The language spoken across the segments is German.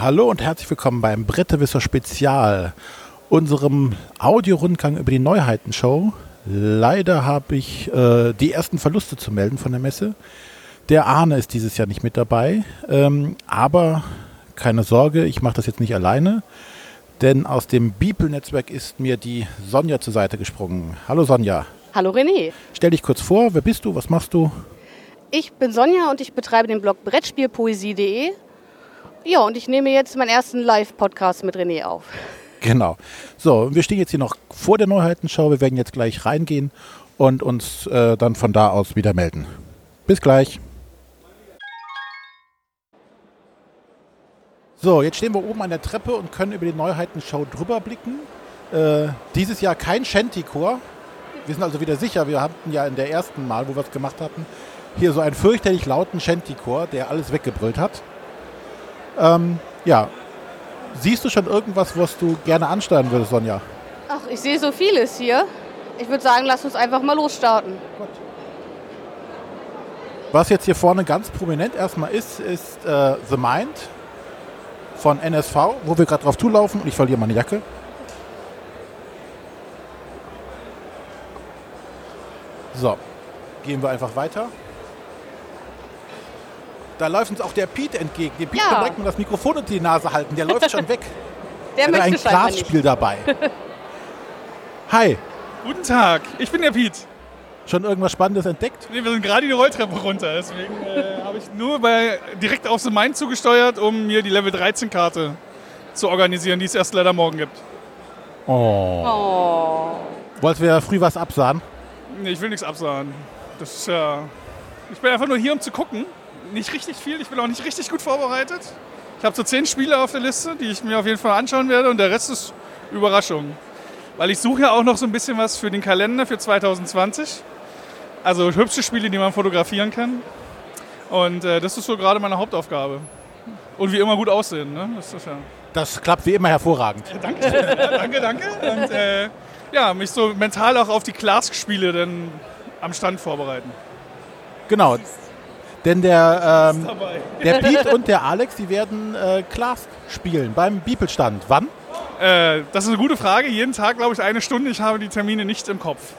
Hallo und herzlich willkommen beim Brettewisser Spezial, unserem Audiorundgang über die Neuheitenshow. Leider habe ich äh, die ersten Verluste zu melden von der Messe. Der Arne ist dieses Jahr nicht mit dabei, ähm, aber keine Sorge, ich mache das jetzt nicht alleine, denn aus dem Beeple-Netzwerk ist mir die Sonja zur Seite gesprungen. Hallo Sonja. Hallo René. Stell dich kurz vor, wer bist du, was machst du? Ich bin Sonja und ich betreibe den Blog Brettspielpoesie.de. Ja, und ich nehme jetzt meinen ersten Live-Podcast mit René auf. Genau. So, wir stehen jetzt hier noch vor der Neuheitenschau. Wir werden jetzt gleich reingehen und uns äh, dann von da aus wieder melden. Bis gleich. So, jetzt stehen wir oben an der Treppe und können über die Neuheitenschau drüber blicken. Äh, dieses Jahr kein Shanty-Chor. Wir sind also wieder sicher, wir hatten ja in der ersten Mal, wo wir es gemacht hatten, hier so einen fürchterlich lauten Shanty-Chor, der alles weggebrüllt hat. Ähm, ja, siehst du schon irgendwas, was du gerne ansteuern würdest, Sonja? Ach, ich sehe so vieles hier. Ich würde sagen, lass uns einfach mal losstarten. Was jetzt hier vorne ganz prominent erstmal ist, ist äh, The Mind von NSV, wo wir gerade drauf zulaufen und ich verliere meine Jacke. So, gehen wir einfach weiter. Da läuft uns auch der Pete entgegen. Dem Pete Ja. kann direkt mal das Mikrofon unter die Nase halten. Der läuft schon weg. Der Er hat ein. Glasspiel dabei. Hi, Guten Tag, ich bin der Piet. schon irgendwas Spannendes entdeckt? Nee, wir sind gerade die Rolltreppe runter, deswegen äh, habe ich nur bei, direkt auf The Main zugesteuert, um mir die Level 13 Karte zu organisieren, die es erst leider morgen gibt. Oh. Oh. Wolltest wir früh was absahen? Nee, ich will nichts absagen. Das ist ja. Ich bin einfach nur hier, um zu gucken. Nicht richtig viel, ich bin auch nicht richtig gut vorbereitet. Ich habe so zehn Spiele auf der Liste, die ich mir auf jeden Fall anschauen werde und der Rest ist Überraschung. Weil ich suche ja auch noch so ein bisschen was für den Kalender für 2020. Also hübsche Spiele, die man fotografieren kann. Und äh, das ist so gerade meine Hauptaufgabe. Und wie immer gut aussehen, ne? Das ist ja. Das klappt wie immer hervorragend. Danke, danke, danke. Und äh, ja, mich so mental auch auf die Klask-Spiele dann am Stand vorbereiten. Genau. Denn der, ähm, der Pete und der Alex, die werden äh, Clask spielen beim Beeple-Stand. Wann? Äh, das ist eine gute Frage. Jeden Tag, glaube ich, eine Stunde. Ich habe die Termine nicht im Kopf.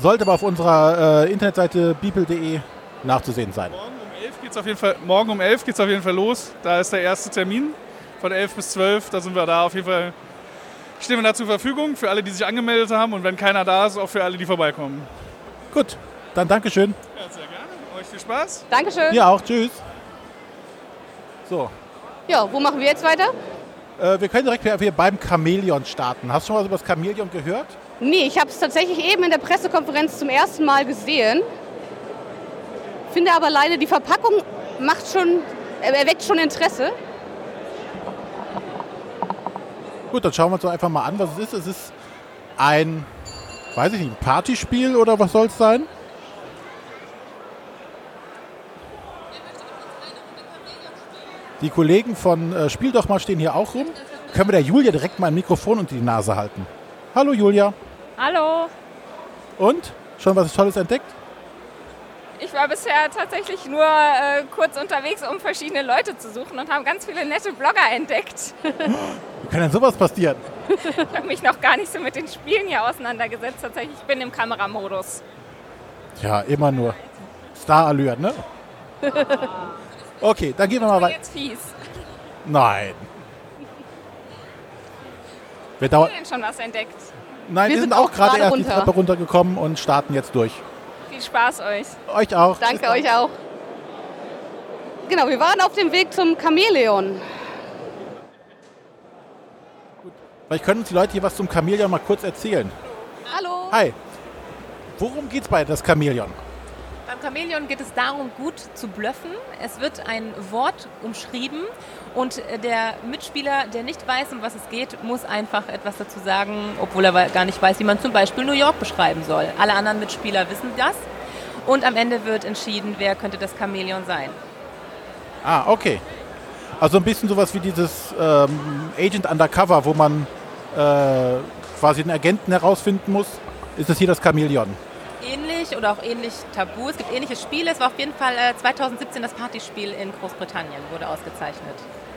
Sollte aber auf unserer äh, Internetseite beeple.de nachzusehen sein. Morgen um 11 geht's auf jeden Fall, morgen um 11 geht es auf jeden Fall los. Da ist der erste Termin. Von 11 bis 12. Da sind wir da auf jeden Fall. Stehen wir da zur Verfügung für alle, die sich angemeldet haben. Und wenn keiner da ist, auch für alle, die vorbeikommen. Gut, dann Dankeschön. Ja, sehr gerne. Euch viel Spaß. Dankeschön. Dir auch, tschüss. So, Ja, wo machen wir jetzt weiter? äh, wir können direkt wieder beim Chamäleon starten. Hast du schon mal über das Chamäleon gehört? Nee, ich habe es tatsächlich eben in der Pressekonferenz zum ersten Mal gesehen. Finde aber leider, die Verpackung macht schon, äh, erweckt schon Interesse. Gut, dann schauen wir uns doch einfach mal an, was es ist. Es ist ein, weiß ich nicht, ein Partyspiel oder was soll es sein? Die Kollegen von äh, Spiel doch mal stehen hier auch rum. Können wir der Julia direkt mal ein Mikrofon unter die Nase halten? Hallo Julia. Hallo, Und? Schon was Tolles entdeckt? ich war bisher tatsächlich nur äh, kurz unterwegs, um verschiedene Leute zu suchen und habe ganz viele nette Blogger entdeckt. Wie kann denn sowas passieren? Ich habe mich noch gar nicht so mit den Spielen hier auseinandergesetzt. Tatsächlich, ich bin im Kameramodus. Ja, immer nur Star-Allure, ne? Okay, dann gehen wir mal weiter. jetzt fies. Nein. Wir dauern. ihr denn schon was entdeckt? Nein, wir, Wir sind sind auch gerade erst die runter. Treppe runtergekommen und starten jetzt durch. Viel Spaß euch. Euch auch. Danke dann. euch auch. Genau, wir waren auf dem Weg zum Chamäleon. Vielleicht können uns die Leute hier was zum Chamäleon mal kurz erzählen. Hallo. Hi. Worum geht's bei das Chamäleon? Chamäleon geht es darum, gut zu bluffen. Es wird ein Wort umschrieben und der Mitspieler, der nicht weiß, um was es geht, muss einfach etwas dazu sagen, obwohl er gar nicht weiß, wie man zum Beispiel New York beschreiben soll. Alle anderen Mitspieler wissen das und am Ende wird entschieden, wer könnte das Chamäleon sein. Ah, okay. Also ein bisschen sowas wie dieses ähm, Agent Undercover, wo man äh, quasi den Agenten herausfinden muss. Ist das hier das Chamäleon? Ähnlich oder auch ähnlich tabu. Es gibt ähnliche Spiele. Es war auf jeden Fall äh, 2017 das Partyspiel in Großbritannien, wurde ausgezeichnet.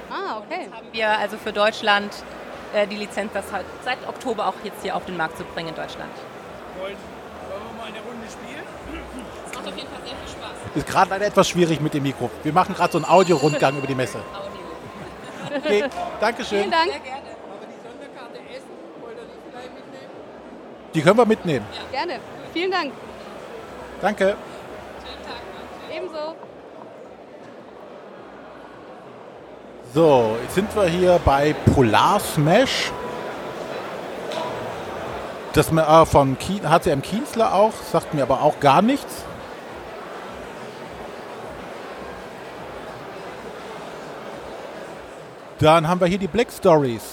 Ah, okay. Haben wir also für Deutschland äh, die Lizenz, das halt seit Oktober auch jetzt hier auf den Markt zu bringen in Deutschland. Wollen, wir mal eine Runde spielen? Das macht auf jeden Fall sehr viel Spaß. Ist gerade leider etwas schwierig mit dem Mikro. Wir machen gerade so einen Audiorundgang über die Messe. Audio. Okay, Dankeschön. Vielen Dank. Sehr gerne. Die können wir mitnehmen. Gerne. Vielen Dank. Danke. Ebenso. So, jetzt sind wir hier bei Polar Smash. Das äh, von Kien, HCM Kienzler auch, sagt mir aber auch gar nichts. Dann haben wir hier die Black Stories,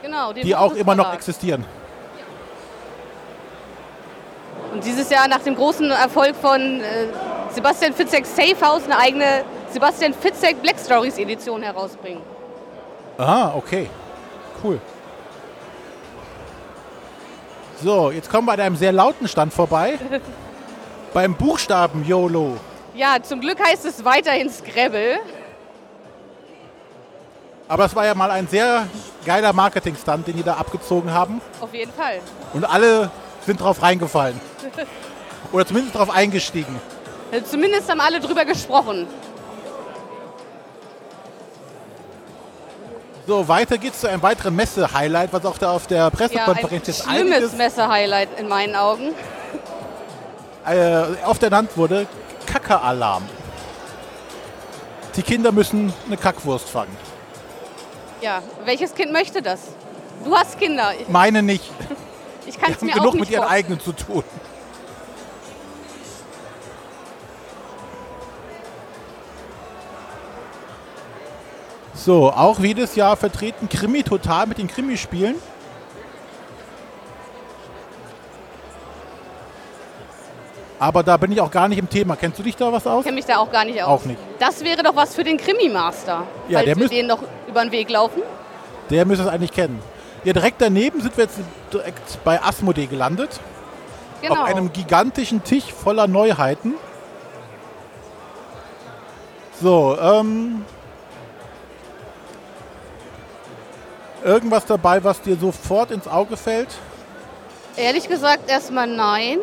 Genau. die auch immer noch existieren. Und dieses Jahr nach dem großen Erfolg von äh, Sebastian Fitzek Safe House eine eigene Sebastian Fitzek Black Stories Edition herausbringen. Ah, okay. Cool. So, jetzt kommen wir an einem sehr lauten Stand vorbei. Beim Buchstaben YOLO. Ja, zum Glück heißt es weiterhin Scrabble. Aber es war ja mal ein sehr geiler Marketing-Stunt, den die da abgezogen haben. Auf jeden Fall. Und alle sind drauf reingefallen. Oder zumindest drauf eingestiegen. Also zumindest haben alle drüber gesprochen. So, weiter geht's zu einem weiteren Messe-Highlight, was auch da auf der Ja, ein Pressekonferenz jetzt schlimmes Messe-Highlight in meinen Augen. äh, oft ernannt wurde. Kacke-Alarm. Die Kinder müssen eine Kackwurst fangen. Ja, welches Kind möchte das? Du hast Kinder. Ich, Meine nicht. Ich kann es haben mir genug auch nicht mit ihren vorstellen. eigenen zu tun. So, auch jedes Jahr vertreten Krimi total mit den Krimispielen. Aber da bin ich auch gar nicht im Thema. Kennst du dich da was aus? Ich kenne mich da auch gar nicht aus. Auch nicht. Das wäre doch was für den Krimi-Master. Ja, der wir müsst- den noch über den Weg laufen. Der müsste es eigentlich kennen. Ja, direkt daneben sind wir jetzt direkt bei Asmodee gelandet. Genau. Auf einem gigantischen Tisch voller Neuheiten. So, ähm. Irgendwas dabei, was dir sofort ins Auge fällt? Ehrlich gesagt erstmal nein.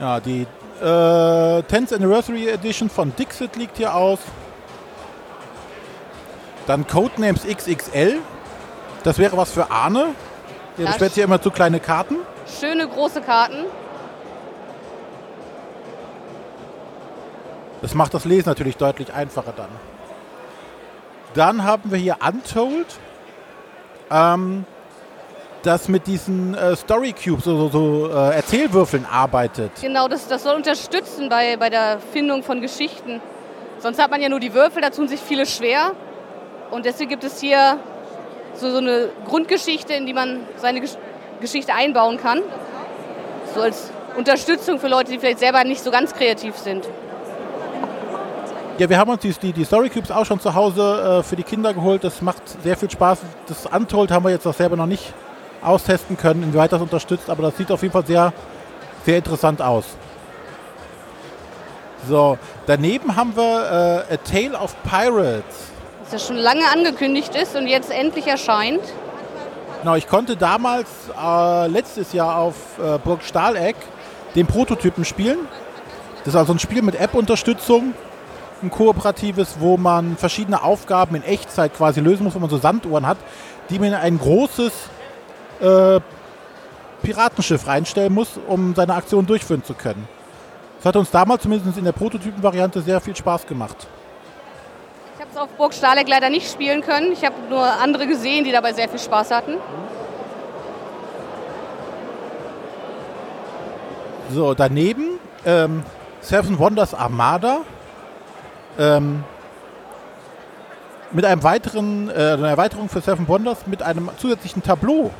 Ja, die äh, 10th Anniversary Edition von Dixit liegt hier aus. Dann Codenames XXL. Das wäre was für Arne. Der Ja, bestellt hier immer zu kleine Karten. Schöne große Karten. Das macht das Lesen natürlich deutlich einfacher dann. Dann haben wir hier Untold, ähm, das mit diesen äh, Story Cubes, so, so, so äh, Erzählwürfeln arbeitet. Genau, das, das soll unterstützen bei, bei der Findung von Geschichten. Sonst hat man ja nur die Würfel, da tun sich viele schwer. Und deswegen gibt es hier so, so eine Grundgeschichte, in die man seine Gesch Geschichte einbauen kann. So als Unterstützung für Leute, die vielleicht selber nicht so ganz kreativ sind. Ja, wir haben uns die, die, die Story Cubes auch schon zu Hause äh, für die Kinder geholt. Das macht sehr viel Spaß. Das Untold haben wir jetzt auch selber noch nicht austesten können, inwieweit das unterstützt, aber das sieht auf jeden Fall sehr, sehr interessant aus. So, daneben haben wir äh, A Tale of Pirates. Das schon lange angekündigt ist und jetzt endlich erscheint. Genau, ich konnte damals äh, letztes Jahr auf äh, Burg Stahleck den Prototypen spielen. Das ist also ein Spiel mit App-Unterstützung, ein kooperatives, wo man verschiedene Aufgaben in Echtzeit quasi lösen muss, wo man so Sanduhren hat, die man in ein großes äh, Piratenschiff reinstellen muss, um seine Aktion durchführen zu können. Das hat uns damals zumindest in der Prototypen-Variante sehr viel Spaß gemacht. Auf Burg Stahleck leider nicht spielen können. Ich habe nur andere gesehen, die dabei sehr viel Spaß hatten. So, daneben ähm, Seven Wonders Armada. Ähm, mit einem weiteren, äh, einer Erweiterung für Seven Wonders mit einem zusätzlichen Tableau,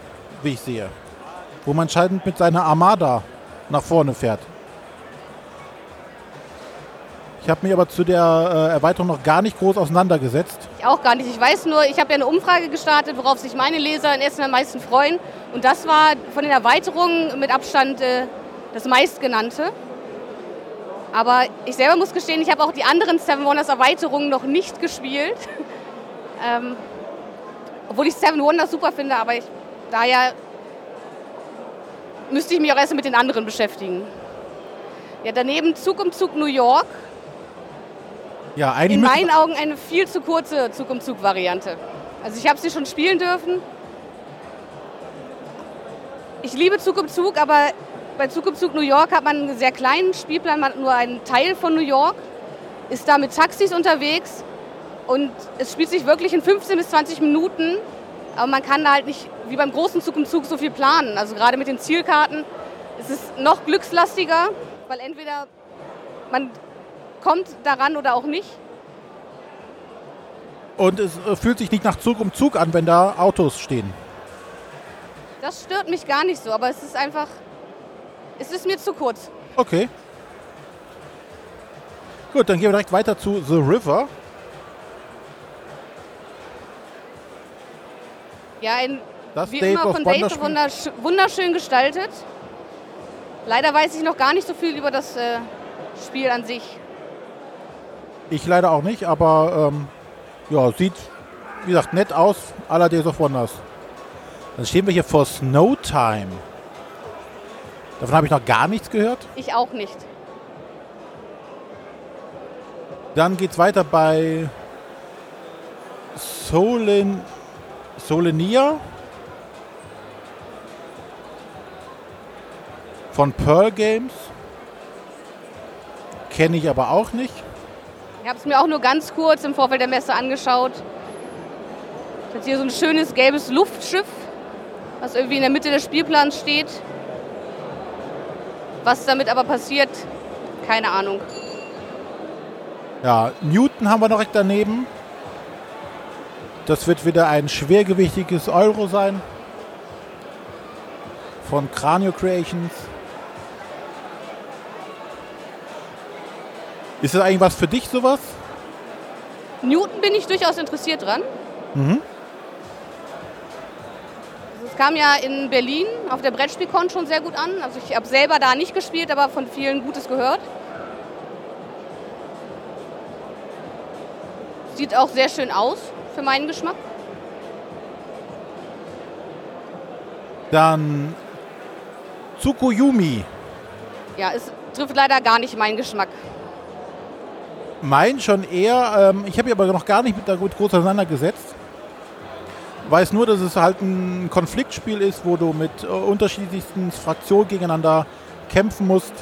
wie ich sehe. Wo man scheint mit seiner Armada nach vorne fährt. Ich habe mich aber zu der äh, Erweiterung noch gar nicht groß auseinandergesetzt. Ich auch gar nicht. Ich weiß nur, ich habe ja eine Umfrage gestartet, worauf sich meine Leser in Essen am meisten freuen. Und das war von den Erweiterungen mit Abstand äh, das meistgenannte. Aber ich selber muss gestehen, ich habe auch die anderen Seven Wonders Erweiterungen noch nicht gespielt. ähm, obwohl ich Seven Wonders super finde, aber ich, daher müsste ich mich auch erst mit den anderen beschäftigen. Ja, daneben Zug um Zug New York. Ja, eigentlich In meinen Augen eine viel zu kurze Zug um Zug Variante. Also ich habe sie schon spielen dürfen. Ich liebe Zug um Zug, aber bei Zug um Zug New York hat man einen sehr kleinen Spielplan, man hat nur einen Teil von New York, ist da mit Taxis unterwegs und es spielt sich wirklich in 15 bis 20 Minuten, aber man kann da halt nicht wie beim großen Zug um Zug so viel planen. Also gerade mit den Zielkarten ist es noch glückslastiger, weil entweder man kommt daran oder auch nicht. Und es äh, fühlt sich nicht nach Zug um Zug an, wenn da Autos stehen. Das stört mich gar nicht so, aber es ist einfach, es ist mir zu kurz. Okay. Gut, dann gehen wir direkt weiter zu The River. Ja, ein, Das wie Dave immer von Dave wundersch wunderschön gestaltet. Leider weiß ich noch gar nicht so viel über das äh, Spiel an sich. Ich leider auch nicht, aber ähm, ja, sieht, wie gesagt, nett aus. Aller Days of Wonders. Dann stehen wir hier vor Snowtime. Davon habe ich noch gar nichts gehört. Ich auch nicht. Dann geht es weiter bei Solen, Solenia von Pearl Games. Kenne ich aber auch nicht. Ich habe es mir auch nur ganz kurz im Vorfeld der Messe angeschaut. Das ist hier so ein schönes gelbes Luftschiff, was irgendwie in der Mitte des Spielplans steht. Was damit aber passiert, keine Ahnung. Ja, Newton haben wir noch direkt daneben. Das wird wieder ein schwergewichtiges Euro sein. Von Cranio Creations. Ist das eigentlich was für dich, sowas? Newton bin ich durchaus interessiert dran. Mhm. Also Es kam ja in Berlin auf der Brettspielcon schon sehr gut an. Also ich habe selber da nicht gespielt, aber von vielen Gutes gehört. Sieht auch sehr schön aus für meinen Geschmack. Dann Tsukuyomi. Ja, es trifft leider gar nicht meinen Geschmack. Mein schon eher. Ähm, ich habe mich aber noch gar nicht mit damit groß auseinandergesetzt. Weiß nur, dass es halt ein Konfliktspiel ist, wo du mit äh, unterschiedlichsten Fraktionen gegeneinander kämpfen musst.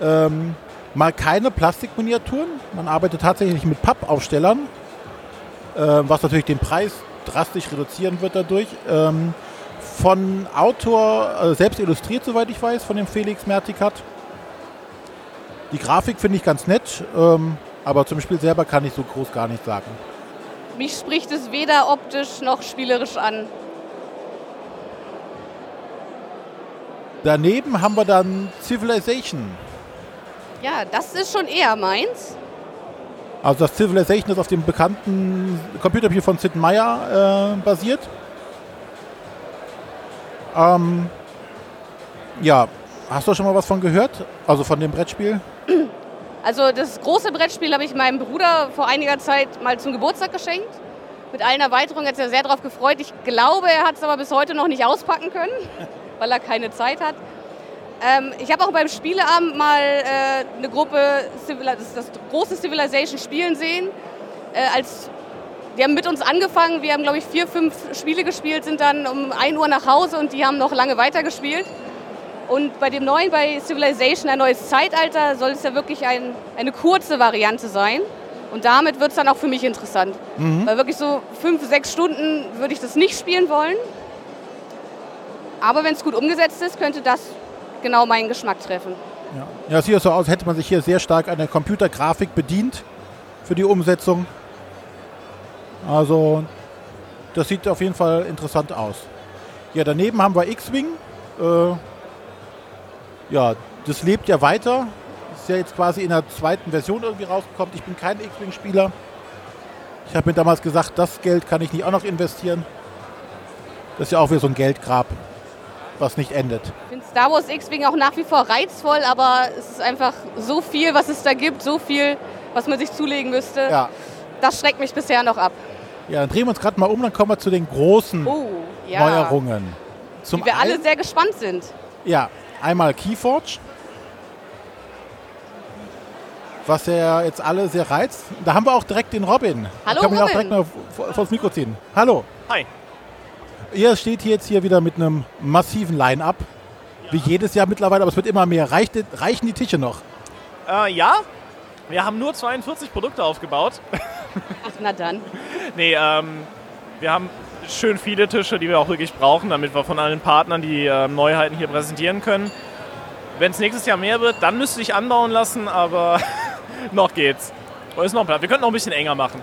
Ähm, mal keine Plastikminiaturen. Man arbeitet tatsächlich mit Pappaufstellern, äh, was natürlich den Preis drastisch reduzieren wird dadurch. Ähm, von Autor, äh, selbst illustriert, soweit ich weiß, von dem Felix Mertikat. Die Grafik finde ich ganz nett, ähm, aber zum Spiel selber kann ich so groß gar nicht sagen. Mich spricht es weder optisch noch spielerisch an. Daneben haben wir dann Civilization. Ja, das ist schon eher meins. Also das Civilization ist auf dem bekannten Computerspiel von Sid Meier äh, basiert. Ähm, ja, hast du schon mal was von gehört? Also von dem Brettspiel? Also das große Brettspiel habe ich meinem Bruder vor einiger Zeit mal zum Geburtstag geschenkt. Mit allen Erweiterungen hat er sehr darauf gefreut. Ich glaube, er hat es aber bis heute noch nicht auspacken können, weil er keine Zeit hat. Ähm, ich habe auch beim Spieleabend mal äh, eine Gruppe, das, das große Civilization spielen sehen. Äh, als, die haben mit uns angefangen, wir haben glaube ich vier, fünf Spiele gespielt, sind dann um 1 Uhr nach Hause und die haben noch lange weitergespielt. Und bei dem neuen, bei Civilization, ein neues Zeitalter, soll es ja wirklich ein, eine kurze Variante sein. Und damit wird es dann auch für mich interessant. Weil wirklich so fünf, sechs Stunden würde ich das nicht spielen wollen. Aber wenn es gut umgesetzt ist, könnte das genau meinen Geschmack treffen. Ja, ja es sieht so aus, als hätte man sich hier sehr stark an der Computergrafik bedient für die Umsetzung. Also, das sieht auf jeden Fall interessant aus. Ja, daneben haben wir X-Wing. Äh, ja, das lebt ja weiter. Ist ja jetzt quasi in der zweiten Version irgendwie rausgekommen. Ich bin kein X-Wing-Spieler. Ich habe mir damals gesagt, das Geld kann ich nicht auch noch investieren. Das ist ja auch wieder so ein Geldgrab. was nicht endet. Ich finde Star Wars X-Wing auch nach wie vor reizvoll, aber es ist einfach so viel, was es da gibt, so viel, was man sich zulegen müsste. Ja, Das schreckt mich bisher noch ab. ja dann drehen wir uns gerade mal um, dann kommen wir zu den großen Oh, ja. Neuerungen. Zum Die wir alle sehr gespannt sind. Ja, einmal Keyforge, was ja jetzt alle sehr reizt. Da haben wir auch direkt den Robin. Hallo, kann man ja auch Robin. direkt mal vor, vor das Mikro ziehen. Hallo. Hi. Ihr steht hier jetzt hier wieder mit einem massiven Line-Up. Wie jedes Jahr mittlerweile, aber es wird immer mehr. Reicht, reichen die Tische noch? Äh, ja, wir haben nur 42 Produkte aufgebaut. Ach, na dann. nee, ähm, wir haben schön viele Tische, die wir auch wirklich brauchen, damit wir von allen Partnern die ähm, Neuheiten hier präsentieren können. Wenn es nächstes Jahr mehr wird, dann müsste ich anbauen lassen, aber noch geht's. Ist noch Platz. Wir könnten noch ein bisschen enger machen.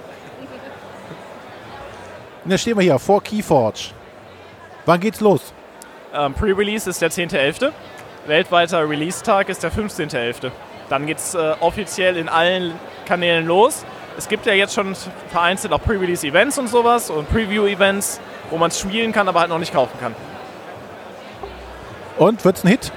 Und jetzt stehen wir hier vor Keyforge. Wann geht's los? Ähm, Pre-Release ist der 10.11. Weltweiter Release-Tag ist der 15.11. Dann geht's äh, offiziell in allen Kanälen los. Es gibt ja jetzt schon vereinzelt auch Pre-Release-Events und sowas und Preview-Events, wo man es spielen kann, aber halt noch nicht kaufen kann. Und wird's ein Hit?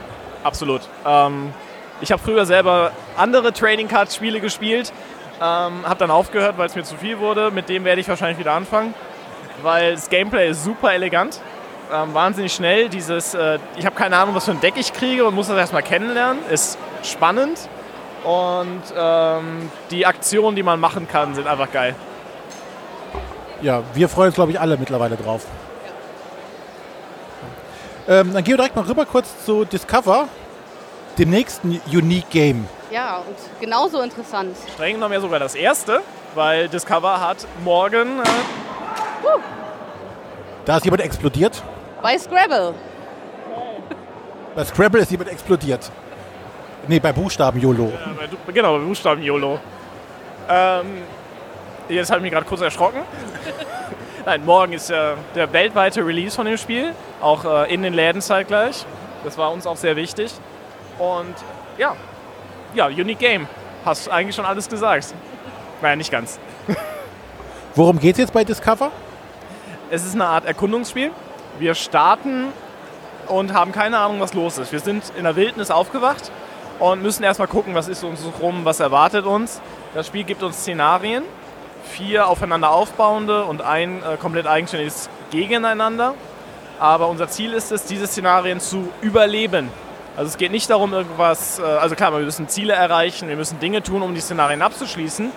Absolut. Ähm, ich habe früher selber andere Trading Card Spiele gespielt, ähm, habe dann aufgehört, weil es mir zu viel wurde. Mit dem werde ich wahrscheinlich wieder anfangen, weil das Gameplay ist super elegant, ähm, wahnsinnig schnell. Dieses, äh, ich habe keine Ahnung, was für ein Deck ich kriege und muss das erstmal kennenlernen. Ist spannend und ähm, die Aktionen, die man machen kann, sind einfach geil. Ja, wir freuen uns, glaube ich, alle mittlerweile drauf. Ähm, dann gehen wir direkt mal rüber kurz zu Discover, dem nächsten Unique Game. Ja, und genauso interessant. Streng genommen ja sogar das erste, weil Discover hat morgen äh, Da ist jemand explodiert. Bei Scrabble. Bei Scrabble ist jemand explodiert. Nee, bei Buchstaben YOLO. Ja, bei, genau, bei Buchstaben YOLO. Ähm, jetzt habe ich mich gerade kurz erschrocken. Nein, morgen ist ja der weltweite Release von dem Spiel, auch äh, in den Läden zeitgleich. Das war uns auch sehr wichtig. Und ja, ja, Unique Game. Hast eigentlich schon alles gesagt. Naja, nicht ganz. Worum geht's jetzt bei Discover? Es ist eine Art Erkundungsspiel. Wir starten und haben keine Ahnung, was los ist. Wir sind in der Wildnis aufgewacht und müssen erstmal gucken, was ist uns rum, was erwartet uns. Das Spiel gibt uns Szenarien, vier aufeinander aufbauende und ein äh, komplett eigenständiges gegeneinander. Aber unser Ziel ist es, diese Szenarien zu überleben. Also es geht nicht darum, irgendwas, äh, also klar, wir müssen Ziele erreichen, wir müssen Dinge tun, um die Szenarien abzuschließen.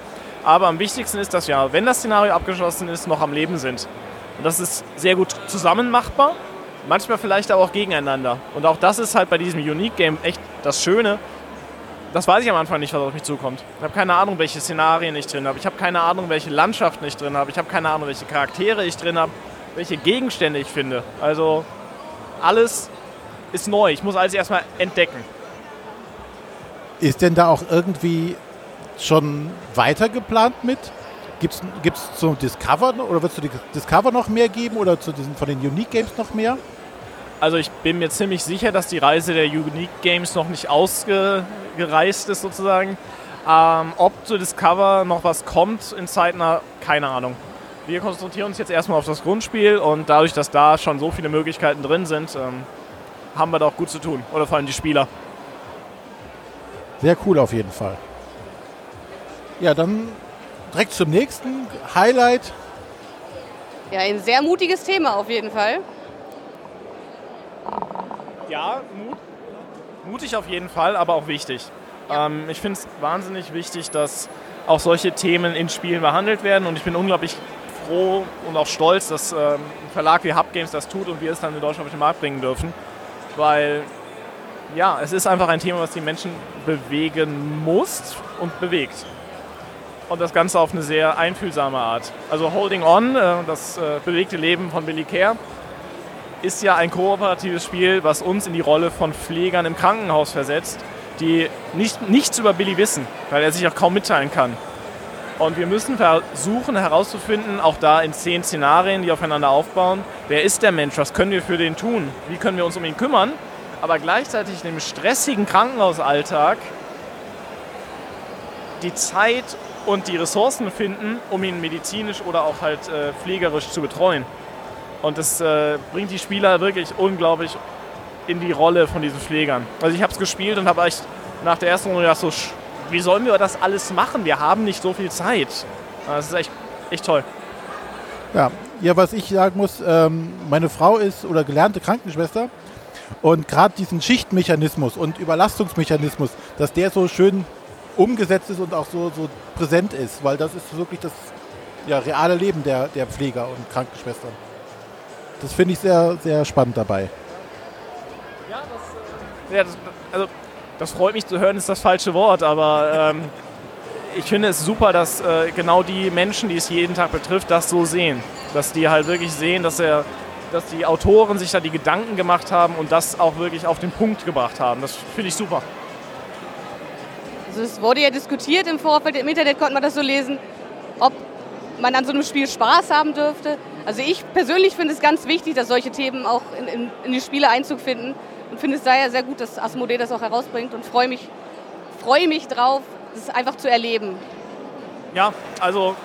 Aber am wichtigsten ist, dass wir, wenn das Szenario abgeschlossen ist, noch am Leben sind. Und das ist sehr gut zusammen machbar, manchmal vielleicht aber auch gegeneinander. Und auch das ist halt bei diesem Unique Game echt das Schöne. Das weiß ich am Anfang nicht, was auf mich zukommt. Ich habe keine Ahnung, welche Szenarien ich drin habe. Ich habe keine Ahnung, welche Landschaften ich drin habe. Ich habe keine Ahnung, welche Charaktere ich drin habe, welche Gegenstände ich finde. Also alles ist neu. Ich muss alles erstmal entdecken. Ist denn da auch irgendwie schon weiter geplant mit? Gibt's gibt's zum Discover oder wird es zu Discover noch mehr geben oder zu diesen von den Unique Games noch mehr? Also ich bin mir ziemlich sicher, dass die Reise der Unique Games noch nicht ausgereist ist sozusagen. Ähm, ob zu Discover noch was kommt in zeitnah, keine Ahnung. Wir konzentrieren uns jetzt erstmal auf das Grundspiel und dadurch, dass da schon so viele Möglichkeiten drin sind, ähm, haben wir da auch gut zu tun. Oder vor allem die Spieler. Sehr cool auf jeden Fall. Ja, dann direkt zum nächsten Highlight. Ja, ein sehr mutiges Thema auf jeden Fall. Ja, Mut. mutig auf jeden Fall, aber auch wichtig. Ähm, ich finde es wahnsinnig wichtig, dass auch solche Themen in Spielen behandelt werden und ich bin unglaublich froh und auch stolz, dass ähm, ein Verlag wie Hub Games das tut und wir es dann in Deutschland auf den Markt bringen dürfen, weil ja, es ist einfach ein Thema, was die Menschen bewegen muss und bewegt. Und das Ganze auf eine sehr einfühlsame Art. Also Holding On, äh, das äh, bewegte Leben von Billy Care, ist ja ein kooperatives Spiel, was uns in die Rolle von Pflegern im Krankenhaus versetzt, die nicht, nichts über Billy wissen, weil er sich auch kaum mitteilen kann. Und wir müssen versuchen herauszufinden, auch da in zehn Szenarien, die aufeinander aufbauen, wer ist der Mensch, was können wir für den tun, wie können wir uns um ihn kümmern, aber gleichzeitig in dem stressigen Krankenhausalltag die Zeit und die Ressourcen finden, um ihn medizinisch oder auch halt äh, pflegerisch zu betreuen. Und das äh, bringt die Spieler wirklich unglaublich in die Rolle von diesen Pflegern. Also ich habe es gespielt und habe echt nach der ersten Runde gedacht, so, wie sollen wir das alles machen? Wir haben nicht so viel Zeit. Das ist echt, echt toll. Ja. ja, was ich sagen muss, ähm, meine Frau ist oder gelernte Krankenschwester und gerade diesen Schichtmechanismus und Überlastungsmechanismus, dass der so schön umgesetzt ist und auch so, so präsent ist, weil das ist wirklich das ja, reale Leben der, der Pfleger und Krankenschwestern. Das finde ich sehr, sehr spannend dabei. Ja, das, also, das freut mich zu hören, ist das falsche Wort, aber ähm, ich finde es super, dass äh, genau die Menschen, die es jeden Tag betrifft, das so sehen. Dass die halt wirklich sehen, dass, er, dass die Autoren sich da die Gedanken gemacht haben und das auch wirklich auf den Punkt gebracht haben. Das finde ich super. Also es wurde ja diskutiert im Vorfeld, im Internet konnte man das so lesen, ob man an so einem Spiel Spaß haben dürfte. Also ich persönlich finde es ganz wichtig, dass solche Themen auch in, in, in die Spiele Einzug finden und finde es daher sehr gut, dass Asmodee das auch herausbringt und freue mich, freue mich drauf, das einfach zu erleben. Ja, also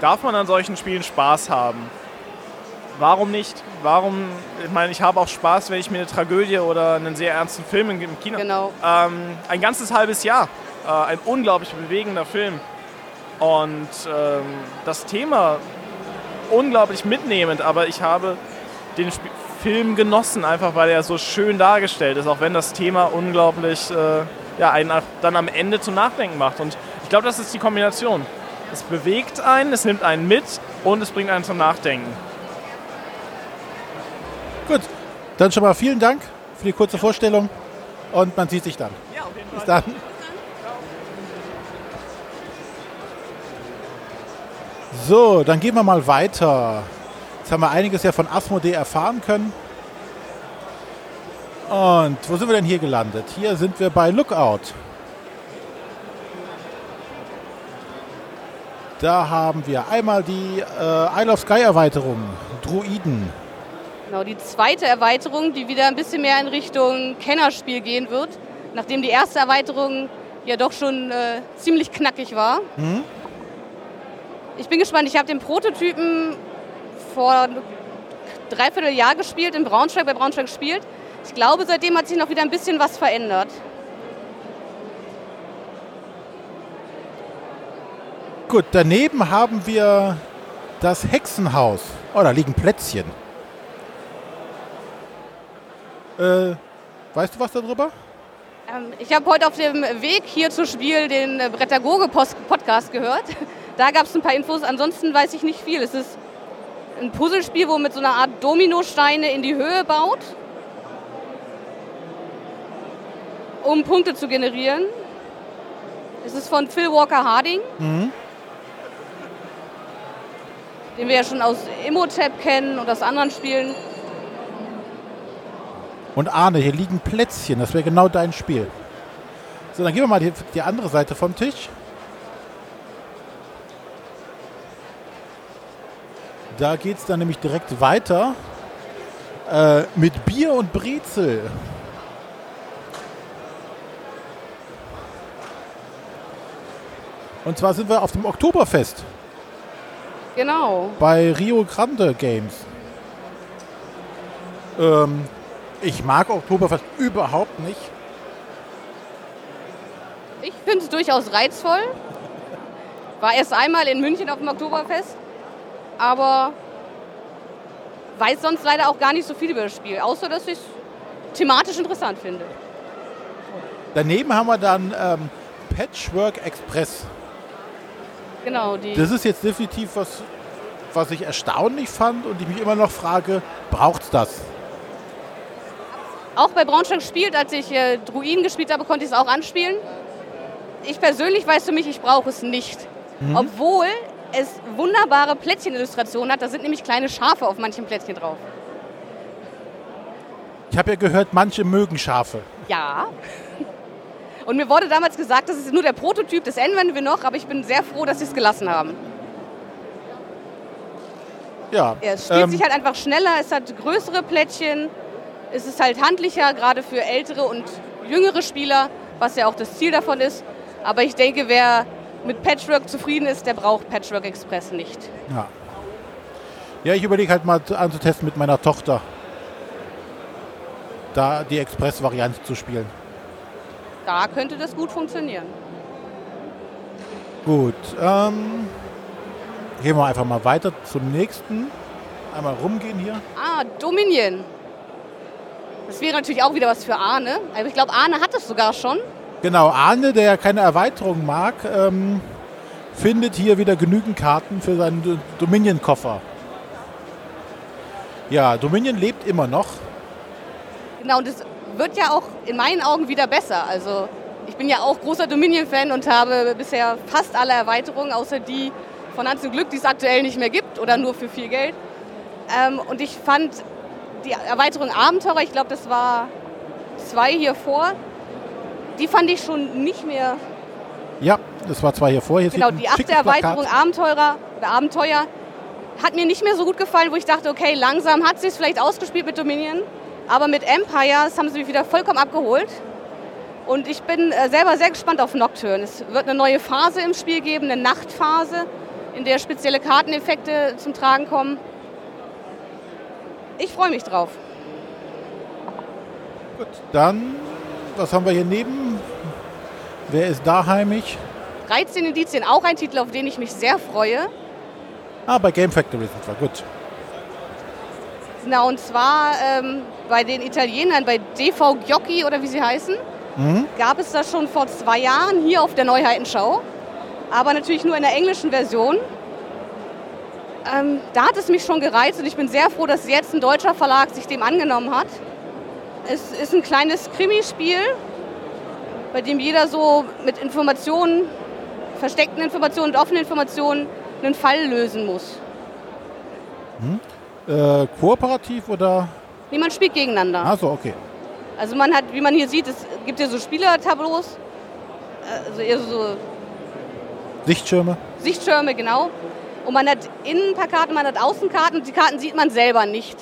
darf man an solchen Spielen Spaß haben? Warum nicht? Warum? Ich meine, ich habe auch Spaß, wenn ich mir eine Tragödie oder einen sehr ernsten Film im Kino. Genau. Ähm, ein ganzes halbes Jahr. Äh, ein unglaublich bewegender Film. Und ähm, das Thema unglaublich mitnehmend, aber ich habe den Sp Film genossen, einfach weil er so schön dargestellt ist, auch wenn das Thema unglaublich äh, ja, einen dann am Ende zum Nachdenken macht. Und ich glaube, das ist die Kombination. Es bewegt einen, es nimmt einen mit und es bringt einen zum Nachdenken. Gut, dann schon mal vielen Dank für die kurze Vorstellung und man sieht sich dann. Ja, auf jeden Bis dann. So, dann gehen wir mal weiter. Jetzt haben wir einiges ja von Asmodee erfahren können. Und wo sind wir denn hier gelandet? Hier sind wir bei Lookout. Da haben wir einmal die äh, Isle of Sky Erweiterung, Druiden. Genau, die zweite Erweiterung, die wieder ein bisschen mehr in Richtung Kennerspiel gehen wird, nachdem die erste Erweiterung ja doch schon äh, ziemlich knackig war. Ich bin gespannt, ich habe den Prototypen vor einem Dreivierteljahr gespielt, in Braunschweig, bei Braunschweig gespielt. Ich glaube, seitdem hat sich noch wieder ein bisschen was verändert. Gut, daneben haben wir das Hexenhaus. Oh, da liegen Plätzchen. Äh, weißt du was darüber? Ähm, ich habe heute auf dem Weg hier zu Spiel den äh, Brettagoge-Podcast gehört. Da gab es ein paar Infos. Ansonsten weiß ich nicht viel. Es ist ein Puzzlespiel, wo man mit so einer Art Dominosteine in die Höhe baut, um Punkte zu generieren. Es ist von Phil Walker Harding, den wir ja schon aus Imhotep kennen und aus anderen Spielen. Und Arne, hier liegen Plätzchen. Das wäre genau dein Spiel. So, dann gehen wir mal die, die andere Seite vom Tisch. Da geht es dann nämlich direkt weiter äh, mit Bier und Brezel. Und zwar sind wir auf dem Oktoberfest Genau. bei Rio Grande Games. Ähm, ich mag Oktoberfest überhaupt nicht. Ich finde es durchaus reizvoll. War erst einmal in München auf dem Oktoberfest, aber weiß sonst leider auch gar nicht so viel über das Spiel, außer dass ich es thematisch interessant finde. Daneben haben wir dann ähm, Patchwork Express. Genau, die. Das ist jetzt definitiv was, was ich erstaunlich fand und ich mich immer noch frage, braucht's das? auch bei Braunschweig gespielt, als ich äh, Druiden gespielt habe, konnte ich es auch anspielen. Ich persönlich weiß für mich, ich brauche es nicht. Obwohl es wunderbare Plättchenillustrationen hat. Da sind nämlich kleine Schafe auf manchen Plättchen drauf. Ich habe ja gehört, manche mögen Schafe. Ja. Und mir wurde damals gesagt, das ist nur der Prototyp, das ändern wir noch, aber ich bin sehr froh, dass sie es gelassen haben. Ja. Es spielt ähm, sich halt einfach schneller, es hat größere Plättchen, es ist halt handlicher, gerade für ältere und jüngere Spieler, was ja auch das Ziel davon ist. Aber ich denke, wer mit Patchwork zufrieden ist, der braucht Patchwork Express nicht. ja. ja, ich überlege halt mal zu- anzutesten mit meiner Tochter. da die Express-Variante zu spielen. Da könnte das gut funktionieren. Gut, ähm, gehen wir einfach mal weiter zum nächsten. Einmal rumgehen hier. Ah, Dominion. Das wäre natürlich auch wieder was für Arne. Aber ich glaube, Arne hat es sogar schon. Genau, Arne, der keine Erweiterung mag, ähm, findet hier wieder genügend Karten für seinen Do- Dominion-Koffer. Ja, Dominion lebt immer noch. Genau, und es wird ja auch in meinen Augen wieder besser. Also ich bin ja auch großer Dominion-Fan und habe bisher fast alle Erweiterungen, außer die von Hans Glück, die es aktuell nicht mehr gibt oder nur für viel Geld. Ähm, und ich fand die Erweiterung Abenteurer, ich glaube, das war zwei hier vor, die fand ich schon nicht mehr Ja, das war zwar hier vor. Hier Genau, die achte. Erweiterung Abenteurer oder Abenteuer hat mir nicht mehr so gut gefallen, wo ich dachte, okay, langsam hat sie es vielleicht ausgespielt mit Dominion, aber mit Empires haben sie mich wieder vollkommen abgeholt. Und ich bin äh, selber sehr gespannt auf Nocturne. Es wird eine neue Phase im Spiel geben, eine Nachtphase, in der spezielle Karteneffekte zum Tragen kommen. Ich freue mich drauf. Gut, dann, was haben wir hier neben? Wer ist da heimisch? 13 Indizien, auch ein Titel, auf den ich mich sehr freue. Ah, bei Game Factory sind wir. Gut. Na, und zwar ähm, bei den Italienern, bei DV Giocchi oder wie sie heißen, gab es das schon vor zwei Jahren hier auf der Neuheitenschau. Aber natürlich nur in der englischen Version. Ähm, da hat es mich schon gereizt und ich bin sehr froh, dass jetzt ein deutscher Verlag sich dem angenommen hat. Es ist ein kleines Krimispiel, bei dem jeder so mit Informationen, versteckten Informationen und offenen Informationen einen Fall lösen muss. Äh, kooperativ oder? Niemand spielt gegeneinander. Achso, okay. Also man hat, wie man hier sieht, es gibt ja so Spielertableaus, also eher so Sichtschirme. Sichtschirme, genau. Und man hat innen ein paar Karten, man hat Außenkarten und die Karten sieht man selber nicht.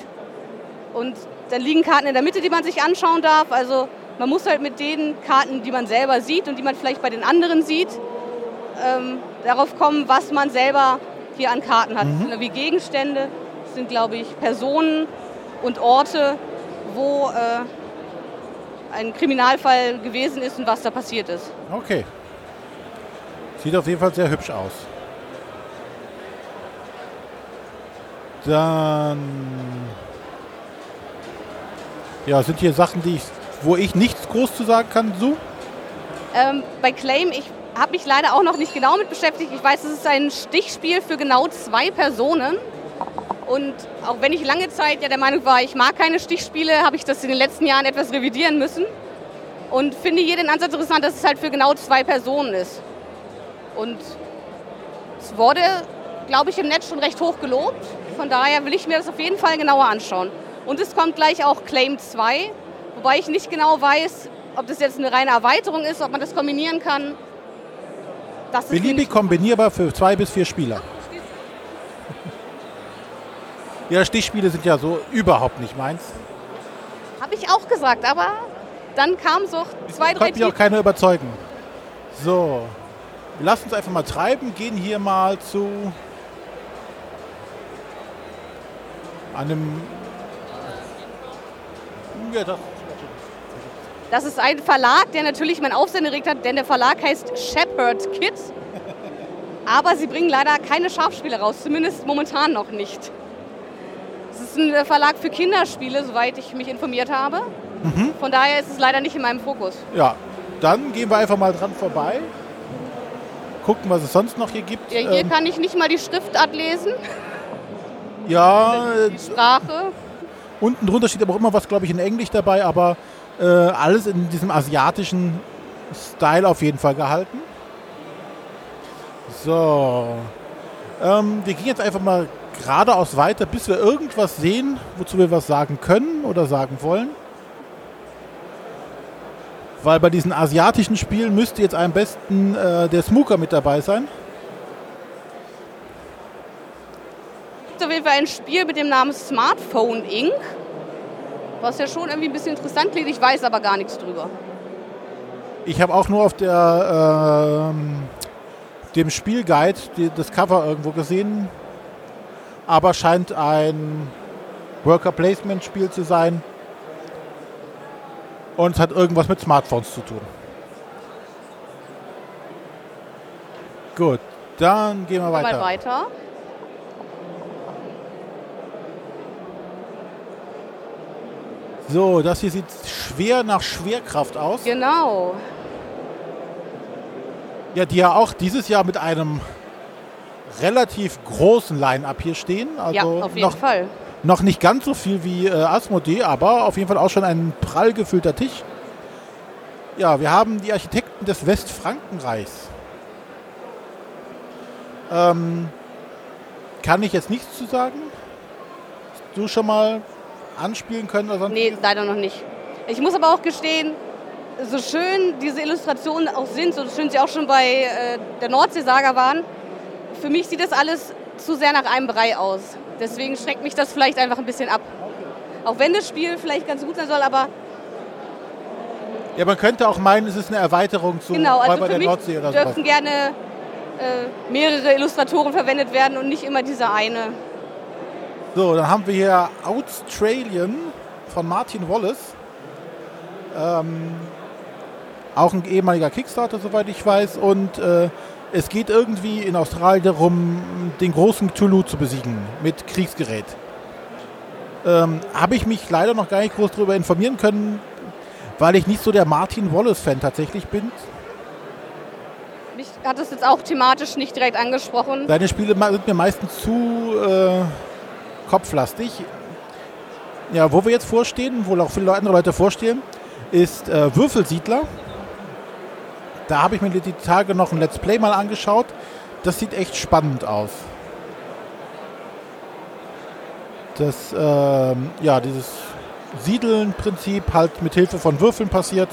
Und dann liegen Karten in der Mitte, die man sich anschauen darf. Also man muss halt mit den Karten, die man selber sieht und die man vielleicht bei den anderen sieht, ähm, darauf kommen, was man selber hier an Karten hat. Das sind wie Gegenstände, das sind, glaube ich, Personen und Orte, wo äh, ein Kriminalfall gewesen ist und was da passiert ist. Okay. Sieht auf jeden Fall sehr hübsch aus. Dann. Ja, sind hier Sachen, die ich, wo ich nichts groß zu sagen kann, so? Ähm, bei Claim, ich habe mich leider auch noch nicht genau mit beschäftigt. Ich weiß, es ist ein Stichspiel für genau zwei Personen. Und auch wenn ich lange Zeit ja der Meinung war, ich mag keine Stichspiele, habe ich das in den letzten Jahren etwas revidieren müssen. Und finde hier den Ansatz interessant, dass es halt für genau zwei Personen ist. Und es wurde, glaube ich, im Netz schon recht hoch gelobt. Von daher will ich mir das auf jeden Fall genauer anschauen. Und es kommt gleich auch Claim 2, wobei ich nicht genau weiß, ob das jetzt eine reine Erweiterung ist, ob man das kombinieren kann. Das Beliebig kombinierbar für zwei bis vier Spieler. Ja, Stichspiele sind ja so überhaupt nicht meins. Habe ich auch gesagt, aber dann kam so zwei, drei Konnte mich auch keiner überzeugen. So, wir lassen uns einfach mal treiben, gehen hier mal zu einem. Ja, das, Das ist ein Verlag, der natürlich mein Aufsehen erregt hat, denn der Verlag heißt Shepherd Kids. Aber sie bringen leider keine Scharfspiele raus, zumindest momentan noch nicht. Es ist ein Verlag für Kinderspiele, soweit ich mich informiert habe. Von daher ist es leider nicht in meinem Fokus. ja, dann gehen wir einfach mal dran vorbei. Gucken, was es sonst noch hier gibt. Ja, hier Ähm, kann ich nicht mal die Schriftart lesen, ja äh, Sprache. Unten drunter steht aber auch immer was, glaube ich, in Englisch dabei, aber äh, alles in diesem asiatischen Style auf jeden Fall gehalten. So. Ähm, wir gehen jetzt einfach mal geradeaus weiter, bis wir irgendwas sehen, wozu wir was sagen können oder sagen wollen. Weil bei diesen asiatischen Spielen müsste jetzt am besten äh, der Smooker mit dabei sein. Gibt auf jeden Fall ein Spiel mit dem Namen Smartphone Inc., was ja schon irgendwie ein bisschen interessant klingt. Ich weiß aber gar nichts drüber. Ich habe auch nur auf der, ähm, dem Spielguide die, das Cover irgendwo gesehen, aber scheint ein Worker Placement Spiel zu sein. Und es hat irgendwas mit Smartphones zu tun. Gut, dann gehen wir Mal weiter. So, das hier sieht schwer nach Schwerkraft aus. Genau. Ja, die ja auch dieses Jahr mit einem relativ großen Line-Up hier stehen. Also ja, auf jeden noch, Fall. noch nicht ganz so viel wie äh, Asmodee, aber auf jeden Fall auch schon ein prall gefüllter Tisch. Ja, wir haben die Architekten des Westfrankenreichs. Ähm, kann ich jetzt nichts zu sagen? Du schon mal anspielen können oder sonst? Nee, leider noch nicht. Ich muss aber auch gestehen, so schön diese Illustrationen auch sind, so schön sie auch schon bei äh, der Nordseesaga waren, für mich sieht das alles zu sehr nach einem Brei aus. Deswegen schreckt mich das vielleicht einfach ein bisschen ab. Auch wenn das Spiel vielleicht ganz gut sein soll, aber Ja, man könnte auch meinen, es ist eine Erweiterung zu genau, also Räuber der Nordsee oder sowas. dürfen gerne äh, mehrere Illustratoren verwendet werden und nicht immer dieser eine. So, dann haben wir hier Australian von Martin Wallace. Ähm, auch ein ehemaliger Kickstarter, soweit ich weiß. Und äh, es geht irgendwie in Australien darum, den großen Cthulhu zu besiegen mit Kriegsgerät. Ähm, Habe ich mich leider noch gar nicht groß darüber informieren können, weil ich nicht so der Martin Wallace-Fan tatsächlich bin. Mich hat es jetzt auch thematisch nicht direkt angesprochen. Seine Spiele sind mir meistens zu äh, kopflastig. Ja, wo wir jetzt vorstehen, wo auch viele andere Leute vorstehen, ist äh, Würfelsiedler. Da habe ich mir die Tage noch ein Let's Play mal angeschaut. Das sieht echt spannend aus. Das, ähm, ja, dieses Siedeln-Prinzip halt mit Hilfe von Würfeln passiert.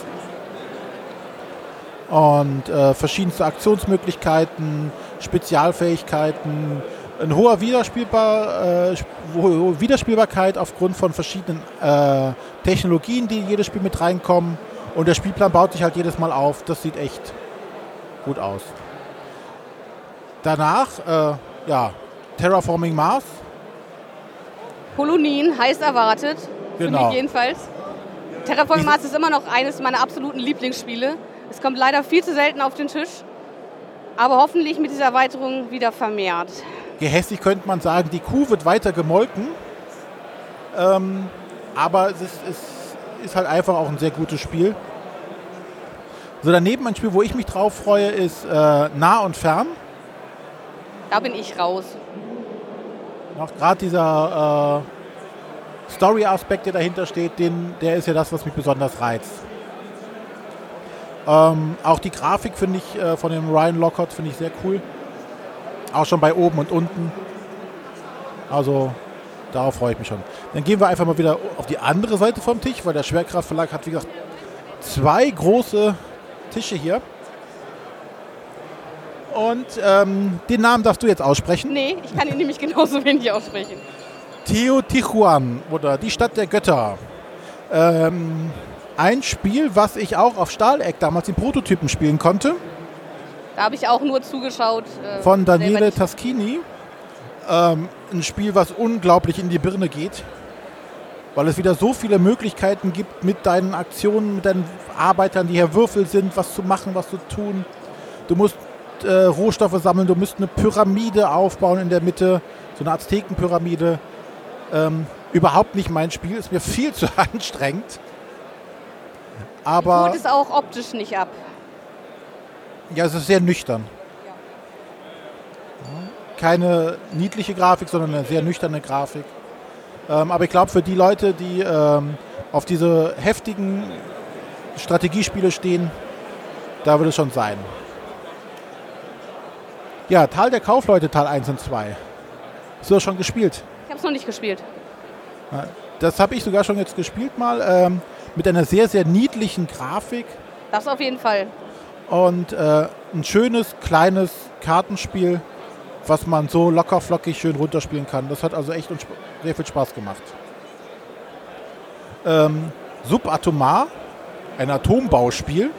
Und äh, verschiedenste Aktionsmöglichkeiten, Spezialfähigkeiten, ein hoher Wiederspielbar, äh, hohe Wiederspielbarkeit aufgrund von verschiedenen äh, Technologien, die in jedes Spiel mit reinkommen. Und der Spielplan baut sich halt jedes Mal auf. Das sieht echt gut aus. Danach, äh, ja, Terraforming Mars. Kolonien heiß erwartet. Für Genau. mich jedenfalls. Terraforming Mars ist immer noch eines meiner absoluten Lieblingsspiele. Es kommt leider viel zu selten auf den Tisch. Aber hoffentlich mit dieser Erweiterung wieder vermehrt. Gehässig könnte man sagen, die Kuh wird weiter gemolken. Ähm, aber es ist, es ist halt einfach auch ein sehr gutes Spiel. So, daneben ein Spiel, wo ich mich drauf freue, ist äh, Nah und Fern. Da bin ich raus. Noch gerade dieser äh, Story-Aspekt, der dahinter steht, den, der ist ja das, was mich besonders reizt. Ähm, auch die Grafik finde ich äh, von dem Ryan Lockhart finde ich sehr cool. Auch schon bei oben und unten. Also darauf freue ich mich schon. Dann gehen wir einfach mal wieder auf die andere Seite vom Tisch, weil der Schwerkraftverlag hat, wie gesagt, zwei große Tische hier. Und ähm, den Namen darfst du jetzt aussprechen. Nee, ich kann ihn nämlich genauso wenig aussprechen. Teotihuacan oder die Stadt der Götter. Ähm, ein Spiel, was ich auch auf Stahleck damals in Prototypen spielen konnte, Da habe ich auch nur zugeschaut. äh, von Daniele. Taschini. Ähm, ein Spiel, was unglaublich in die Birne geht, weil es wieder so viele Möglichkeiten gibt mit deinen Aktionen, mit deinen Arbeitern, die hier Würfel sind, was zu machen, was zu tun. Du musst äh, Rohstoffe sammeln, du musst eine Pyramide aufbauen in der Mitte, so eine Aztekenpyramide. Ähm, überhaupt nicht mein Spiel, ist mir viel zu anstrengend. Aber Holt es auch optisch nicht ab. Ja, es ist sehr nüchtern. Keine niedliche Grafik, sondern eine sehr nüchterne Grafik. Ähm, aber ich glaube, für die Leute, die ähm, auf diese heftigen Strategiespiele stehen, da wird es schon sein. Ja, Tal der Kaufleute, Teil 1 und 2. Hast du das schon gespielt? Ich habe es noch nicht gespielt. Das habe ich sogar schon jetzt gespielt mal. Ähm, mit einer sehr, sehr niedlichen Grafik. Das auf jeden Fall. Und äh, ein schönes, kleines Kartenspiel, was man so locker flockig schön runterspielen kann. Das hat also echt sehr viel Spaß gemacht. Ähm, Subatomar, ein Atombauspiel.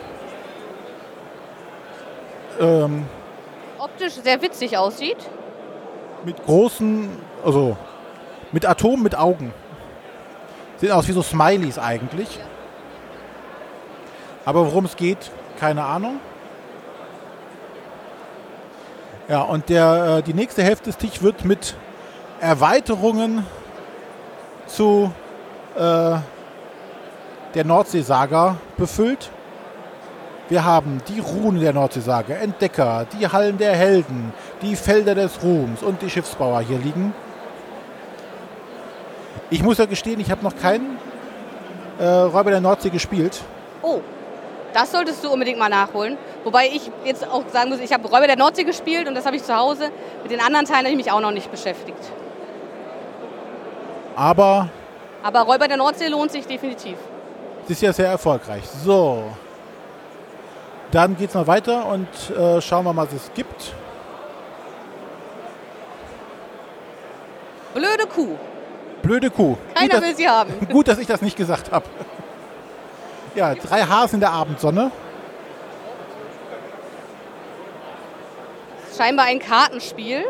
Ähm, Optisch sehr witzig aussieht. mit großen, also mit Atomen mit Augen. Sehen aus wie so Smileys eigentlich. Aber worum es geht, keine Ahnung. Ja, und der, äh, die nächste Hälfte des Tischs wird mit Erweiterungen zu äh, der Nordseesaga befüllt. Wir haben die Runen der Nordseesaga, Entdecker, die Hallen der Helden, die Felder des Ruhms und die Schiffsbauer hier liegen. Ich muss ja gestehen, ich habe noch keinen äh, Räuber der Nordsee gespielt. Oh, das solltest du unbedingt mal nachholen. Wobei ich jetzt auch sagen muss, ich habe Räuber der Nordsee gespielt und das habe ich zu Hause. Mit den anderen Teilen habe ich mich auch noch nicht beschäftigt. Aber Aber Räuber der Nordsee lohnt sich definitiv. es ist ja sehr erfolgreich. So, dann geht es noch weiter und äh, schauen wir mal, was es gibt. Blöde Kuh. Blöde Kuh. Keiner gut, will sie haben. gut, dass ich das nicht gesagt habe. Ja, drei Hasen in der Abendsonne. Scheinbar ein Kartenspiel.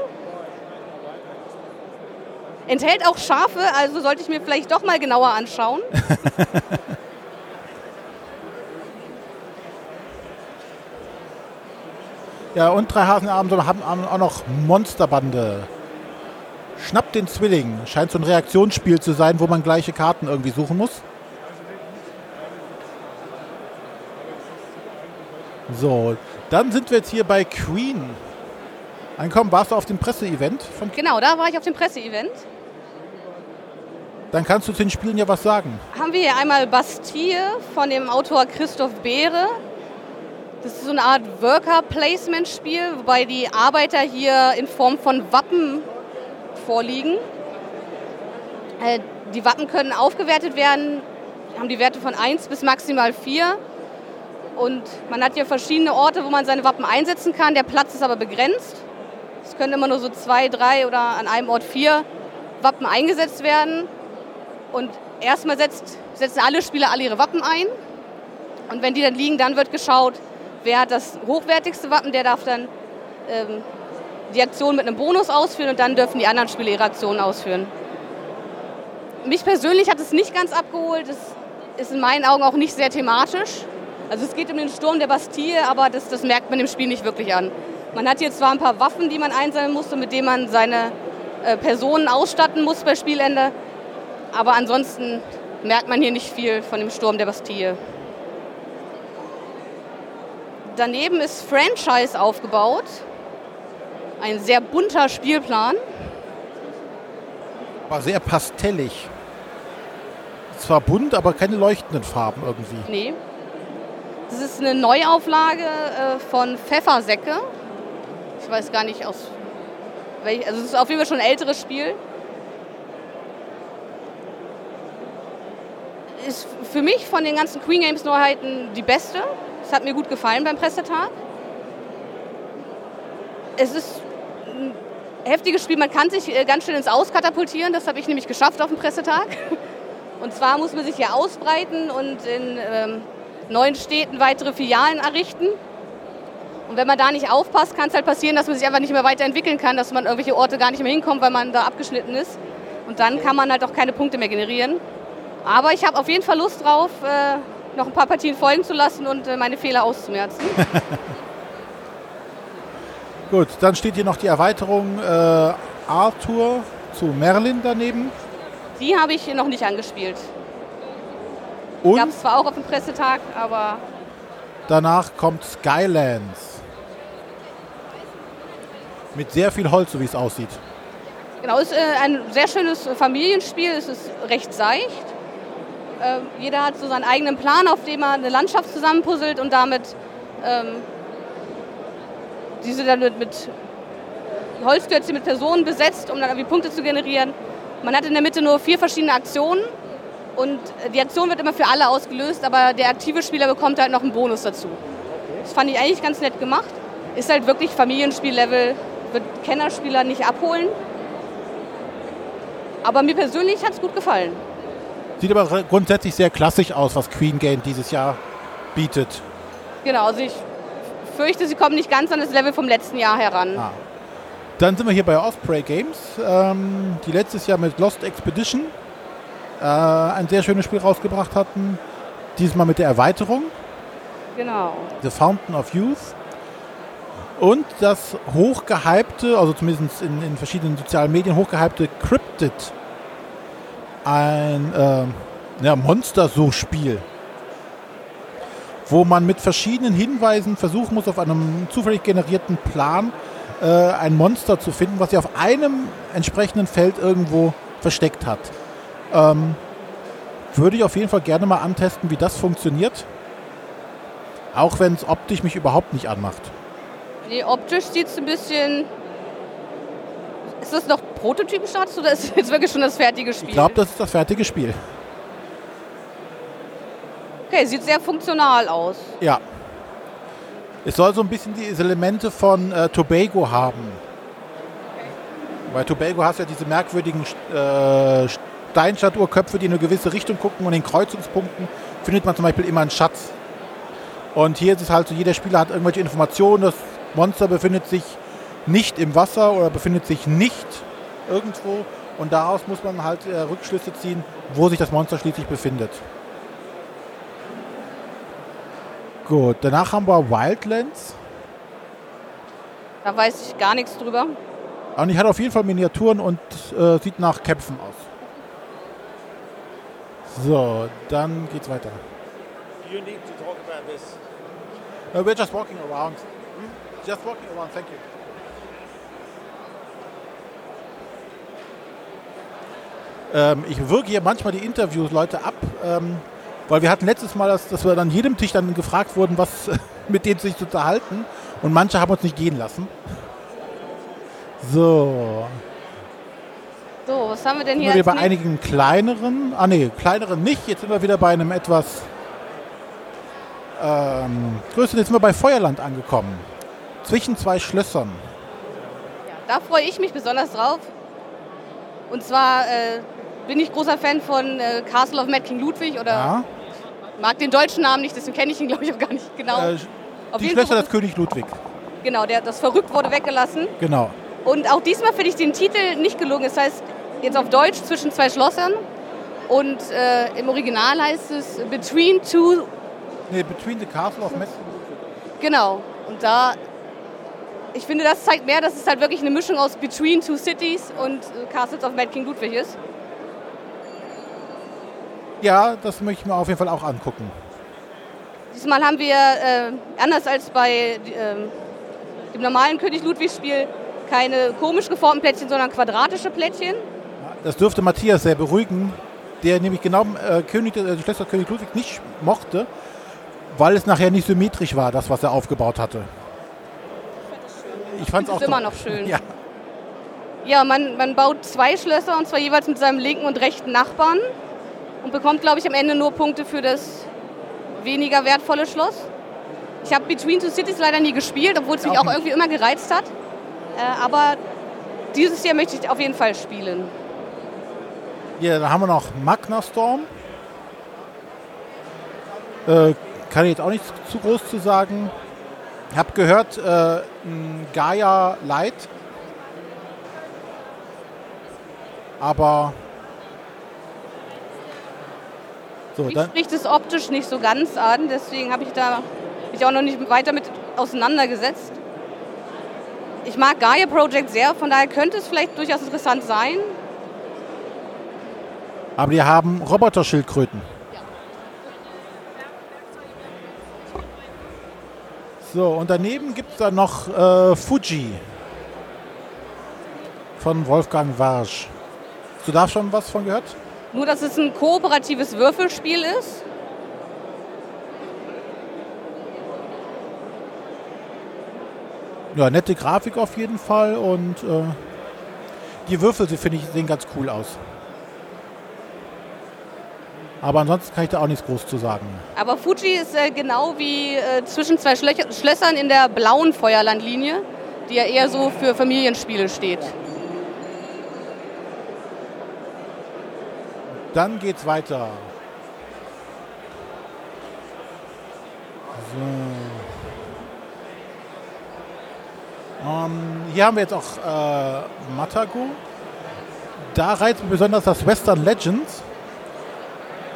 Enthält auch Schafe, also sollte ich mir vielleicht doch mal genauer anschauen. Ja, und drei Hasen in der Abendsonne haben haben auch noch Monsterbande. Schnapp den Zwilling. Scheint so ein Reaktionsspiel zu sein, wo man gleiche Karten irgendwie suchen muss. So, dann sind wir jetzt hier bei Queen. Ankommen, warst du auf dem Presseevent? Genau, da war ich auf dem Presseevent. dann kannst du zu den Spielen ja was sagen. Haben wir hier einmal Bastille von dem Autor Christoph Beere. Das ist so eine Art Worker-Placement-Spiel, wobei die Arbeiter hier in Form von Wappen vorliegen. Äh, die Wappen können aufgewertet werden, haben die Werte von 1 bis maximal 4. Und man hat hier verschiedene Orte, wo man seine Wappen einsetzen kann. Der Platz ist aber begrenzt. Es können immer nur so zwei, drei oder an einem Ort vier Wappen eingesetzt werden. Und erstmal setzt, setzen alle Spieler alle ihre Wappen ein. Und wenn die dann liegen, dann wird geschaut, wer hat das hochwertigste Wappen, der darf dann ähm, die Aktion mit einem Bonus ausführen und dann dürfen die anderen Spieler ihre Aktionen ausführen. Mich persönlich hat es nicht ganz abgeholt. Es ist in meinen Augen auch nicht sehr thematisch. Also es geht um den Sturm der Bastille, aber das, das merkt man dem Spiel nicht wirklich an. Man hat hier zwar ein paar Waffen, die man einsammeln muss und mit denen man seine äh, Personen ausstatten muss bei Spielende, aber ansonsten merkt man hier nicht viel von dem Sturm der Bastille. Daneben ist Franchise aufgebaut. Ein sehr bunter Spielplan. War sehr pastellig. Zwar bunt, aber keine leuchtenden Farben irgendwie. Nee. Das ist eine Neuauflage äh, von Pfeffersäcke. Ich weiß gar nicht aus welch, also es ist auf jeden Fall schon ein älteres Spiel. Ist für mich von den ganzen Queen Games Neuheiten die beste. Es hat mir gut gefallen beim Pressetag. Es ist ein heftiges Spiel, man kann sich äh, ganz schön ins Aus katapultieren. Das habe ich nämlich geschafft auf dem Pressetag. Und zwar muss man sich hier ausbreiten und in ähm, neuen Städten weitere Filialen errichten. Und wenn man da nicht aufpasst, kann es halt passieren, dass man sich einfach nicht mehr weiterentwickeln kann, dass man irgendwelche Orte gar nicht mehr hinkommt, weil man da abgeschnitten ist. Und dann kann man halt auch keine Punkte mehr generieren. Aber ich habe auf jeden Fall Lust drauf, äh, noch ein paar Partien folgen zu lassen und äh, meine Fehler auszumerzen. Gut, dann steht hier noch die Erweiterung äh, Arthur zu Merlin daneben. Die habe ich noch nicht angespielt. Gab es zwar auch auf dem Pressetag, aber danach kommt Skylands. Mit sehr viel Holz, so wie es aussieht. Genau, es ist äh, ein sehr schönes Familienspiel. Es ist recht seicht. Ähm, jeder hat so seinen eigenen Plan, auf dem er eine Landschaft zusammenpuzzelt und damit ähm, diese dann mit, mit Holzklötzchen mit Personen besetzt, um dann irgendwie Punkte zu generieren. Man hat in der Mitte nur vier verschiedene Aktionen und die Aktion wird immer für alle ausgelöst, aber der aktive Spieler bekommt halt noch einen Bonus dazu. Das fand ich eigentlich ganz nett gemacht. Ist halt wirklich Familienspiellevel, wird Kennerspieler nicht abholen. Aber mir persönlich hat es gut gefallen. Sieht aber grundsätzlich sehr klassisch aus, was Queen Game dieses Jahr bietet. Genau, also ich fürchte, sie kommen nicht ganz an das Level vom letzten Jahr heran. Ah. Dann sind wir hier bei Osprey Games, ähm, die letztes Jahr mit Lost Expedition äh, ein sehr schönes Spiel rausgebracht hatten. Diesmal mit der Erweiterung. Genau. The Fountain of Youth. Und das hochgehypte, also zumindest in, in verschiedenen sozialen Medien hochgehypte Cryptid. Ein äh, ja, Monstersuchspiel. Wo man mit verschiedenen Hinweisen versuchen muss, auf einem zufällig generierten Plan äh, ein Monster zu finden, was sich auf einem entsprechenden Feld irgendwo versteckt hat. Ähm, würde ich auf jeden Fall gerne mal antesten, wie das funktioniert. Auch wenn es optisch mich überhaupt nicht anmacht. Nee, optisch sieht es ein bisschen. Ist das noch Prototypenstatus oder ist es jetzt wirklich schon das fertige Spiel? Ich glaube, das ist das fertige Spiel. Okay, sieht sehr funktional aus. Ja. Es soll so ein bisschen diese Elemente von äh, Tobago haben. Bei Tobago hast du ja diese merkwürdigen äh, Steinstatuhrköpfe, die in eine gewisse Richtung gucken und in Kreuzungspunkten findet man zum Beispiel immer einen Schatz. Und hier ist es halt so, jeder Spieler hat irgendwelche Informationen, das Monster befindet sich nicht im Wasser oder befindet sich nicht irgendwo und daraus muss man halt äh, Rückschlüsse ziehen, wo sich das Monster schließlich befindet. Gut, danach haben wir Wildlands. Da weiß ich gar nichts drüber. Und ich hatte auf jeden Fall Miniaturen und äh, sieht nach Kämpfen aus. So, dann geht's weiter. You need to talk about this. Uh, we're just walking around. Hmm? Just walking around, thank you. Ähm, ich wirke hier manchmal die Interviews Leute ab, ähm, weil wir hatten letztes Mal, dass, dass wir an jedem Tisch dann gefragt wurden, was mit denen sich zu unterhalten. Und manche haben uns nicht gehen lassen. So. So, was haben wir denn Sind hier? wir wieder bei einigen kleineren, ah nee, kleineren nicht. Jetzt sind wir wieder bei einem etwas ähm, größeren. Jetzt sind wir bei Feuerland angekommen. Zwischen zwei Schlössern. Da freue ich mich besonders drauf. Und zwar äh, bin ich großer Fan von äh, Castle of Mad King Ludwig oder Ja. mag den deutschen Namen nicht, deswegen kenne ich ihn glaube ich auch gar nicht genau. Äh, Auf die Schlösser des König Ludwig. Genau, der, das verrückt wurde weggelassen. Genau. Und auch diesmal finde ich den Titel nicht gelungen. Das heißt, jetzt auf Deutsch zwischen zwei Schlossern. Und äh, im Original heißt es Between Two. Nee, Between the Castle of Mad Genau. Und da, ich finde, das zeigt mehr, dass es halt wirklich eine Mischung aus Between Two Cities und äh, Castles of Mad King Ludwig ist. Ja, das möchte ich mir auf jeden Fall auch angucken. Diesmal haben wir, äh, anders als bei ähm, dem normalen König Ludwig-Spiel, keine komisch geformten Plättchen, sondern quadratische Plättchen. Das dürfte Matthias sehr beruhigen, der nämlich genau äh, König, äh, die Schlösser König Ludwig nicht mochte, weil es nachher nicht symmetrisch war, das, was er aufgebaut hatte. Ich fand es Das auch ist immer noch schön. Ja. Ja, man, man baut zwei Schlösser und zwar jeweils mit seinem linken und rechten Nachbarn und bekommt, glaube ich, am Ende nur Punkte für das weniger wertvolle Schloss. Ich habe Between Two Cities leider nie gespielt, obwohl es mich Auch auch irgendwie immer gereizt hat. Äh, aber dieses Jahr möchte ich auf jeden Fall spielen. Ja, dann haben wir noch Magna Storm. Äh, kann ich jetzt auch nichts zu groß zu sagen. Ich habe gehört, äh, Gaia Light. Aber. So, Mich spricht es optisch nicht so ganz an, deswegen habe ich da mich auch noch nicht weiter mit auseinandergesetzt. Ich mag Gaia Project sehr, von daher könnte es vielleicht durchaus interessant sein. Aber die haben Roboterschildkröten. So, und daneben gibt es da noch äh, Fuji von Wolfgang Warsch. Du da schon was von gehört? Nur, dass es ein kooperatives Würfelspiel ist. Ja, nette Grafik auf jeden Fall und äh, die Würfel die finde ich sehen ganz cool aus. Aber ansonsten kann ich da auch nichts groß zu sagen. Aber Fuji ist äh, genau wie äh, zwischen zwei Schlöch Schlössern in der blauen Feuerlandlinie, die ja eher so für Familienspiele steht. Dann geht's weiter. So. Ähm, hier haben wir jetzt auch äh, Matago. Da reizt besonders das Western Legends.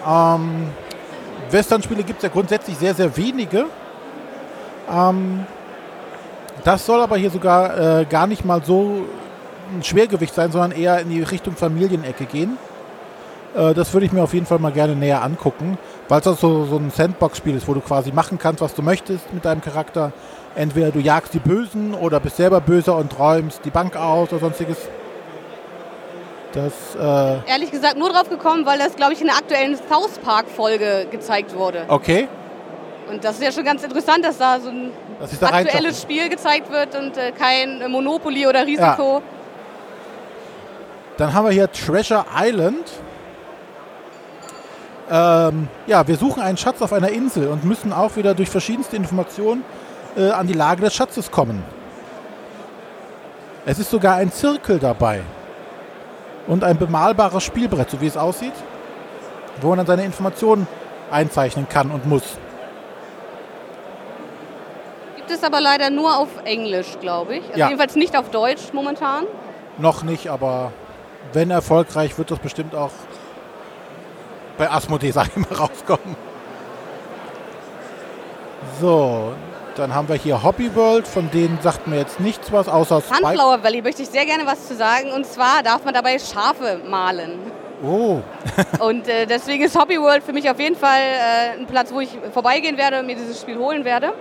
Ähm, Western-Spiele gibt es ja grundsätzlich sehr, sehr wenige. Ähm, das soll aber hier sogar äh, gar nicht mal so ein Schwergewicht sein, sondern eher in die Richtung Familienecke gehen. Äh, das würde ich mir auf jeden Fall mal gerne näher angucken, weil es auch so, so ein Sandbox-Spiel ist, wo du quasi machen kannst, was du möchtest mit deinem Charakter. Entweder du jagst die Bösen oder bist selber böser und räumst die Bank aus oder sonstiges. Das, äh, Ehrlich gesagt nur drauf gekommen, weil das, glaube ich, in der aktuellen South Park-Folge gezeigt wurde. okay. Und das ist ja schon ganz interessant, dass da so ein da aktuelles. Spiel gezeigt wird und äh, kein äh, Monopoly oder Risiko. Dann haben wir hier Treasure Island. Ähm, ja, wir suchen einen Schatz auf einer Insel und müssen auch wieder durch verschiedenste Informationen äh, an die Lage des Schatzes kommen. Es ist sogar ein Zirkel dabei und ein bemalbares Spielbrett, so wie es aussieht, wo man dann seine Informationen einzeichnen kann und muss. Gibt es aber leider nur auf Englisch, glaube ich. Also Ja. Jedenfalls nicht auf Deutsch momentan. Noch nicht, aber wenn erfolgreich, wird das bestimmt auch bei Asmodee, sag ich mal, rauskommen. So, dann haben wir hier Hobby World, von denen sagt mir jetzt nichts was, außer Spike. Sunflower Valley möchte ich sehr gerne was zu sagen. Und zwar darf man dabei Schafe malen. Oh, Und äh, deswegen ist Hobby World für mich auf jeden Fall äh, ein Platz, wo ich vorbeigehen werde und mir dieses Spiel holen werde.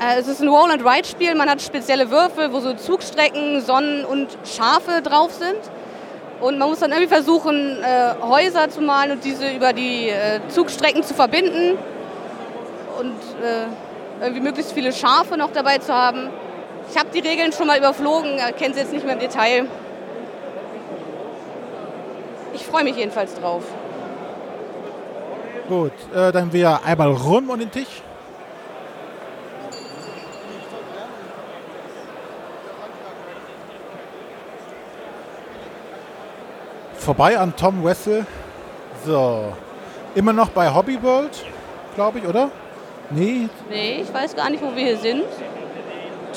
Äh, es ist ein Roll-and-Ride-Spiel. Man hat spezielle Würfel, wo so Zugstrecken, Sonnen und Schafe drauf sind. Und man muss dann irgendwie versuchen, äh, Häuser zu malen und diese über die äh, Zugstrecken zu verbinden. Und äh, irgendwie möglichst viele Schafe noch dabei zu haben. Ich habe die Regeln schon mal überflogen, äh, kenne sie jetzt nicht mehr im Detail. Ich freue mich jedenfalls drauf. gut. Äh, dann wir einmal rum um den Tisch. Vorbei an Tom Wessel. So. Immer noch bei Hobby World, glaube ich, oder? Nee, Nee, ich weiß gar nicht, wo wir hier sind.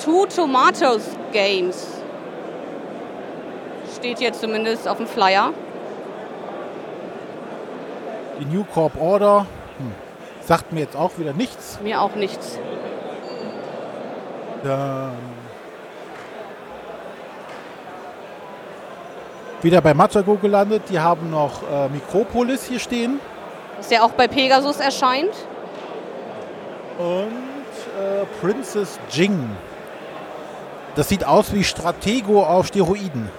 Two Tomatoes Games. Steht hier zumindest auf dem Flyer. die New Corp Order. Hm. Sagt mir jetzt auch wieder nichts. Mir auch nichts. Dann wieder bei Matago gelandet. Die haben noch äh, Mikropolis hier stehen. Das ja auch bei Pegasus erscheint. Und äh, Princess Jing. Das sieht aus wie Stratego auf Steroiden.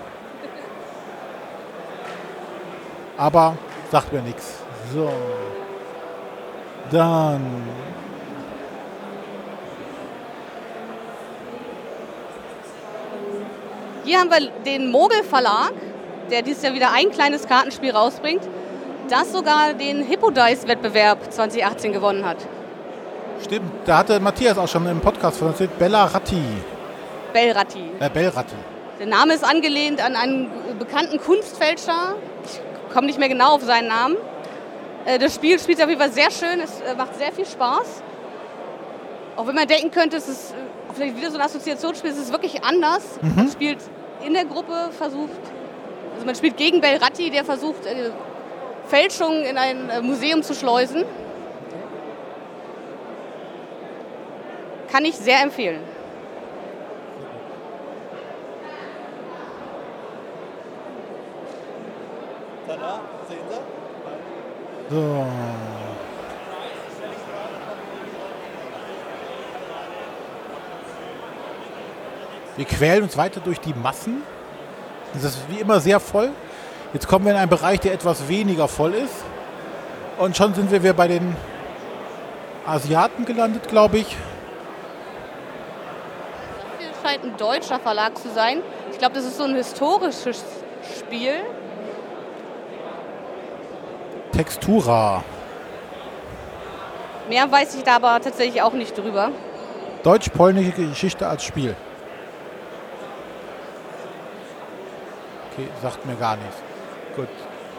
Aber sagt mir nichts. So. Dann. Hier haben wir den Mogel Verlag, der dieses Jahr wieder ein kleines Kartenspiel rausbringt, das sogar den Hippodice-Wettbewerb 2018 gewonnen hat. Stimmt, da hatte Matthias auch schon im Podcast von erzählt. Bella Ratti. Bellratti. Äh, Bellratti. Der Name ist angelehnt an einen bekannten Kunstfälscher. Ich komme nicht mehr genau auf seinen Namen. Äh, Das Spiel spielt sich auf jeden Fall sehr schön. Es äh, macht sehr viel Spaß. Auch wenn man denken könnte, es ist äh, vielleicht wieder so ein Assoziationsspiel, es ist wirklich anders. Man spielt in der Gruppe, versucht, also man spielt gegen Belratti, der versucht, Fälschungen in ein Museum zu schleusen. Kann ich sehr empfehlen. So. Wir quälen uns weiter durch die Massen. Es ist wie immer sehr voll. Jetzt kommen wir in einen Bereich, der etwas weniger voll ist. Und schon sind wir wieder bei den Asiaten gelandet, glaube ich. Scheint ein deutscher Verlag zu sein. Ich glaube, das ist so ein historisches Spiel. Textura. Mehr weiß ich da aber tatsächlich auch nicht drüber. Deutsch-polnische Geschichte als Spiel. Okay, sagt mir gar nichts. Gut,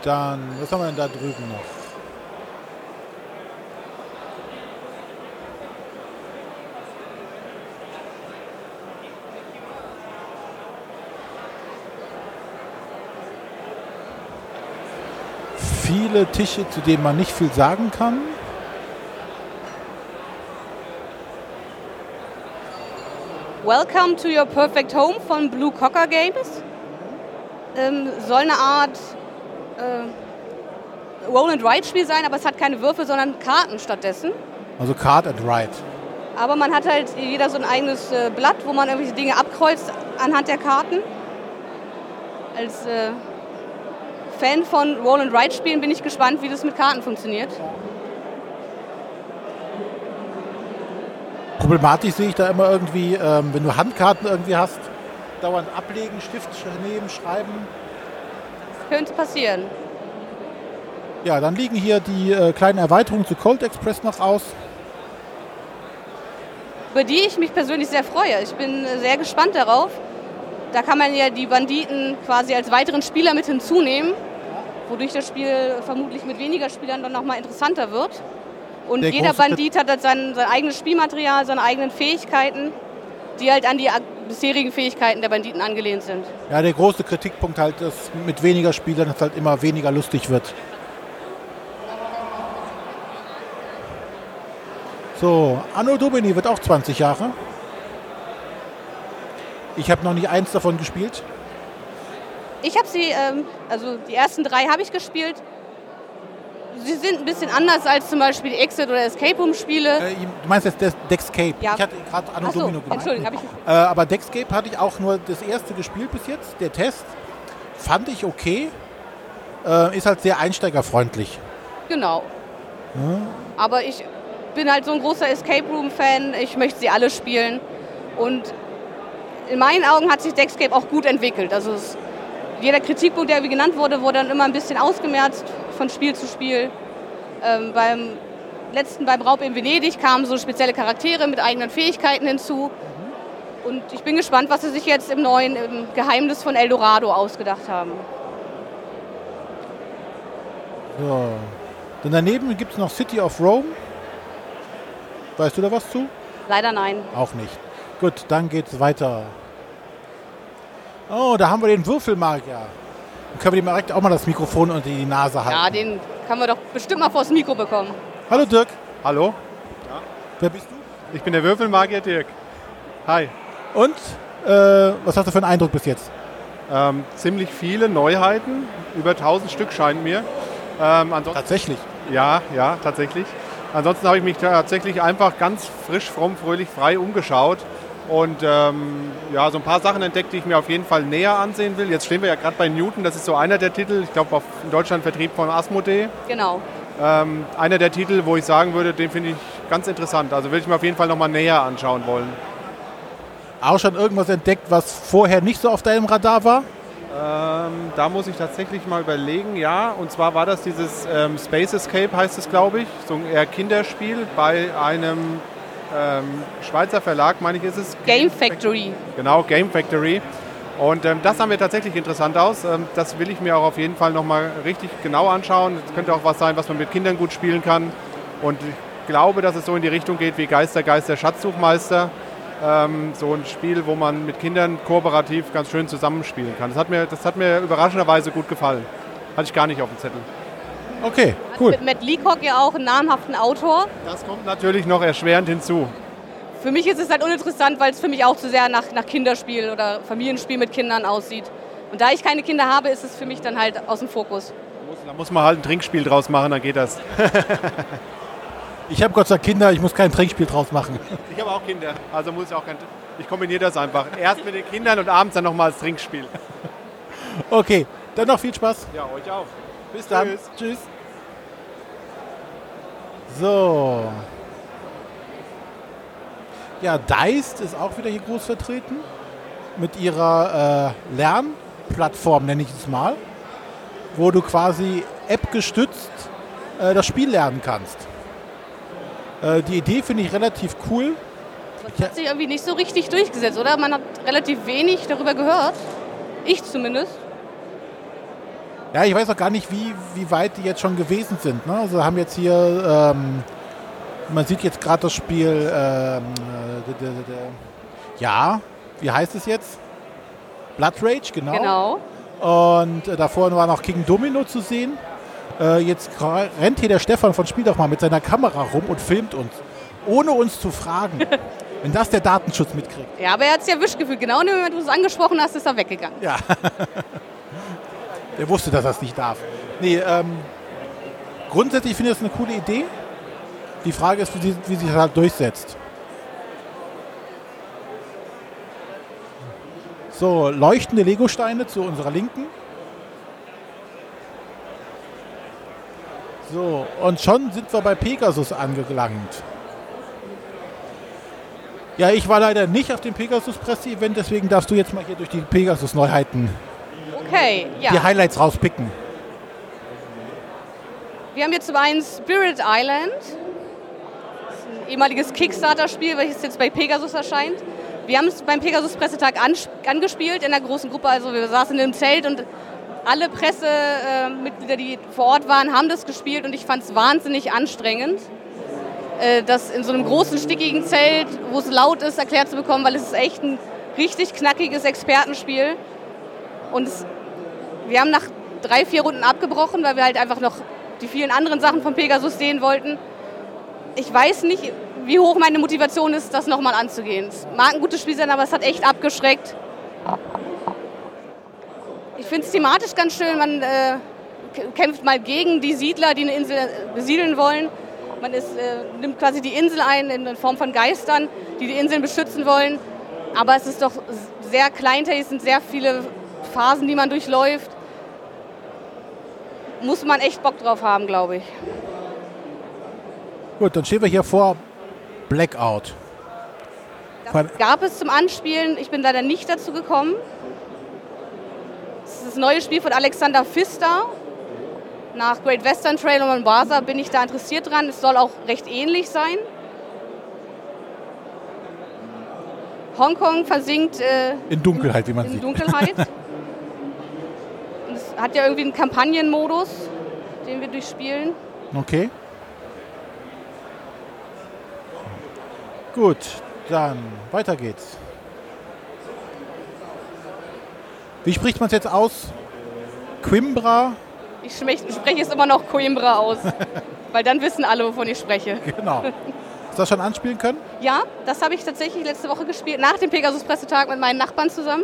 dann, was haben wir denn da drüben noch? Viele Tische, zu denen man nicht viel sagen kann. Welcome to Your Perfect Home von Blue Cocker Games. Ähm, soll eine Art äh, Roll-and-Ride-Spiel sein, aber es hat keine Würfel, sondern Karten stattdessen. Also Card and Ride. Aber man hat halt jeder so ein eigenes äh, Blatt, wo man irgendwelche Dinge abkreuzt anhand der Karten. Als äh, Fan von Roll-and-Ride-Spielen bin ich gespannt, wie das mit Karten funktioniert. Problematisch sehe ich da immer irgendwie, ähm, wenn du Handkarten irgendwie hast, dauernd ablegen, Stift nehmen, schreiben. Könnte passieren. Ja, dann liegen hier die äh, kleinen Erweiterungen zu Cold Express noch aus. über die ich mich persönlich sehr freue. Ich bin äh, sehr gespannt darauf. Da kann man ja die Banditen quasi als weiteren Spieler mit hinzunehmen, wodurch das Spiel vermutlich mit weniger Spielern dann nochmal interessanter wird. Und Der jeder Bandit hat halt sein, sein eigenes Spielmaterial, seine eigenen Fähigkeiten, die halt an die bisherigen Fähigkeiten der Banditen angelehnt sind. Ja, der große Kritikpunkt halt, dass mit weniger Spielern es halt immer weniger lustig wird. So, Anno Domini wird auch 20 Jahre. Ich habe noch nicht eins davon gespielt. Ich habe sie, ähm, also die ersten drei habe ich gespielt. Sie sind ein bisschen anders als zum Beispiel die Exit- oder Escape-Room-Spiele. Äh, du meinst jetzt Dex- Dexcape. Ja. Ich hatte gerade Anno Achso, Domino gemeint. Entschuldigung, habe ich Äh, aber Dexcape hatte ich auch nur das erste gespielt bis jetzt. Der Test fand ich okay. Äh, ist halt sehr einsteigerfreundlich. Genau. Aber ich bin halt so ein großer Escape Room-Fan. Ich möchte sie alle spielen. Und in meinen Augen hat sich Dexcape auch gut entwickelt. Also es, jeder Kritikpunkt, der wie genannt wurde, wurde dann immer ein bisschen ausgemerzt von Spiel zu Spiel. Ähm, beim letzten, beim Raub in Venedig kamen so spezielle Charaktere mit eigenen Fähigkeiten hinzu. Und ich bin gespannt, was sie sich jetzt im neuen im Geheimnis von Eldorado ausgedacht haben. So. Dann daneben gibt es noch City of Rome. Weißt du da was zu? Leider nein. Auch nicht. Gut, dann geht's weiter. Oh, da haben wir den Würfelmagier. Dann können wir dem direkt auch mal das Mikrofon unter die Nase halten. Ja, den kann man doch bestimmt mal vors Mikro bekommen. Hallo Dirk, Hallo, wer bist du? ich bin der Würfelmagier Dirk. Hi. Und äh, was hast du für einen Eindruck bis jetzt? Ähm, ziemlich viele Neuheiten, über 1000 Stück scheint mir. Ähm, Tatsächlich. ja, ja, tatsächlich. Ansonsten habe ich mich tatsächlich einfach ganz frisch, fromm, fröhlich, frei umgeschaut und ähm, ja, so ein paar Sachen entdeckt, die ich mir auf jeden Fall näher ansehen will. Jetzt stehen wir ja gerade bei Newton, das ist so einer der Titel, ich glaube in Deutschland Vertrieb von Asmodee. Genau. Ähm, einer der Titel, wo ich sagen würde, den finde ich ganz interessant. Also will ich mir auf jeden Fall nochmal näher anschauen wollen. Auch schon irgendwas entdeckt, was vorher nicht so auf deinem Radar war? Ähm, da muss ich tatsächlich mal überlegen, ja. Und zwar war das dieses ähm, Space Escape, heißt es, glaube ich. So ein eher Kinderspiel bei einem ähm, Schweizer Verlag, meine ich, ist es. Game Factory. Genau, Game Factory. Und ähm, das sah mir tatsächlich interessant aus. Ähm, das will ich mir auch auf jeden Fall nochmal richtig genau anschauen. Es könnte auch was sein, was man mit Kindern gut spielen kann. Und ich glaube, dass es so in die Richtung geht wie Geister, Geister, Schatzsuchmeister. Ähm, so ein Spiel, wo man mit Kindern kooperativ ganz schön zusammenspielen kann. Das hat mir, das hat mir überraschenderweise gut gefallen. Hatte ich gar nicht auf dem Zettel. Okay, cool. Mit Matt Leacock ja auch einen namhaften Autor. Das kommt natürlich noch erschwerend hinzu. Für mich ist es halt uninteressant, weil es für mich auch zu sehr nach, nach Kinderspiel oder Familienspiel mit Kindern aussieht. Und da ich keine Kinder habe, ist es für mich dann halt aus dem Fokus. Da muss man halt ein Trinkspiel draus machen, dann geht das. Ich habe Gott sei Dank Kinder, ich muss kein Trinkspiel draus machen. Ich habe auch Kinder, also muss ich auch kein. Ich kombiniere das einfach. Erst mit den Kindern und abends dann nochmal als Trinkspiel. Okay, dann noch viel Spaß. Ja, euch auch. Bis dann. Tschüss. So. Ja, Deist ist auch wieder hier groß vertreten. Mit ihrer äh, Lernplattform, nenne ich es mal. Wo du quasi App-gestützt äh, das Spiel lernen kannst. Äh, die Idee finde ich relativ cool. Das hat sich irgendwie nicht so richtig durchgesetzt, oder? Man hat relativ wenig darüber gehört. Ich zumindest. Ja, ich weiß auch gar nicht, wie, wie weit die jetzt schon gewesen sind. Ne? Also haben jetzt hier, ähm, man sieht jetzt gerade das Spiel, ähm, äh, ja, wie heißt es jetzt? Blood Rage, genau. Genau. Und äh, davor war noch King Domino zu sehen. Äh, jetzt rennt hier der Stefan von Spiel doch mal mit seiner Kamera rum und filmt uns, ohne uns zu fragen. Wenn das der Datenschutz mitkriegt. Ja, aber er hat es ja erwischt gefühlt. Genau in dem Moment, wo du es angesprochen hast, ist er weggegangen. Ja. Der wusste, dass er es nicht darf. Nee, ähm, grundsätzlich finde ich das eine coole Idee. Die Frage ist, wie, wie sich das halt durchsetzt. So, leuchtende Legosteine zu unserer Linken. So, und schon sind wir bei Pegasus angelangt. Ja, ich war leider nicht auf dem Pegasus-Presse-Event, deswegen darfst du jetzt mal hier durch die Pegasus-Neuheiten Okay, ja. die Highlights rauspicken. Wir haben jetzt zum einen Spirit Island. Das ist ein ehemaliges Kickstarter-Spiel, welches jetzt bei Pegasus erscheint. Wir haben es beim Pegasus-Pressetag angespielt in einer großen Gruppe. Also wir saßen im Zelt und alle Pressemitglieder, die vor Ort waren, haben das gespielt und ich fand es wahnsinnig anstrengend, äh, das in so einem großen, stickigen Zelt, wo es laut ist, erklärt zu bekommen, weil es ist echt ein richtig knackiges Expertenspiel. Und es, wir haben nach drei, vier Runden abgebrochen, weil wir halt einfach noch die vielen anderen Sachen von Pegasus sehen wollten. Ich weiß nicht, wie hoch meine Motivation ist, das nochmal anzugehen. Es mag ein gutes Spiel sein, aber es hat echt abgeschreckt. Ich finde es thematisch ganz schön. Man äh, kämpft mal gegen die Siedler, die eine Insel äh, besiedeln wollen. Man ist, äh, nimmt quasi die Insel ein in Form von Geistern, die die Inseln beschützen wollen. Aber es ist doch sehr kleinteilig, es sind sehr viele Phasen, die man durchläuft. Muss man echt Bock drauf haben, glaube ich. Gut, dann stehen wir hier vor Blackout. Das gab es zum Anspielen. Ich bin leider nicht dazu gekommen. Das ist das neue Spiel von Alexander Pfister. Nach Great Western Trail und Mombasa bin ich da interessiert dran. Es soll auch recht ähnlich sein. Hongkong versinkt äh, In Dunkelheit, wie man in sieht. Dunkelheit. Hat ja irgendwie einen Kampagnenmodus, den wir durchspielen. Okay. Gut, dann weiter geht's. Wie spricht man es jetzt aus? Quimbra? Ich sprech- spreche es immer noch Coimbra aus, weil dann wissen alle, wovon ich spreche. Genau. Hast du das schon anspielen können? Ja, das habe ich tatsächlich letzte Woche gespielt, nach dem Pegasus-Pressetag mit meinen Nachbarn zusammen.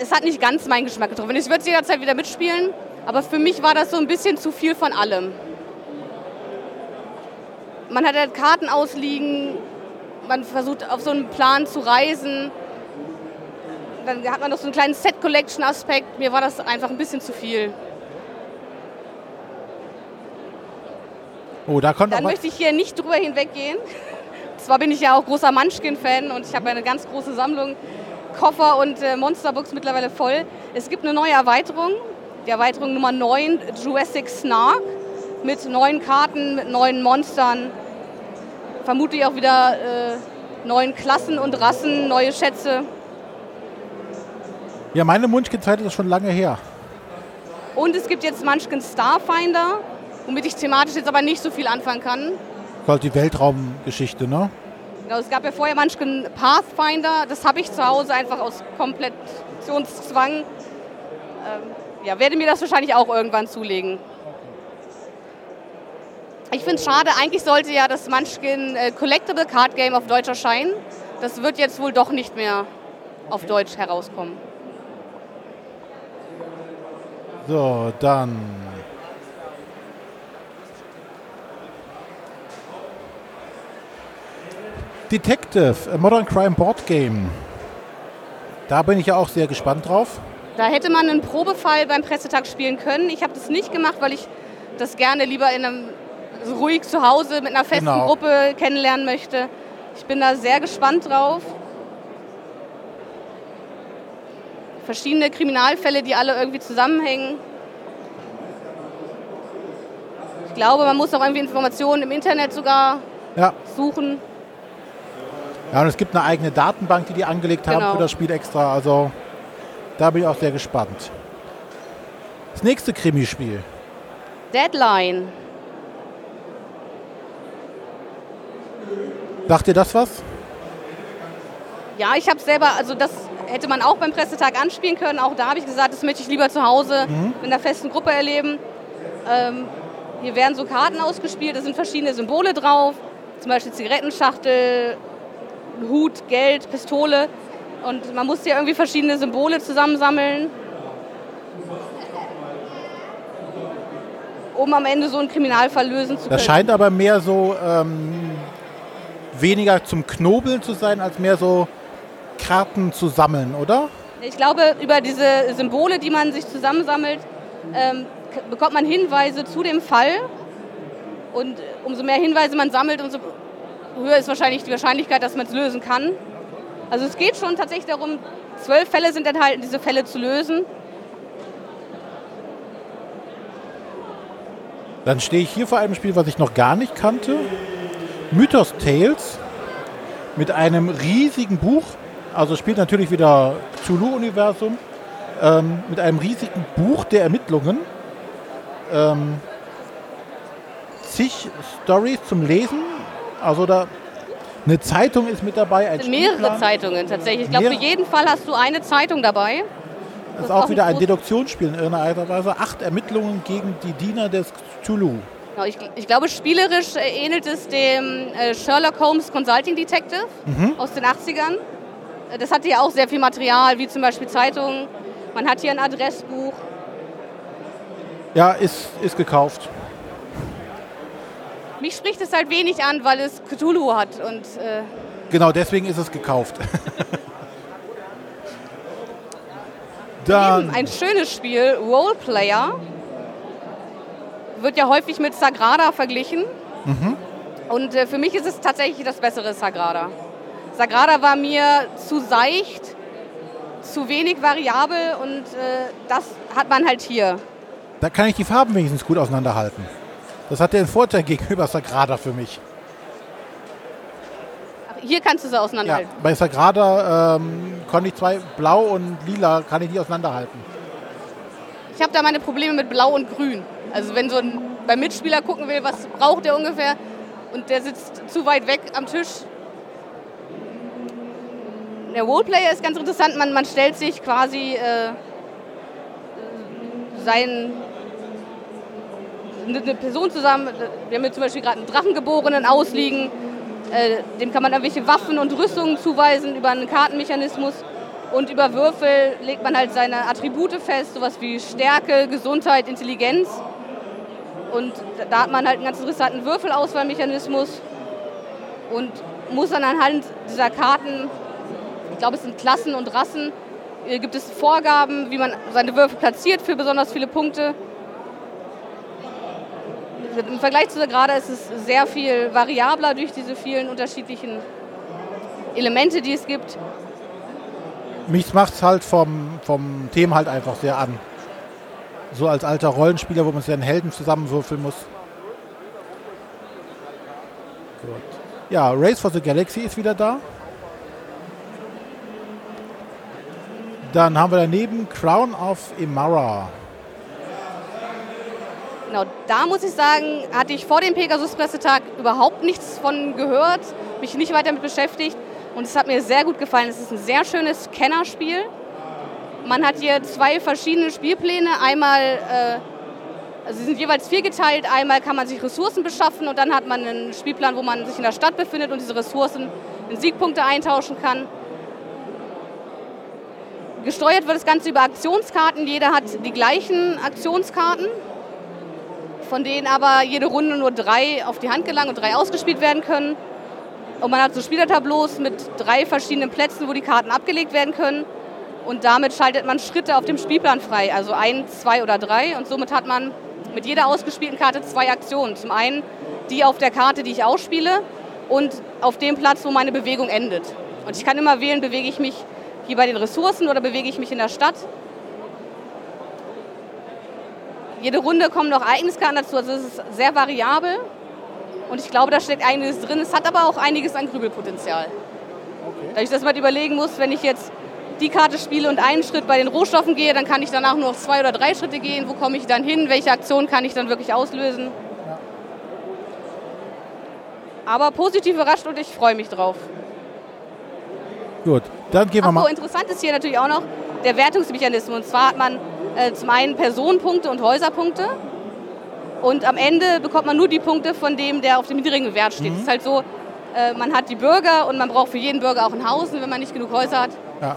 Es hat nicht ganz meinen Geschmack getroffen. Ich würde es jederzeit wieder mitspielen, aber für mich war das so ein bisschen zu viel von allem. Man hat halt Karten ausliegen, man versucht auf so einen Plan zu reisen. Dann hat man noch so einen kleinen Set-Collection-Aspekt. Mir war das einfach ein bisschen zu viel. Oh, da kommt Dann möchte ich hier nicht drüber hinweggehen. Zwar bin ich ja auch großer Munchkin-Fan und ich habe eine ganz große Sammlung Koffer und äh, Monsterbooks mittlerweile voll. Es gibt eine neue Erweiterung, die Erweiterung Nummer 9, Jurassic Snark, mit neuen Karten, mit neuen Monstern. Vermutlich auch wieder äh, neuen Klassen und Rassen, neue Schätze. Ja, meine Munchkin-Zeit ist schon lange her. Und es gibt jetzt Munchkin Starfinder, womit ich thematisch jetzt aber nicht so viel anfangen kann. Halt die Weltraumgeschichte, ne? Genau, es gab ja vorher Munchkin Pathfinder, das habe ich zu Hause einfach aus Kompletionszwang. Ähm, ja, werde mir das wahrscheinlich auch irgendwann zulegen. Ich finde es schade, eigentlich sollte ja das Munchkin äh, Collectible Card Game auf Deutsch erscheinen. Das wird jetzt wohl doch nicht mehr auf Deutsch herauskommen. So, dann. Detective, a Modern Crime Board Game. Da bin ich ja auch sehr gespannt drauf. Da hätte man einen Probefall beim Pressetag spielen können. Ich habe das nicht gemacht, weil ich das gerne lieber in einem so ruhig zu Hause mit einer festen Genau. Gruppe kennenlernen möchte. Ich bin da sehr gespannt drauf. Verschiedene Kriminalfälle, die alle irgendwie zusammenhängen. Ich glaube, man muss auch irgendwie Informationen im Internet sogar Ja. suchen. Ja, und es gibt eine eigene Datenbank, die die angelegt haben Genau. für das Spiel extra. Also da bin ich auch sehr gespannt. Das nächste Krimispiel. Deadline. Sagt ihr das was? Ja, ich habe selber, also das hätte man auch beim Pressetag anspielen können. Auch da habe ich gesagt, das möchte ich lieber zu Hause mit einer festen Gruppe erleben. Ähm, hier werden so Karten ausgespielt, da sind verschiedene Symbole drauf. zum Beispiel Zigarettenschachtel, Hut, Geld, Pistole. Und man muss hier irgendwie verschiedene Symbole zusammensammeln, um am Ende so einen Kriminalfall lösen zu können. Das scheint aber mehr so ähm, weniger zum Knobeln zu sein, als mehr so Karten zu sammeln, oder? Ich glaube, über diese Symbole, die man sich zusammensammelt, ähm, bekommt man Hinweise zu dem Fall. Und umso mehr Hinweise man sammelt, umso höher ist wahrscheinlich die Wahrscheinlichkeit, dass man es lösen kann. Also es geht schon tatsächlich darum, zwölf Fälle sind enthalten, diese Fälle zu lösen. Dann stehe ich hier vor einem Spiel, was ich noch gar nicht kannte. Mythos Tales mit einem riesigen Buch. Also spielt natürlich wieder Zulu-Universum. Ähm, mit einem riesigen Buch der Ermittlungen. Ähm, zig Stories zum Lesen. Also da eine Zeitung ist mit dabei. Ein mehrere Spielplan. Zeitungen tatsächlich. Ich glaube, für jeden Fall hast du eine Zeitung dabei. Das ist auch auch wieder ein Deduktionsspiel in irgendeiner Art und Weise. Acht Ermittlungen gegen die Diener des Cthulhu. Ich, ich glaube, spielerisch äh, ähnelt es dem äh, Sherlock Holmes Consulting Detective aus den 80ern. Äh, Das hatte ja auch sehr viel Material, wie zum Beispiel Zeitungen. Man hat hier ein Adressbuch. Ja, ist, ist gekauft. Mich spricht es halt wenig an, weil es Cthulhu hat. Und äh, Genau, deswegen ist es gekauft. Dann, ein schönes Spiel, Roleplayer, wird ja häufig mit Sagrada verglichen. Und äh, für mich ist es tatsächlich das bessere Sagrada. Sagrada war mir zu seicht, zu wenig variabel und äh, das hat man halt hier. da kann ich die Farben wenigstens gut auseinanderhalten. Das hat den Vorteil gegenüber Sagrada für mich. Ach, Hier kannst du sie Ja, auseinanderhalten. bei Sagrada ähm, konnte ich zwei, blau und lila, kann ich die auseinanderhalten. Ich habe da meine Probleme mit Blau und Grün. Also wenn so ein beim Mitspieler gucken will, was braucht der ungefähr und der sitzt zu weit weg am Tisch. Der Roleplayer ist ganz interessant. Man, man stellt sich quasi äh, sein, eine Person zusammen. Wir haben hier zum Beispiel gerade einen Drachengeborenen ausliegen. Äh, dem kann man irgendwelche Waffen und Rüstungen zuweisen über einen Kartenmechanismus. Und über Würfel legt man halt seine Attribute fest, sowas wie Stärke, Gesundheit, Intelligenz. Und da- da hat man halt einen ganz interessanten Würfelauswahlmechanismus und muss dann anhand dieser Karten, ich glaube es sind Klassen und Rassen, äh, gibt es Vorgaben, wie man seine Würfel platziert für besonders viele Punkte. Im Vergleich zu gerade ist es sehr viel variabler durch diese vielen unterschiedlichen Elemente, die es gibt. Mich macht es halt vom, vom Thema halt einfach sehr an. So als alter Rollenspieler, wo man seinen Helden zusammenwürfeln muss. Gut. Ja, Race for the Galaxy ist wieder da. Dann haben wir daneben Crown of Imara. Genau, da muss ich sagen, hatte ich vor dem Pegasus-Pressetag überhaupt nichts von gehört, mich nicht weiter damit beschäftigt und es hat mir sehr gut gefallen. Es ist ein sehr schönes Kennerspiel. Man hat hier zwei verschiedene Spielpläne. Einmal, äh, also sie sind jeweils viergeteilt. Einmal kann man sich Ressourcen beschaffen und dann hat man einen Spielplan, wo man sich in der Stadt befindet und diese Ressourcen in Siegpunkte eintauschen kann. Gesteuert wird das Ganze über Aktionskarten. Jeder hat die gleichen Aktionskarten von denen aber jede Runde nur drei auf die Hand gelangen und drei ausgespielt werden können. Und man hat so Spielertableaus mit drei verschiedenen Plätzen, wo die Karten abgelegt werden können. Und damit schaltet man Schritte auf dem Spielplan frei, also ein, zwei oder drei. Und somit hat man mit jeder ausgespielten Karte zwei Aktionen. Zum einen die auf der Karte, die ich ausspiele, und auf dem Platz, wo meine Bewegung endet. Und ich kann immer wählen, bewege ich mich hier bei den Ressourcen oder bewege ich mich in der Stadt. Jede Runde kommen noch Ereigniskarten dazu, also es ist sehr variabel. Und ich glaube, da steckt einiges drin. Es hat aber auch einiges an Grübelpotenzial. Dadurch, dass man halt überlegen muss, wenn ich jetzt die Karte spiele und einen Schritt bei den Rohstoffen gehe, dann kann ich danach nur noch zwei oder drei Schritte gehen. Wo komme ich dann hin? Welche Aktion kann ich dann wirklich auslösen? Aber positiv überrascht und ich freue mich drauf. Gut, dann gehen wir Ach so, mal. interessant ist hier natürlich auch noch der Wertungsmechanismus. Und zwar hat man zum einen Personenpunkte und Häuserpunkte. Und am Ende bekommt man nur die Punkte von dem, der auf dem niedrigen Wert steht. Es ist halt so, äh, man hat die Bürger und man braucht für jeden Bürger auch ein Haus, wenn man nicht genug Häuser hat. Ja.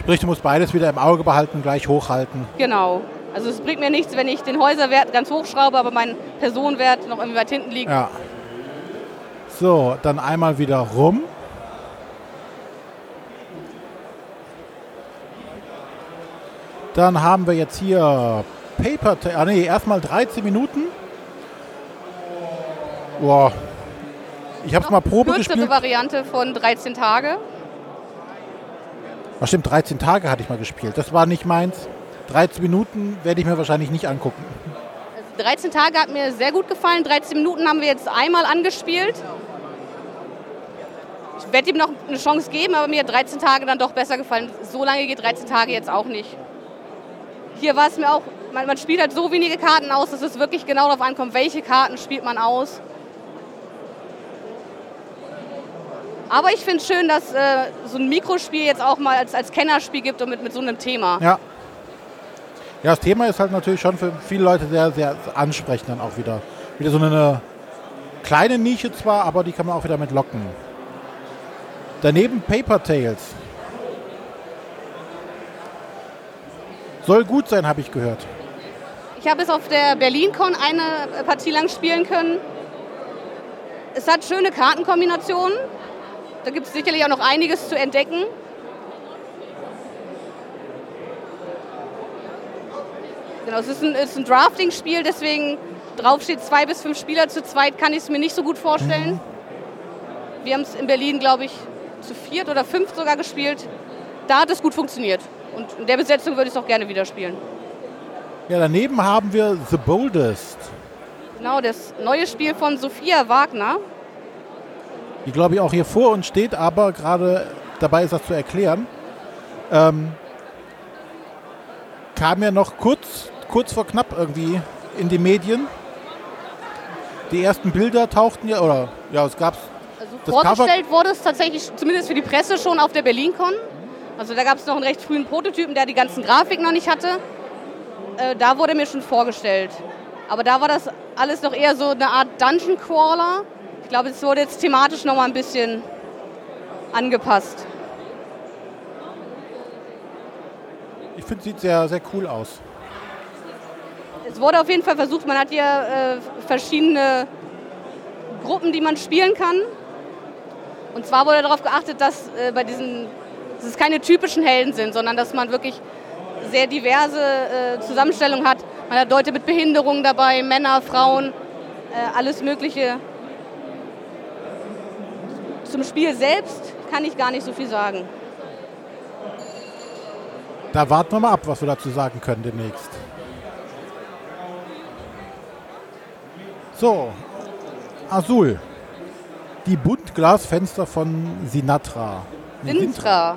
Sprich, du musst beides wieder im Auge behalten, gleich hochhalten. Genau. Also es bringt mir nichts, wenn ich den Häuserwert ganz hochschraube, aber mein Personenwert noch irgendwie weit hinten liegt. Ja. So, dann einmal wieder rum. Dann haben wir jetzt hier Paper. Ah nee, erstmal 13 Minuten. Boah. Ich habe es mal Probe Kürzere gespielt. Variante von 13 Tage. Ach stimmt, 13 Tage hatte ich mal gespielt. Das war nicht meins. 13 Minuten werde ich mir wahrscheinlich nicht angucken. 13 Tage hat mir sehr gut gefallen. 13 Minuten haben wir jetzt einmal angespielt. Ich werde ihm noch eine Chance geben, aber mir hat 13 Tage dann doch besser gefallen. So lange geht 13 Tage jetzt auch nicht. Hier war es mir auch, man, man spielt halt so wenige Karten aus, dass es wirklich genau darauf ankommt, welche Karten spielt man aus. Aber ich finde es schön, dass äh, so ein Mikrospiel jetzt auch mal als, als Kennerspiel gibt und mit, mit so einem Thema. Ja. Ja, das Thema ist halt natürlich schon für viele Leute sehr, sehr ansprechend dann auch wieder. Wieder so eine kleine Nische zwar, aber die kann man auch wieder mit locken. Daneben Paper Tales. Soll gut sein, habe ich gehört. Ich habe es auf der BerlinCon eine Partie lang spielen können. Es hat schöne Kartenkombinationen. Da gibt es sicherlich auch noch einiges zu entdecken. Genau, es ist ein, ein Drafting-Spiel, deswegen drauf steht zwei bis fünf Spieler zu zweit, kann ich es mir nicht so gut vorstellen. Wir haben es in Berlin, glaube ich, zu viert oder fünf sogar gespielt. Da hat es gut funktioniert. Und in der Besetzung würde ich es auch gerne wieder spielen. Ja, daneben haben wir The Boldest. Genau, das neue Spiel von Sophia Wagner. die glaube ich auch hier vor uns steht, aber gerade dabei ist das zu erklären. Ähm, kam ja noch kurz, kurz vor knapp irgendwie in die Medien. Die ersten Bilder tauchten ja, oder ja, es gab Also vorgestellt wurde es tatsächlich, zumindest für die Presse, schon auf der BerlinCon. Also da gab es noch einen recht frühen Prototypen, der die ganzen Grafiken noch nicht hatte. Äh, da wurde mir schon vorgestellt. Aber da war das alles noch eher so eine Art Dungeon Crawler. Ich glaube, es wurde jetzt thematisch noch mal ein bisschen angepasst. ich finde, sieht sehr, sehr cool aus. Es wurde auf jeden Fall versucht, man hat hier äh, verschiedene Gruppen, die man spielen kann. Und zwar wurde darauf geachtet, dass äh, bei diesen, dass es keine typischen Helden sind, sondern dass man wirklich sehr diverse äh, Zusammenstellungen hat. Man hat Leute mit Behinderungen dabei, Männer, Frauen, äh, alles Mögliche. Zum Spiel selbst kann ich gar nicht so viel sagen. Da warten wir mal ab, was wir dazu sagen können demnächst. So, Azul. Die Buntglasfenster von Sinatra. Sintra.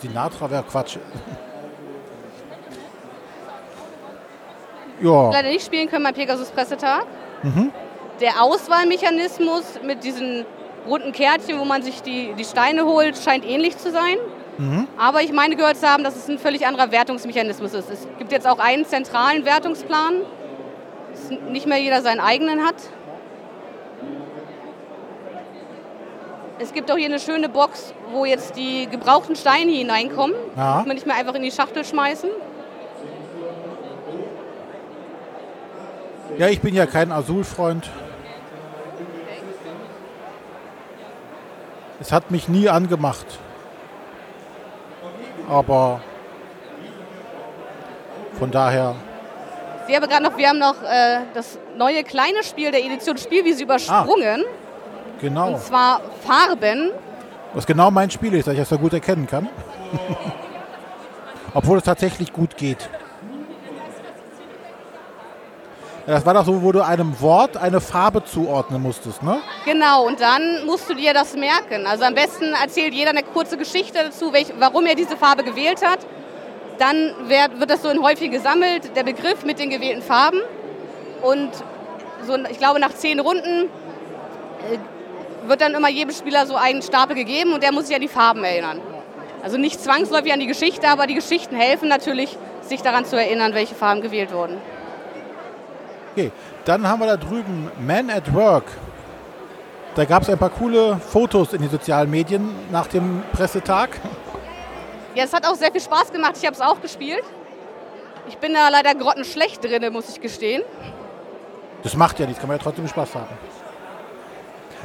Sinatra wäre Quatsch. ja, leider nicht spielen können beim Pegasus Pressetag. Der Auswahlmechanismus mit diesen runden Kärtchen, wo man sich die, die Steine holt, scheint ähnlich zu sein. Aber ich meine gehört zu haben, dass es ein völlig anderer Wertungsmechanismus ist. Es gibt jetzt auch einen zentralen Wertungsplan, dass nicht mehr jeder seinen eigenen hat. Es gibt auch hier eine schöne Box, wo jetzt die gebrauchten Steine hineinkommen. Ja. Muss man nicht mehr einfach in die Schachtel schmeißen. ja, ich bin ja kein Azul-Freund. Es hat mich nie angemacht. Aber von daher, sehe aber gerade noch, wir haben noch äh, das neue kleine Spiel der Edition Spielwiese übersprungen. Genau. Und zwar Farben. Was genau mein Spiel ist, dass ich das so gut erkennen kann. Obwohl es tatsächlich gut geht. Das war doch so, wo du einem Wort eine Farbe zuordnen musstest, ne? Genau, und dann musst du dir das merken. Also am besten erzählt jeder eine kurze Geschichte dazu, welch, warum er diese Farbe gewählt hat. Dann wird, wird das so in häufig gesammelt, der Begriff mit den gewählten Farben. Und so, ich glaube, nach zehn Runden äh, wird dann immer jedem Spieler so einen Stapel gegeben und der muss sich an die Farben erinnern. Also nicht zwangsläufig an die Geschichte, aber die Geschichten helfen natürlich, sich daran zu erinnern, welche Farben gewählt wurden. Okay, dann haben wir da drüben Man at Work. Da gab es ein paar coole Fotos in den sozialen Medien nach dem Pressetag. Ja, es hat auch sehr viel Spaß gemacht. Ich habe es auch gespielt. Ich bin da leider grottenschlecht drin, muss ich gestehen. Das macht ja nichts, kann man ja trotzdem Spaß haben.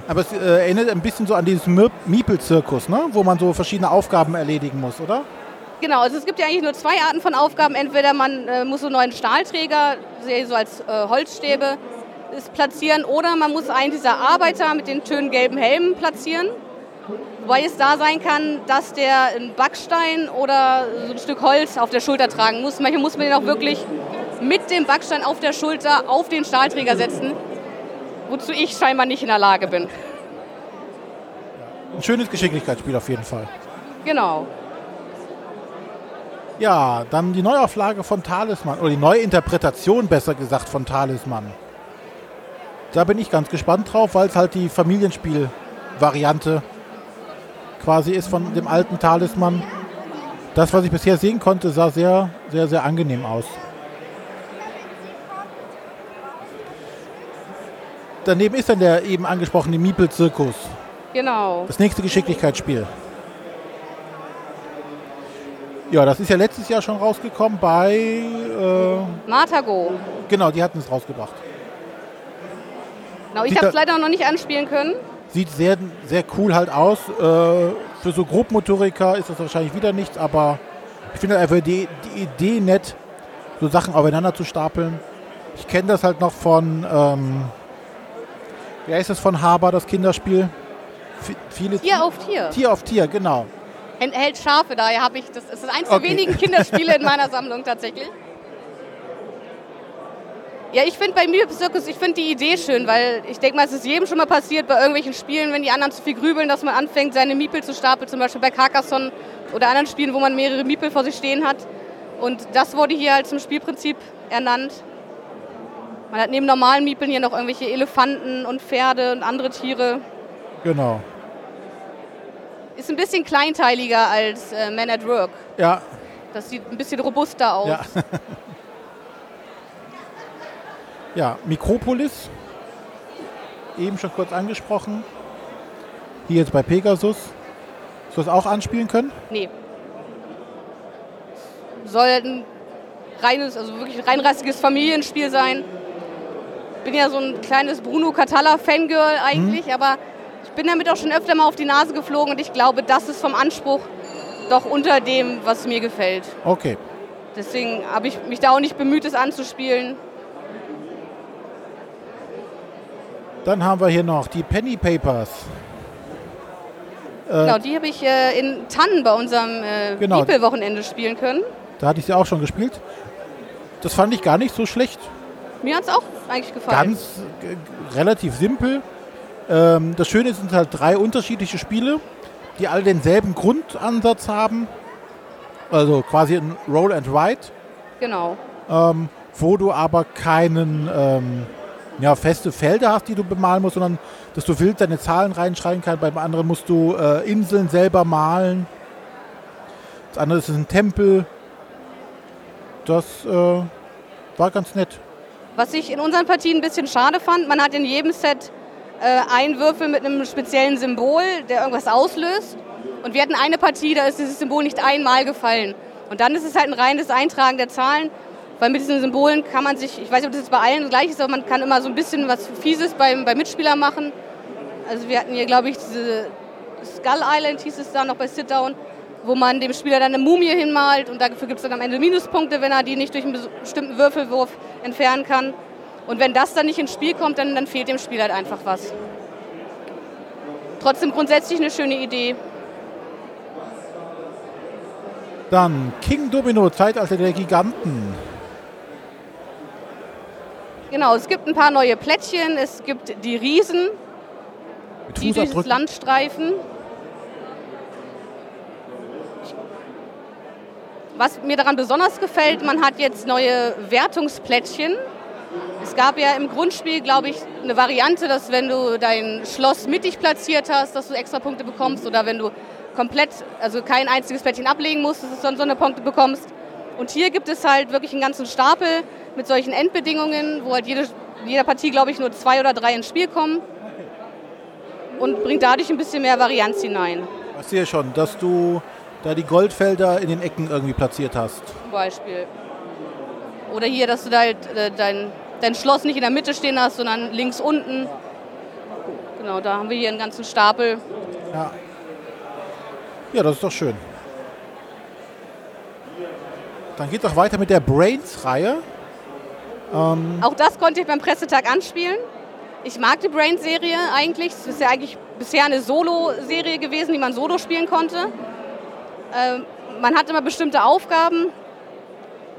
Aber es äh, erinnert ein bisschen so an dieses Miepel-Zirkus, ne? wo man so verschiedene Aufgaben erledigen muss, oder? Genau, also es gibt ja eigentlich nur zwei Arten von Aufgaben. Entweder man äh, muss so einen neuen Stahlträger, so als äh, Holzstäbe, platzieren oder man muss einen dieser Arbeiter mit den schönen gelben Helmen platzieren. Wobei es da sein kann, dass der einen Backstein oder so ein Stück Holz auf der Schulter tragen muss. Manchmal muss man den auch wirklich mit dem Backstein auf der Schulter auf den Stahlträger setzen, wozu ich scheinbar nicht in der Lage bin. Ein schönes Geschicklichkeitsspiel auf jeden Fall. Genau. Ja, dann die Neuauflage von Talisman, oder die Neuinterpretation besser gesagt von Talisman. Da bin ich ganz gespannt drauf, weil es halt die Familienspiel-Variante quasi ist von dem alten Talisman. Das, was ich bisher sehen konnte, sah sehr, sehr, sehr angenehm aus. Daneben ist dann der eben angesprochene Miepel-Zirkus. Genau. Das nächste Geschicklichkeitsspiel. Ja, das ist ja letztes Jahr schon rausgekommen bei. Äh, Martago. Genau, die hatten es rausgebracht. Genau, ich habe es leider noch nicht anspielen können. Sieht sehr, sehr cool halt aus. Äh, für so Grobmotoriker ist das wahrscheinlich wieder nichts, aber ich finde einfach die, die Idee nett, so Sachen aufeinander zu stapeln. Ich kenne das halt noch von, ähm, wie heißt das von Haber, das Kinderspiel? V viele Tier auf Tier. Tier auf Tier, genau. Enthält Schafe, daher habe ich, das ist das eines okay. der wenigen Kinderspiele in meiner Sammlung tatsächlich. Ja, ich finde bei mir Circus, ich finde die Idee schön, weil ich denke mal, es ist jedem schon mal passiert bei irgendwelchen Spielen, wenn die anderen zu viel grübeln, dass man anfängt, seine Miepel zu stapeln, zum Beispiel bei Carcassonne oder anderen Spielen, wo man mehrere Miepel vor sich stehen hat. Und das wurde hier halt zum Spielprinzip ernannt. Man hat neben normalen Miepeln hier noch irgendwelche Elefanten und Pferde und andere Tiere. Genau. Ist ein bisschen kleinteiliger als äh, Man at Work. Ja. Das sieht ein bisschen robuster aus. Ja. Ja, Mikropolis, eben schon kurz angesprochen. Hier jetzt bei Pegasus. Soll es auch anspielen können? Nee. Soll ein reines, also wirklich reinrassiges Familienspiel sein. Bin ja so ein kleines Bruno Catala-Fangirl eigentlich, mhm. aber ich bin damit auch schon öfter mal auf die Nase geflogen und ich glaube, das ist vom Anspruch doch unter dem, was mir gefällt. Okay. Deswegen habe ich mich da auch nicht bemüht, es anzuspielen. Dann haben wir hier noch die Penny Papers. Äh, genau, die habe ich äh, in Tannen bei unserem äh, genau. wochenende spielen können. Da hatte ich sie auch schon gespielt. Das fand ich gar nicht so schlecht. Mir hat es auch eigentlich gefallen. Ganz äh, relativ simpel. Ähm, das Schöne sind halt drei unterschiedliche Spiele, die alle denselben Grundansatz haben. Also quasi ein Roll and Write. Genau. Ähm, wo du aber keinen ähm, ja, feste Felder hast, die du bemalen musst, sondern dass du wild deine Zahlen reinschreiben kannst. Beim anderen musst du äh, Inseln selber malen. Das andere ist ein Tempel. Das äh, war ganz nett. Was ich in unseren Partien ein bisschen schade fand, man hat in jedem Set äh, einen Würfel mit einem speziellen Symbol, der irgendwas auslöst. Und wir hatten eine Partie, da ist dieses Symbol nicht einmal gefallen. Und dann ist es halt ein reines Eintragen der Zahlen. Weil mit diesen Symbolen kann man sich, ich weiß nicht, ob das jetzt bei allen gleich ist, aber man kann immer so ein bisschen was Fieses beim, beim Mitspieler machen. Also wir hatten hier, glaube ich, diese Skull Island hieß es da noch bei Sit Down, wo man dem Spieler dann eine Mumie hinmalt und dafür gibt es dann am Ende Minuspunkte, wenn er die nicht durch einen bestimmten Würfelwurf entfernen kann. Und wenn das dann nicht ins Spiel kommt, dann, dann fehlt dem Spieler halt einfach was. Trotzdem grundsätzlich eine schöne Idee. Dann King Domino, Zeitalter der Giganten. Genau, es gibt ein paar neue Plättchen, es gibt die Riesen, die dieses Land streifen. Was mir daran besonders gefällt, man hat jetzt neue Wertungsplättchen. Es gab ja im Grundspiel, glaube ich, eine Variante, dass wenn du dein Schloss mittig platziert hast, dass du extra Punkte bekommst oder wenn du komplett, also kein einziges Plättchen ablegen musst, dass du so eine Punkte bekommst. Und hier gibt es halt wirklich einen ganzen Stapel mit solchen Endbedingungen, wo halt jede, jeder Partie, glaube ich, nur zwei oder drei ins Spiel kommen. Und bringt dadurch ein bisschen mehr Varianz hinein. Ich sehe schon, dass du da die Goldfelder in den Ecken irgendwie platziert hast. Zum Beispiel. Oder hier, dass du da halt äh, dein, dein Schloss nicht in der Mitte stehen hast, sondern links unten. Genau, da haben wir hier einen ganzen Stapel. Ja. Ja, das ist doch schön. Dann geht doch weiter mit der Brains-Reihe. Ähm, Auch das konnte ich beim Pressetag anspielen. Ich mag die Brains-Serie eigentlich. Es ist ja eigentlich bisher eine Solo-Serie gewesen, die man solo spielen konnte. Ähm, man hat immer bestimmte Aufgaben,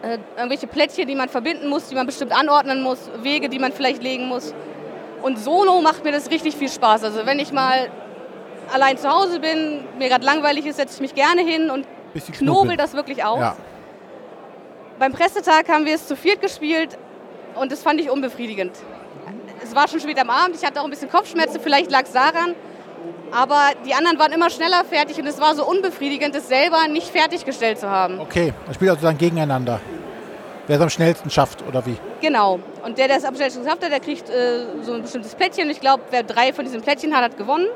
äh, irgendwelche Plättchen, die man verbinden muss, die man bestimmt anordnen muss, Wege, die man vielleicht legen muss. Und solo macht mir das richtig viel Spaß. Also wenn ich mal allein zu Hause bin, mir gerade langweilig ist, setze ich mich gerne hin und knobel das wirklich aus. Ja. Beim Pressetag haben wir es zu viert gespielt und das fand ich unbefriedigend. Es war schon spät am Abend, ich hatte auch ein bisschen Kopfschmerzen, vielleicht lag es daran. Aber die anderen waren immer schneller fertig und es war so unbefriedigend, es selber nicht fertiggestellt zu haben. Okay, das spielt also dann gegeneinander. Wer es am schnellsten schafft, oder wie? Genau. Und der, der es am schnellsten geschafft hat, der kriegt äh, so ein bestimmtes Plättchen. Ich glaube, wer drei von diesen Plättchen hat, hat gewonnen.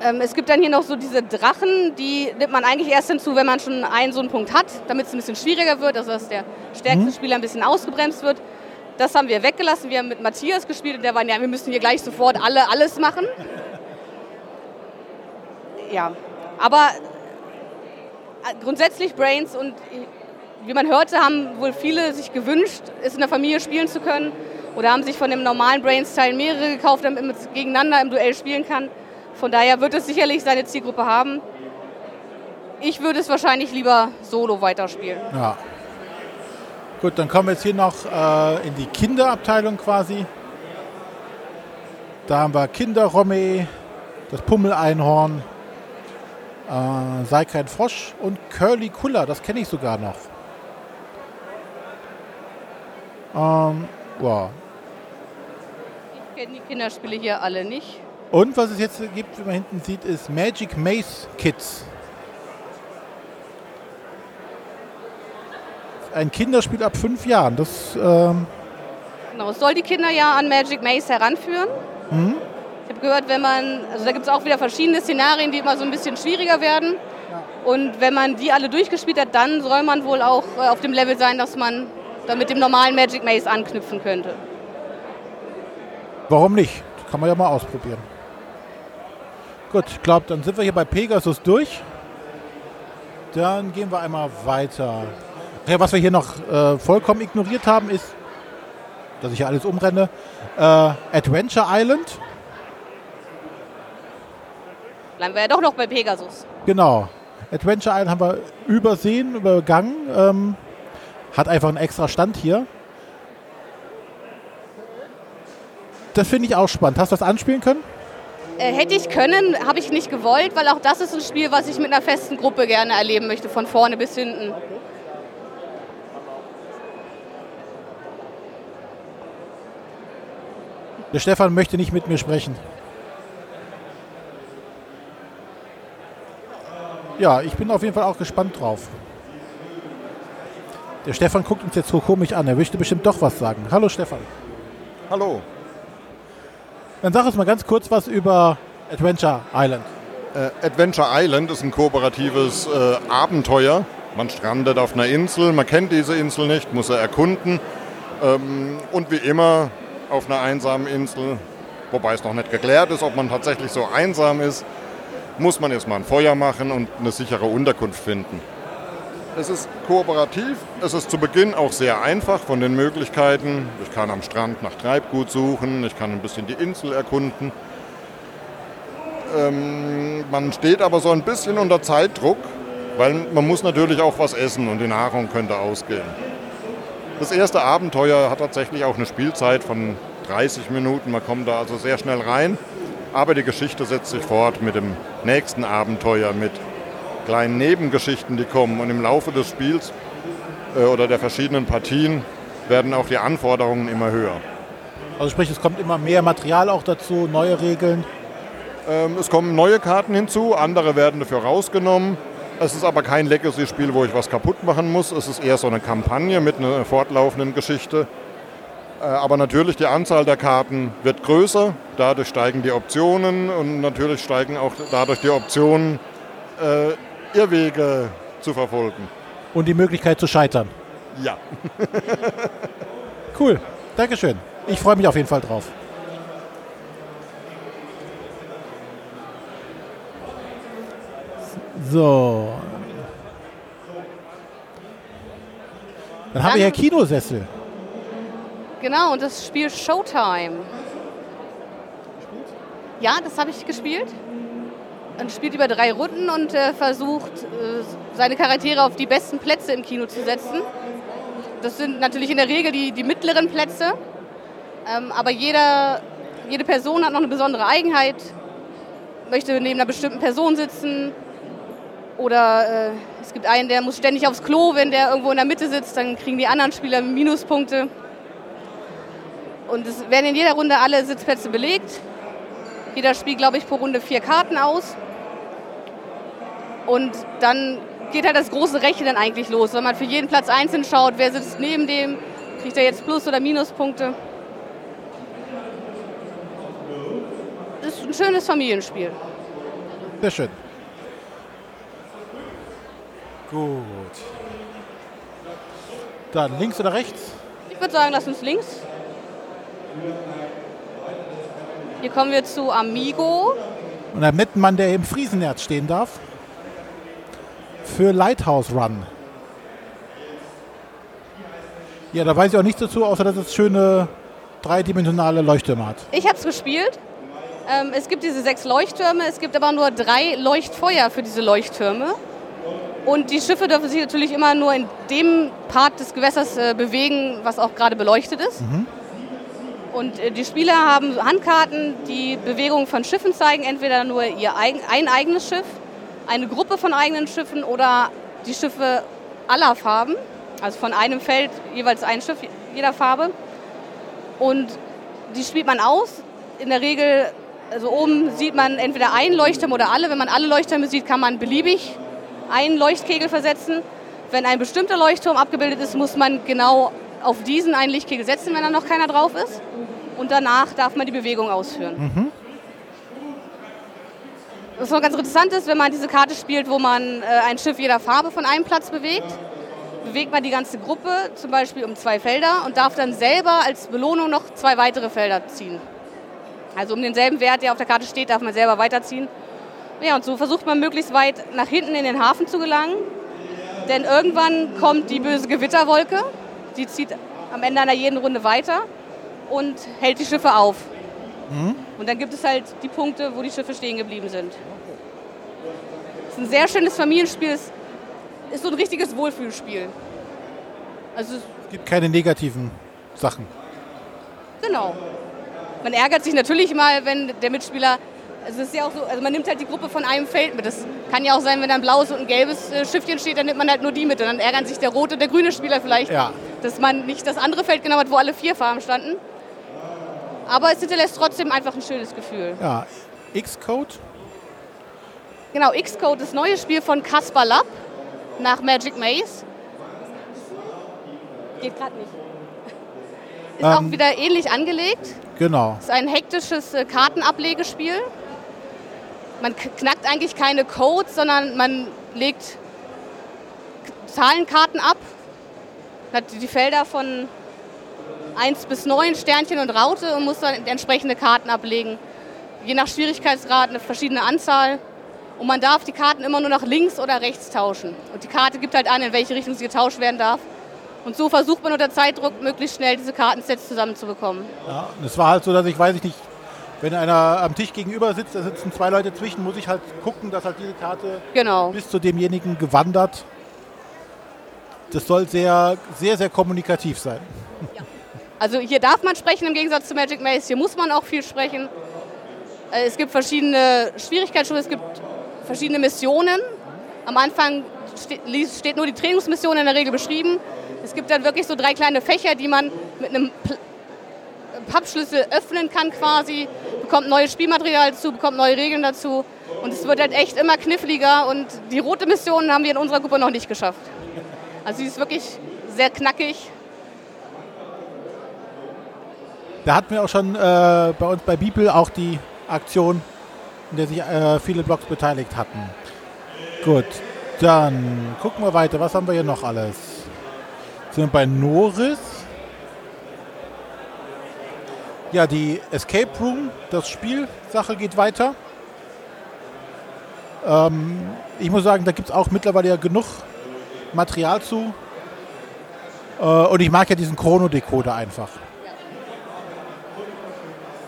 Ähm, es gibt dann hier noch so diese Drachen, die nimmt man eigentlich erst hinzu, wenn man schon einen so einen Punkt hat, damit es ein bisschen schwieriger wird, also dass der stärkste Spieler ein bisschen ausgebremst wird. Das haben wir weggelassen. Wir haben mit Matthias gespielt und der war, ja, wir müssen hier gleich sofort alle alles machen. Ja, aber äh, grundsätzlich Brains und wie man hörte, haben wohl viele sich gewünscht, es in der Familie spielen zu können oder haben sich von dem normalen Brains-Teil mehrere gekauft, damit man es gegeneinander im Duell spielen kann. Von daher wird es sicherlich seine Zielgruppe haben. Ich würde es wahrscheinlich lieber solo weiterspielen. Ja. Gut, dann kommen wir jetzt hier noch äh, in die Kinderabteilung quasi. Da haben wir Kinderromme, das Pummeleinhorn, äh, Sei kein Frosch und Curly Kuller, das kenne ich sogar noch. Ähm, wow. Ich kenne die Kinderspiele hier alle nicht. Und was es jetzt gibt, wie man hinten sieht, ist Magic Maze Kids. Ein Kinderspiel ab fünf Jahren. Das ähm, Genau, es soll die Kinder ja an Magic Maze heranführen. Mhm. Ich habe gehört, wenn man, also da gibt es auch wieder verschiedene Szenarien, die immer so ein bisschen schwieriger werden. Und wenn man die alle durchgespielt hat, dann soll man wohl auch äh, auf dem Level sein, dass man dann mit dem normalen Magic Maze anknüpfen könnte. Warum nicht? Das kann man ja mal ausprobieren. Gut, ich glaube, dann sind wir hier bei Pegasus durch. Dann gehen wir einmal weiter. Ja, was wir hier noch äh, vollkommen ignoriert haben, ist, dass ich hier alles umrenne, äh, Adventure Island. Bleiben wir ja doch noch bei Pegasus. Genau. Adventure Island haben wir übersehen, übergangen. Ähm, hat einfach einen extra Stand hier. Das finde ich auch spannend. Hast du das anspielen können? Äh, hätte ich können, habe ich nicht gewollt, weil auch das ist ein Spiel, was ich mit einer festen Gruppe gerne erleben möchte, von vorne bis hinten. Der Stefan möchte nicht mit mir sprechen. Ja, ich bin auf jeden Fall auch gespannt drauf. Der Stefan guckt uns jetzt so komisch an. Er möchte bestimmt doch was sagen. Hallo Stefan. Hallo. Dann sag uns mal ganz kurz was über Adventure Island. Äh, Adventure Island ist ein kooperatives äh, Abenteuer. Man strandet auf einer Insel, man kennt diese Insel nicht, muss er erkunden. Ähm, und wie immer auf einer einsamen Insel, wobei es noch nicht geklärt ist, ob man tatsächlich so einsam ist, muss man erstmal ein Feuer machen und eine sichere Unterkunft finden. Es ist kooperativ, es ist zu Beginn auch sehr einfach von den Möglichkeiten. Ich kann am Strand nach Treibgut suchen, ich kann ein bisschen die Insel erkunden. Ähm, man steht aber so ein bisschen unter Zeitdruck, weil man muss natürlich auch was essen und die Nahrung könnte ausgehen. Das erste Abenteuer hat tatsächlich auch eine Spielzeit von 30 Minuten, man kommt da also sehr schnell rein. Aber die Geschichte setzt sich fort mit dem nächsten Abenteuer, mit kleinen Nebengeschichten, die kommen. Und im Laufe des Spiels äh, oder der verschiedenen Partien werden auch die Anforderungen immer höher. Also sprich, es kommt immer mehr Material auch dazu, neue Regeln. Ähm, es kommen neue Karten hinzu, andere werden dafür rausgenommen. Es ist aber kein Legacy-Spiel, wo ich was kaputt machen muss. Es ist eher so eine Kampagne mit einer fortlaufenden Geschichte. Äh, Aber natürlich die Anzahl der Karten wird größer, dadurch steigen die Optionen und natürlich steigen auch dadurch die Optionen, äh, Irrwege zu verfolgen. Und die Möglichkeit zu scheitern. Ja. Cool. Dankeschön. Ich freue mich auf jeden Fall drauf. So. Dann haben wir hier Kinosessel. Genau, und das Spiel Showtime. Ja, das habe ich gespielt. Und spielt über drei Runden und äh, versucht, äh, seine Charaktere auf die besten Plätze im Kino zu setzen. Das sind natürlich in der Regel die, die mittleren Plätze. Ähm, aber jeder, jede Person hat noch eine besondere Eigenheit. Möchte neben einer bestimmten Person sitzen. Oder äh, es gibt einen, der muss ständig aufs Klo, wenn der irgendwo in der Mitte sitzt, dann kriegen die anderen Spieler Minuspunkte. Und es werden in jeder Runde alle Sitzplätze belegt. Jeder spielt, glaube ich, pro Runde vier Karten aus. Und dann geht halt das große Rechnen eigentlich los. Wenn man für jeden Platz einzeln schaut, wer sitzt neben dem, kriegt er jetzt Plus- oder Minuspunkte. Ist ein schönes Familienspiel. Sehr schön. Gut. Dann links oder rechts? Ich würde sagen, lass uns links. Hier kommen wir zu Amigo. Und damit man, der im Friesenerz stehen darf, für Lighthouse Run. Ja, da weiß ich auch nichts dazu, außer dass es schöne dreidimensionale Leuchttürme hat. Ich habe es gespielt. Ähm, es gibt diese sechs Leuchttürme, es gibt aber nur drei Leuchtfeuer für diese Leuchttürme. Und die Schiffe dürfen sich natürlich immer nur in dem Part des Gewässers äh, bewegen, was auch gerade beleuchtet ist. Und äh, die Spieler haben Handkarten, die Bewegung von Schiffen zeigen, entweder nur ihr eigen, ein eigenes Schiff, eine Gruppe von eigenen Schiffen oder die Schiffe aller Farben, also von einem Feld jeweils ein Schiff jeder Farbe. Und die spielt man aus. In der Regel, also oben sieht man entweder einen Leuchtturm oder alle. Wenn man alle Leuchttürme sieht, kann man beliebig einen Leuchtkegel versetzen. Wenn ein bestimmter Leuchtturm abgebildet ist, muss man genau auf diesen einen Lichtkegel setzen, wenn da noch keiner drauf ist. Und danach darf man die Bewegung ausführen. Was noch ganz interessant ist, wenn man diese Karte spielt, wo man äh, ein Schiff jeder Farbe von einem Platz bewegt, bewegt man die ganze Gruppe zum Beispiel um zwei Felder und darf dann selber als Belohnung noch zwei weitere Felder ziehen. Also um denselben Wert, der auf der Karte steht, darf man selber weiterziehen. Ja, und so versucht man möglichst weit nach hinten in den Hafen zu gelangen. Denn irgendwann kommt die böse Gewitterwolke, die zieht am Ende einer jeden Runde weiter und hält die Schiffe auf. Und dann gibt es halt die Punkte, wo die Schiffe stehen geblieben sind. Es ist ein sehr schönes Familienspiel. Es ist so ein richtiges Wohlfühlspiel. Also Es gibt keine negativen Sachen. genau. Man ärgert sich natürlich mal, wenn der Mitspieler. Also es ist ja auch so, also man nimmt halt die Gruppe von einem Feld mit. Das kann ja auch sein, wenn da ein blaues und ein gelbes äh, Schiffchen steht, dann nimmt man halt nur die mit. Und dann ärgern sich der rote und der grüne Spieler vielleicht, Ja. dass man nicht das andere Feld genommen hat, wo alle vier Farben standen. Aber es hinterlässt trotzdem einfach ein schönes Gefühl. Ja, X-Code. Genau, Xcode, das neue Spiel von Caspar Lab nach Magic Maze. Geht gerade nicht. Ist auch Ähm. wieder ähnlich angelegt. Genau. Ist ein hektisches äh, Kartenablegespiel. Man knackt eigentlich keine Codes, sondern man legt Zahlenkarten ab. Hat die Felder von 1 bis 9 Sternchen und Raute und muss dann entsprechende Karten ablegen. Je nach Schwierigkeitsgrad eine verschiedene Anzahl. Und man darf die Karten immer nur nach links oder rechts tauschen. Und die Karte gibt halt an, in welche Richtung sie getauscht werden darf. Und so versucht man unter Zeitdruck möglichst schnell diese Kartensets zusammenzubekommen. Ja, es war halt so, dass ich, weiß ich nicht, wenn einer am Tisch gegenüber sitzt, da sitzen zwei Leute zwischen, muss ich halt gucken, dass halt diese Karte Genau. bis zu demjenigen gewandert. Das soll sehr, sehr, sehr kommunikativ sein. Also hier darf man sprechen im Gegensatz zu Magic Maze. Hier muss man auch viel sprechen. Äh, Es gibt verschiedene Schwierigkeitsstufen, es gibt verschiedene Missionen. Am Anfang steht nur die Trainingsmission in der Regel beschrieben. Es gibt dann wirklich so drei kleine Fächer, die man mit einem Pappschlüssel öffnen kann quasi, bekommt neues Spielmaterial dazu, bekommt neue Regeln dazu. Und es wird halt echt immer kniffliger und die rote Mission haben wir in unserer Gruppe noch nicht geschafft. Also sie ist wirklich sehr knackig. Da hatten wir auch schon äh, bei uns bei Bibel auch die Aktion, in der sich äh, viele Blogs beteiligt hatten. Gut, dann gucken wir weiter. Was haben wir hier noch alles? Sind wir bei Norris? Ja, die Escape Room, das Spiel, Sache geht weiter. Ähm, ich muss sagen, da gibt es auch mittlerweile ja genug Material zu. Äh, und ich mag ja diesen Chrono-Decoder einfach.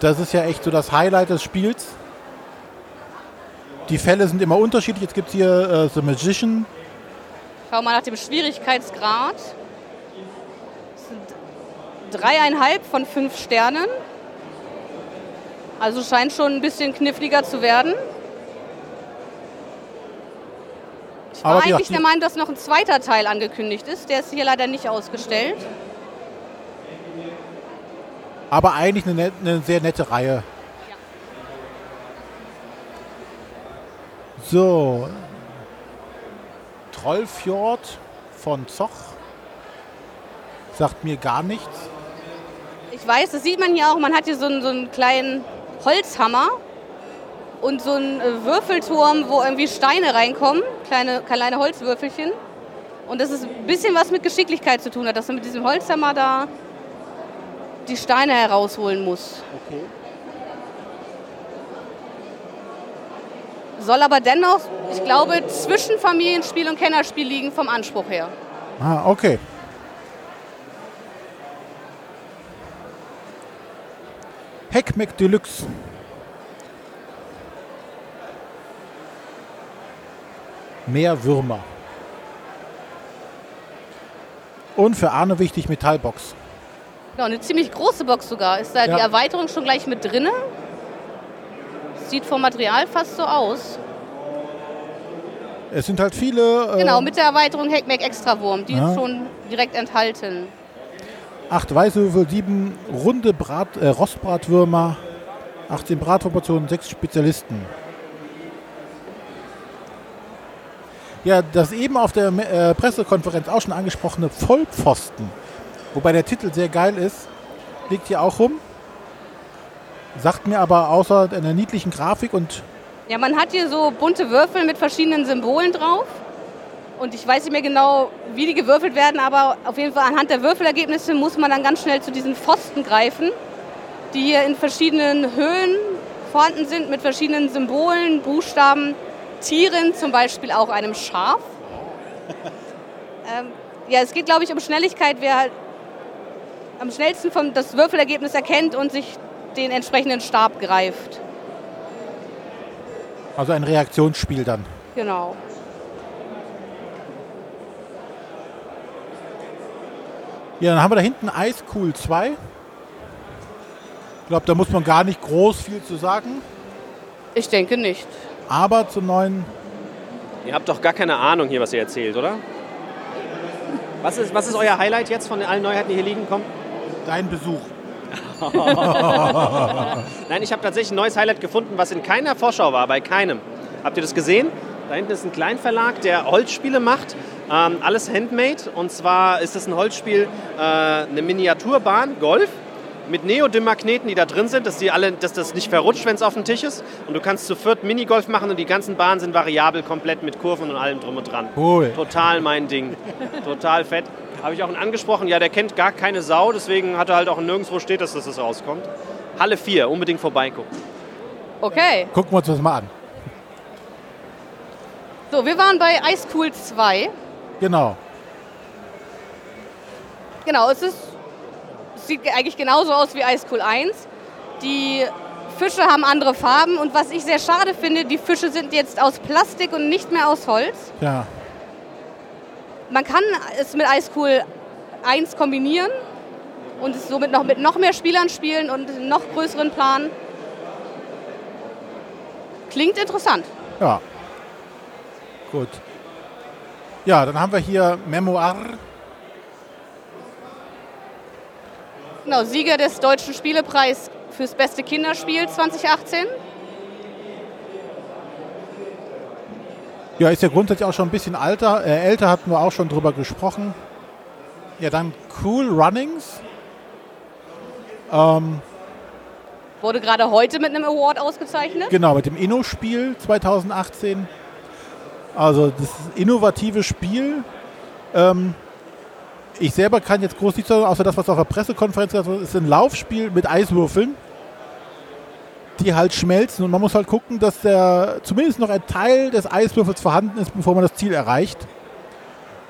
Das ist ja echt so das Highlight des Spiels. Die Fälle sind immer unterschiedlich. Jetzt gibt es hier äh, The Magician. Schau mal nach dem Schwierigkeitsgrad. Das sind dreieinhalb von fünf Sternen. Also scheint schon ein bisschen kniffliger zu werden. Ich war Aber eigentlich der Meinung, dass noch ein zweiter Teil angekündigt ist. Der ist hier leider nicht ausgestellt. Aber eigentlich eine, eine sehr nette Reihe. So. Trollfjord von Zoch. Sagt mir gar nichts. Ich weiß, das sieht man hier auch. Man hat hier so einen, so einen kleinen Holzhammer und so einen äh, Würfelturm, wo irgendwie Steine reinkommen, kleine, kleine Holzwürfelchen. Und das ist ein bisschen was mit Geschicklichkeit zu tun hat, dass man mit diesem Holzhammer da die Steine herausholen muss. Soll aber dennoch, ich glaube, zwischen Familienspiel und Kennerspiel liegen vom Anspruch her. Ah, okay. Heckmeck Deluxe. Mehr Würmer. Und für Arne wichtig Metallbox. Ja, eine ziemlich große Box sogar. Ist da Ja. die Erweiterung schon gleich mit drinne? Sieht vom Material fast so aus. Es sind halt viele. äh, Genau, mit der Erweiterung Hackmack Extrawurm. Die Ja. ist schon direkt enthalten. Acht Weißwürfel, sieben runde Brat, äh, Rostbratwürmer, 18 Bratproportionen, sechs Spezialisten. Ja, das eben auf der äh, Pressekonferenz auch schon angesprochene Vollpfosten, wobei der Titel sehr geil ist, liegt hier auch rum. Sagt mir aber außer einer niedlichen Grafik und Ja, man hat hier so bunte Würfel mit verschiedenen Symbolen drauf. Und ich weiß nicht mehr genau, wie die gewürfelt werden, aber auf jeden Fall anhand der Würfelergebnisse muss man dann ganz schnell zu diesen Pfosten greifen, die hier in verschiedenen Höhen vorhanden sind, mit verschiedenen Symbolen, Buchstaben, Tieren, zum Beispiel auch einem Schaf. ähm, ja, es geht, glaube ich, um Schnelligkeit, wer halt am schnellsten vom, das Würfelergebnis erkennt und sich den entsprechenden Stab greift. also ein Reaktionsspiel dann. Genau. Ja, dann haben wir da hinten Ice Cool 2. Ich glaube, da muss man gar nicht groß viel zu sagen. Ich denke nicht. Aber zum neuen Ihr habt doch gar keine Ahnung hier, was ihr erzählt, oder? Was ist, was ist euer Highlight jetzt von allen Neuheiten, die hier liegen? Komm. Dein Besuch. Nein, ich habe tatsächlich ein neues Highlight gefunden, was in keiner Vorschau war, bei keinem. Habt ihr das gesehen? Da hinten ist ein Kleinverlag, der Holzspiele macht. Ähm, alles handmade. Und zwar ist es ein Holzspiel, äh, eine Miniaturbahn, Golf, mit Neodym-Magneten, die da drin sind, dass, die alle, dass das nicht verrutscht, wenn es auf dem Tisch ist. Und du kannst zu viert Minigolf machen und die ganzen Bahnen sind variabel, komplett mit Kurven und allem drum und dran. Cool. Total mein Ding. Total fett. Habe ich auch einen angesprochen, ja, der kennt gar keine Sau, deswegen hat er halt auch nirgendwo steht, dass das rauskommt. Halle 4, unbedingt vorbeigucken. Okay. Gucken wir uns das mal an. So, wir waren bei Ice Cool 2. Genau. Genau, es ist, es sieht eigentlich genauso aus wie Ice Cool 1. Die Fische haben andere Farben und was ich sehr schade finde, die Fische sind jetzt aus Plastik und nicht mehr aus Holz. Ja. Man kann es mit Ice Cool 1 kombinieren und es somit noch mit noch mehr Spielern spielen und noch größeren Plan. Klingt interessant. Ja. Gut. Ja, dann haben wir hier Memoir. Genau, Sieger des Deutschen Spielepreis fürs beste Kinderspiel 2018. Ja, ist ja grundsätzlich auch schon ein bisschen alter, äh, älter, hatten wir auch schon drüber gesprochen. Ja, dann Cool Runnings. Ähm, Wurde gerade heute mit einem Award ausgezeichnet. genau, mit dem Inno-Spiel 2018. Also das innovative Spiel. Ähm, ich selber kann jetzt groß nichts sagen, außer das, was auf der Pressekonferenz gesagt wurde, ist ein Laufspiel mit Eiswürfeln, die halt schmelzen. Und man muss halt gucken, dass der zumindest noch ein Teil des Eiswürfels vorhanden ist, bevor man das Ziel erreicht.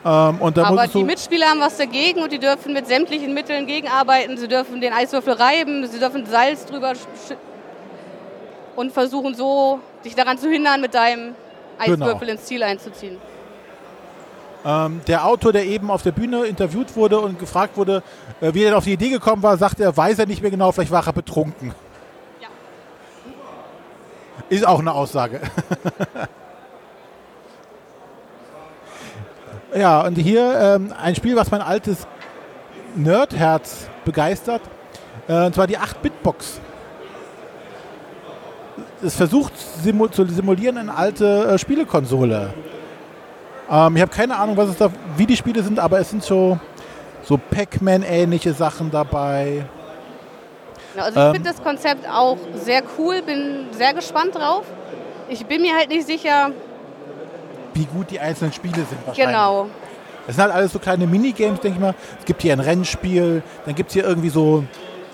Ähm, Aber es die Mitspieler haben was dagegen und die dürfen mit sämtlichen Mitteln gegenarbeiten. Sie dürfen den Eiswürfel reiben, sie dürfen Salz drüber und versuchen so, dich daran zu hindern, mit deinem Genau. Eiswürfel ins Ziel einzuziehen. ähm, der Autor, der eben auf der Bühne interviewt wurde und gefragt wurde, äh, wie er denn auf die Idee gekommen war, sagt er, weiß er nicht mehr genau, vielleicht war er betrunken. Ja. Ist auch eine Aussage. ja, und hier ähm, ein Spiel, was mein altes Nerdherz begeistert, äh, und zwar die 8-Bit-Box. Es versucht simu zu simulieren eine alte äh, Spielekonsole. Ähm, ich habe keine Ahnung, was es da, wie die Spiele sind, aber es sind so, so Pac-Man-ähnliche Sachen dabei. Also ich Ähm. finde das Konzept auch sehr cool, bin sehr gespannt drauf. Ich bin mir halt nicht sicher, wie gut die einzelnen Spiele sind wahrscheinlich. genau. Es sind halt alles so kleine Minigames, denke ich mal. Es gibt hier ein Rennspiel, dann gibt es hier irgendwie so,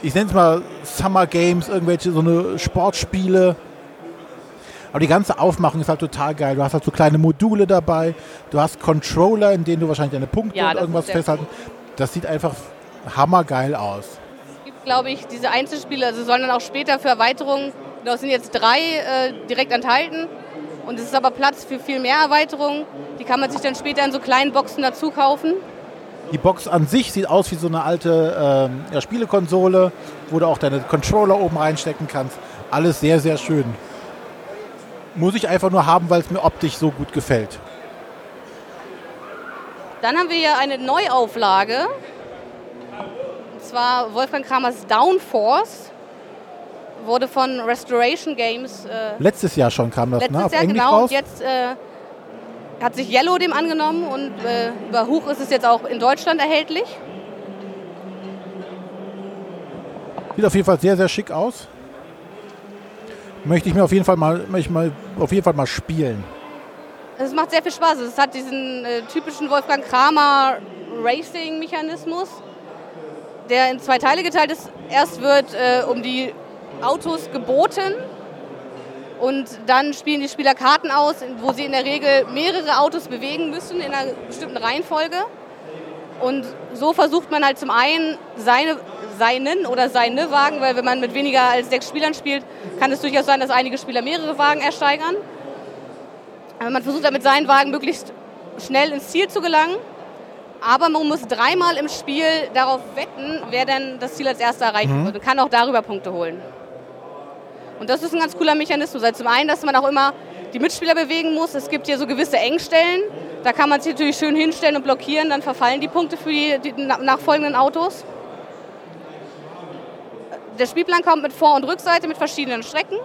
ich nenne es mal Summer Games, irgendwelche so eine Sportspiele. Aber die ganze Aufmachung ist halt total geil. Du hast halt so kleine Module dabei, du hast Controller, in denen du wahrscheinlich deine Punkte Ja, und irgendwas festhalten. Das sieht einfach hammergeil aus. Es gibt, glaube ich, diese Einzelspiele, also sollen dann auch später für Erweiterungen, da sind jetzt drei äh, direkt enthalten. Und es ist aber Platz für viel mehr Erweiterungen. Die kann man sich dann später in so kleinen Boxen dazu kaufen. Die Box an sich sieht aus wie so eine alte ähm, ja, Spielekonsole, wo du auch deine Controller oben reinstecken kannst. Alles sehr, sehr schön. Muss ich einfach nur haben, weil es mir optisch so gut gefällt. Dann haben wir hier eine Neuauflage. Und zwar Wolfgang Kramers Downforce. Wurde von Restoration Games äh, Letztes Jahr schon kam das, letztes ne? Auf Jahr Englisch genau. raus. Und jetzt äh, hat sich Yellow dem angenommen und äh, über Huch ist es jetzt auch in Deutschland erhältlich. Sieht auf jeden Fall sehr, sehr schick aus. Möchte ich mir auf jeden Fall mal, möchte mal, auf jeden Fall mal spielen. Es macht sehr viel Spaß. Es hat diesen äh, typischen Wolfgang Kramer Racing-Mechanismus, der in zwei Teile geteilt ist. Erst wird äh, um die Autos geboten und dann spielen die Spieler Karten aus, wo sie in der Regel mehrere Autos bewegen müssen in einer bestimmten Reihenfolge. Und so versucht man halt zum einen seine, seinen oder seine Wagen, weil wenn man mit weniger als sechs Spielern spielt, kann es durchaus sein, dass einige Spieler mehrere Wagen ersteigern. Aber man versucht damit seinen Wagen möglichst schnell ins Ziel zu gelangen. Aber man muss dreimal im Spiel darauf wetten, wer denn das Ziel als erster erreichen Mhm. wird und kann auch darüber Punkte holen. Und das ist ein ganz cooler Mechanismus. Also zum einen, dass man auch immer die Mitspieler bewegen muss. Es gibt hier so gewisse Engstellen. Da kann man sich natürlich schön hinstellen und blockieren. Dann verfallen die Punkte für die, die na- nachfolgenden Autos. Der Spielplan kommt mit Vor- und Rückseite mit verschiedenen Strecken.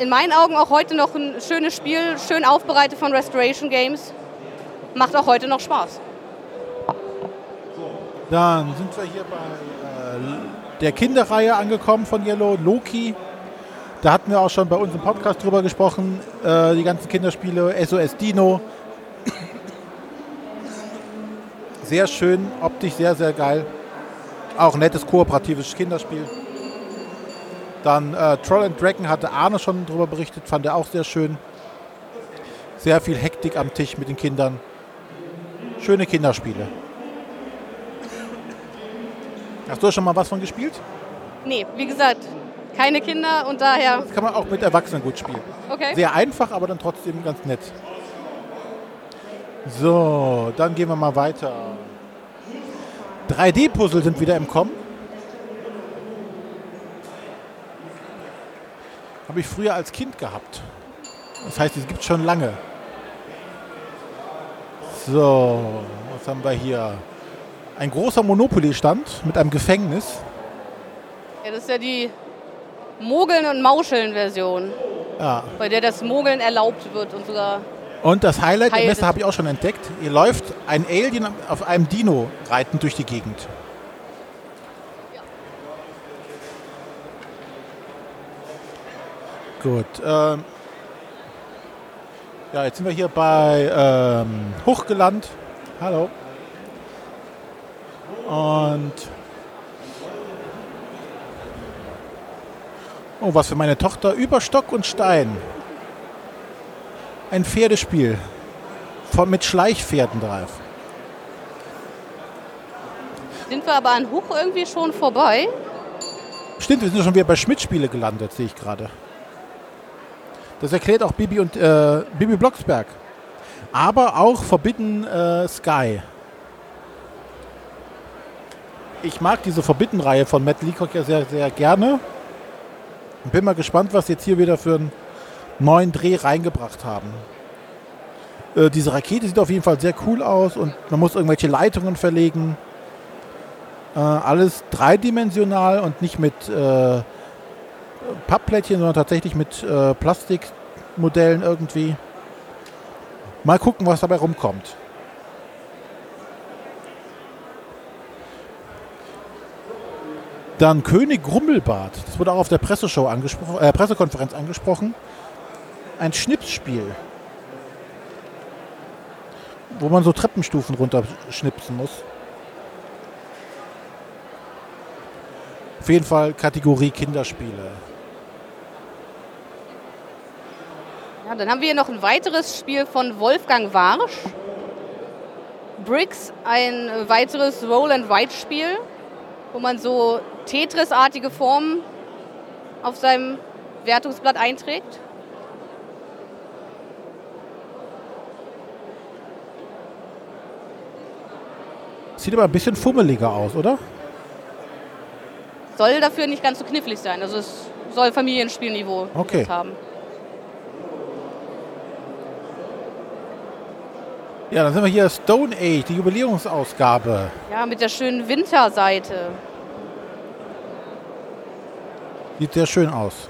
In meinen Augen auch heute noch ein schönes Spiel, schön aufbereitet von Restoration Games. Macht auch heute noch Spaß. Dann sind wir hier bei äh, der Kinderreihe angekommen von Yellow, Loki. Da hatten wir auch schon bei uns im Podcast drüber gesprochen. Äh, die ganzen Kinderspiele, SOS Dino. Sehr schön, optisch sehr, sehr geil. Auch ein nettes kooperatives Kinderspiel. Dann äh, Troll and Dragon hatte Arne schon drüber berichtet, fand er auch sehr schön. Sehr viel Hektik am Tisch mit den Kindern. Schöne Kinderspiele. Hast du schon mal was von gespielt? Nee, wie gesagt, keine Kinder und daher. Das kann man auch mit Erwachsenen gut spielen. Okay. Sehr einfach, aber dann trotzdem ganz nett. So, dann gehen wir mal weiter. 3D-Puzzle sind wieder im Kommen. Habe ich früher als Kind gehabt. Das heißt, es gibt schon lange. So, was haben wir hier? Ein großer Monopoly-Stand mit einem Gefängnis. Ja, das ist ja die Mogeln- und Mauscheln-Version. Ja. bei der das Mogeln erlaubt wird und sogar Und das Highlight der Messe habe ich auch schon entdeckt. Hier läuft ein Alien auf einem Dino reitend durch die Gegend. Gut. Ähm, ja, jetzt sind wir hier bei ähm, Hochgeland. Hallo. Und oh, was für meine Tochter über Stock und Stein. Ein Pferdespiel von, mit Schleichpferden drauf. sind wir aber an Hoch irgendwie schon vorbei. Stimmt, wir sind schon wieder bei Schmidt-Spiele gelandet, sehe ich gerade. Das erklärt auch Bibi und äh, Bibi Blocksberg. Aber auch Forbidden äh, Sky. Ich mag diese Forbidden-Reihe von Matt Leacock ja sehr, sehr gerne. Bin mal gespannt, was jetzt hier wieder für einen neuen Dreh reingebracht haben. Äh, diese Rakete sieht auf jeden Fall sehr cool aus und man muss irgendwelche Leitungen verlegen. Äh, alles dreidimensional und nicht mit äh, Pappplättchen, sondern tatsächlich mit äh, Plastikmodellen irgendwie. Mal gucken, was dabei rumkommt. Dann König Grummelbart. Das wurde auch auf der Presseshow angesprochen, äh, Pressekonferenz angesprochen. Ein Schnipsspiel. Wo man so Treppenstufen runterschnipsen muss. Auf jeden Fall Kategorie Kinderspiele. Ja, dann haben wir hier noch ein weiteres Spiel von Wolfgang Warsch. Bricks, ein weiteres Roll-and-Write-Spiel, wo man so Tetris-artige Formen auf seinem Wertungsblatt einträgt. Sieht aber ein bisschen fummeliger aus, oder? Soll dafür nicht ganz so knifflig sein. Also es soll Familienspielniveau Okay. haben. Ja, dann sind wir hier Stone Age, die Jubiläumsausgabe. Ja, mit der schönen Winterseite. Sieht sehr schön aus.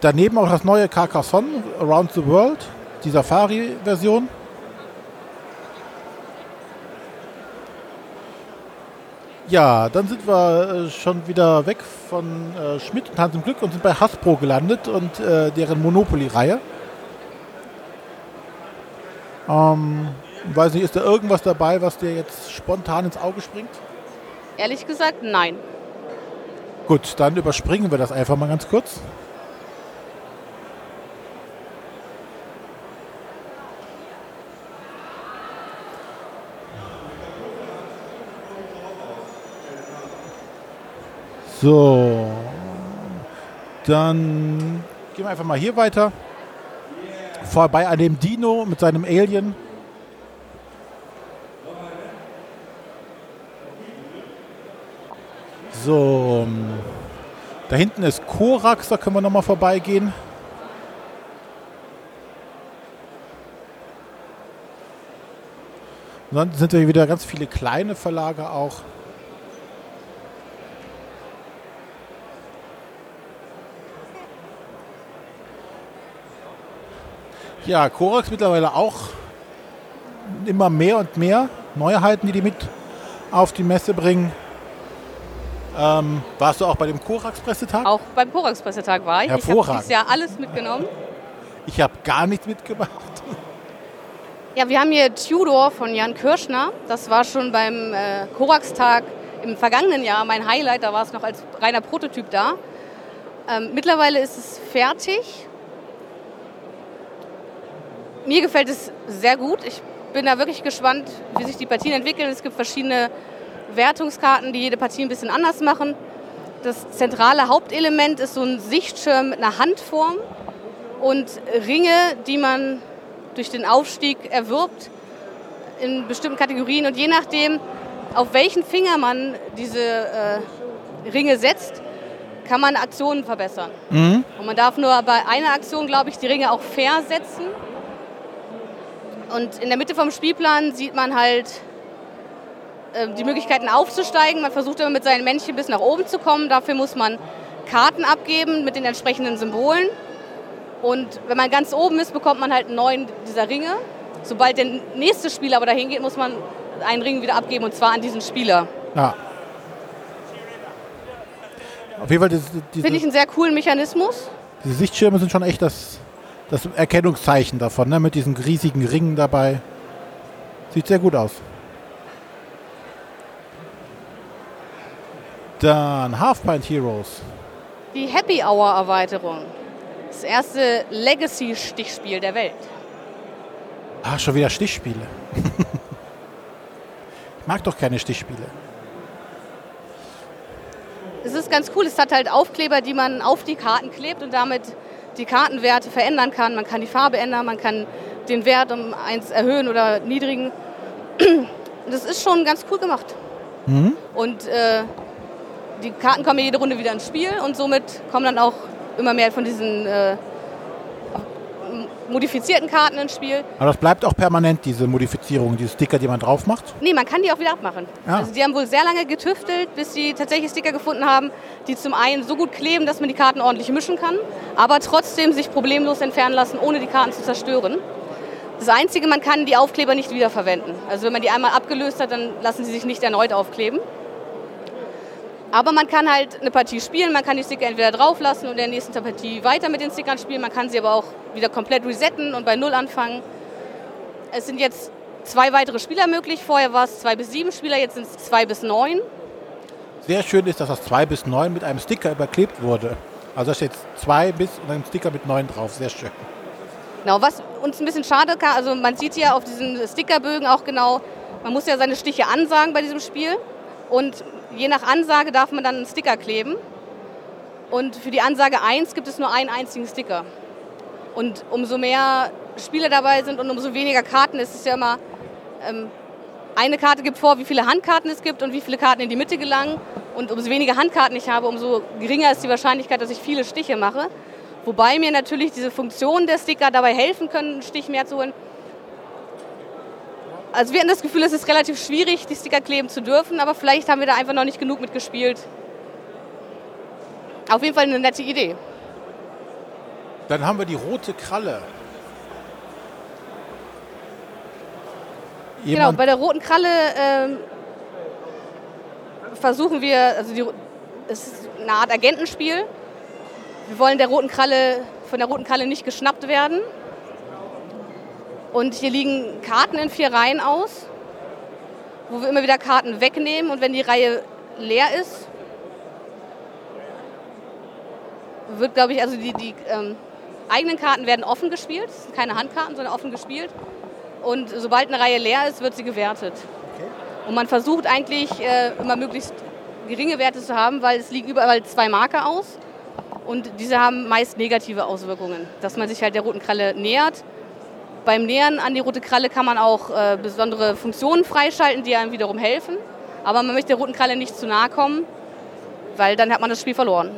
Daneben auch das neue Carcassonne Around the World, die Safari-Version. Ja, dann sind wir äh, schon wieder weg von äh, Schmidt und Hans im Glück und sind bei Hasbro gelandet und äh, deren Monopoly-Reihe. Ähm, weiß nicht, ist da irgendwas dabei, was dir jetzt spontan ins Auge springt? Ehrlich gesagt, nein. Gut, dann überspringen wir das einfach mal ganz kurz. So, dann gehen wir einfach mal hier weiter. Vorbei an dem Dino mit seinem Alien. So, da hinten ist Korax, da können wir nochmal vorbeigehen. Und dann sind wir wieder ganz viele kleine Verlage auch. Ja, Korax mittlerweile auch immer mehr und mehr Neuheiten, die die mit auf die Messe bringen. Ähm, warst du auch bei dem Korax-Pressetag? Auch beim Korax-Pressetag war ich. Ich habe Hervorragend. dieses Jahr alles mitgenommen. Ich habe gar nichts mitgemacht. Ja, wir haben hier Tudor von Jan Kirschner. Das war schon beim äh, Korax-Tag im vergangenen Jahr mein Highlight. Da war es noch als reiner Prototyp da. Ähm, mittlerweile ist es fertig. Mir gefällt es sehr gut. Ich bin da wirklich gespannt, wie sich die Partien entwickeln. Es gibt verschiedene Wertungskarten, die jede Partie ein bisschen anders machen. Das zentrale Hauptelement ist so ein Sichtschirm mit einer Handform und Ringe, die man durch den Aufstieg erwirbt in bestimmten Kategorien. Und je nachdem, auf welchen Finger man diese äh, Ringe setzt, kann man Aktionen verbessern. Mhm. Und man darf nur bei einer Aktion, glaube ich, die Ringe auch fair setzen. Und in der Mitte vom Spielplan sieht man halt die Möglichkeiten aufzusteigen. Man versucht immer mit seinen Männchen bis nach oben zu kommen. Dafür muss man Karten abgeben mit den entsprechenden Symbolen. Und wenn man ganz oben ist, bekommt man halt neun dieser Ringe. Sobald der nächste Spieler aber dahin geht, muss man einen Ring wieder abgeben und zwar an diesen Spieler. Ja. Auf jeden Fall, Finde ich einen sehr coolen Mechanismus. diese Sichtschirme sind schon echt das, das Erkennungszeichen davon, ne? mit diesen riesigen Ringen dabei. Sieht sehr gut aus. Dann Half Pint Heroes. Die Happy Hour Erweiterung. Das erste Legacy-Stichspiel der Welt. Ah, schon wieder Stichspiele. ich mag doch keine Stichspiele. Es ist ganz cool. Es hat halt Aufkleber, die man auf die Karten klebt und damit die Kartenwerte verändern kann. Man kann die Farbe ändern, man kann den Wert um eins erhöhen oder niedrigen. Das ist schon ganz cool gemacht. Mhm. Und äh, die Karten kommen ja jede Runde wieder ins Spiel und somit kommen dann auch immer mehr von diesen äh, modifizierten Karten ins Spiel. Aber das bleibt auch permanent, diese Modifizierung, diese Sticker, die man drauf macht. Nee, man kann die auch wieder abmachen. Ja. Also die haben wohl sehr lange getüftelt, bis sie tatsächlich Sticker gefunden haben, die zum einen so gut kleben, dass man die Karten ordentlich mischen kann, aber trotzdem sich problemlos entfernen lassen, ohne die Karten zu zerstören. Das Einzige, man kann die Aufkleber nicht wiederverwenden. Also wenn man die einmal abgelöst hat, dann lassen sie sich nicht erneut aufkleben. Aber man kann halt eine Partie spielen, man kann die Sticker entweder drauflassen und in der nächsten Partie weiter mit den Stickern spielen. Man kann sie aber auch wieder komplett resetten und bei Null anfangen. Es sind jetzt zwei weitere Spieler möglich. Vorher war es zwei bis sieben Spieler, jetzt sind es zwei bis neun. Sehr schön ist, dass das 2 bis 9 mit einem Sticker überklebt wurde. Also da steht 2 bis und ein Sticker mit 9 drauf. Sehr schön. Genau, was uns ein bisschen schade kann, also man sieht ja auf diesen Stickerbögen auch genau, man muss ja seine Stiche ansagen bei diesem Spiel. Und je nach Ansage darf man dann einen Sticker kleben. Und für die Ansage 1 gibt es nur einen einzigen Sticker. Und umso mehr Spieler dabei sind und umso weniger Karten ist es ja immer, ähm, eine Karte gibt vor, wie viele Handkarten es gibt und wie viele Karten in die Mitte gelangen. Und umso weniger Handkarten ich habe, umso geringer ist die Wahrscheinlichkeit, dass ich viele Stiche mache. Wobei mir natürlich diese Funktion der Sticker dabei helfen können, einen Stich mehr zu holen. Also wir hatten das Gefühl, es ist relativ schwierig, die Sticker kleben zu dürfen, aber vielleicht haben wir da einfach noch nicht genug mitgespielt. Auf jeden Fall eine nette Idee. Dann haben wir die rote Kralle. Genau, Jemand, bei der roten Kralle ähm, versuchen wir, also die, es ist eine Art Agentenspiel. Wir wollen der roten Kralle, von der roten Kralle nicht geschnappt werden. Und hier liegen Karten in vier Reihen aus, wo wir immer wieder Karten wegnehmen. Und wenn die Reihe leer ist, wird, glaube ich, also die, die ähm, eigenen Karten werden offen gespielt. Das sind keine Handkarten, sondern offen gespielt. Und sobald eine Reihe leer ist, wird sie gewertet. Und man versucht eigentlich äh, immer möglichst geringe Werte zu haben, weil es liegen überall zwei Marker aus. Und diese haben meist negative Auswirkungen, dass man sich halt der roten Kralle nähert. Beim Nähern an die rote Kralle kann man auch äh, besondere Funktionen freischalten, die einem wiederum helfen. Aber man möchte der roten Kralle nicht zu nahe kommen, weil dann hat man das Spiel verloren.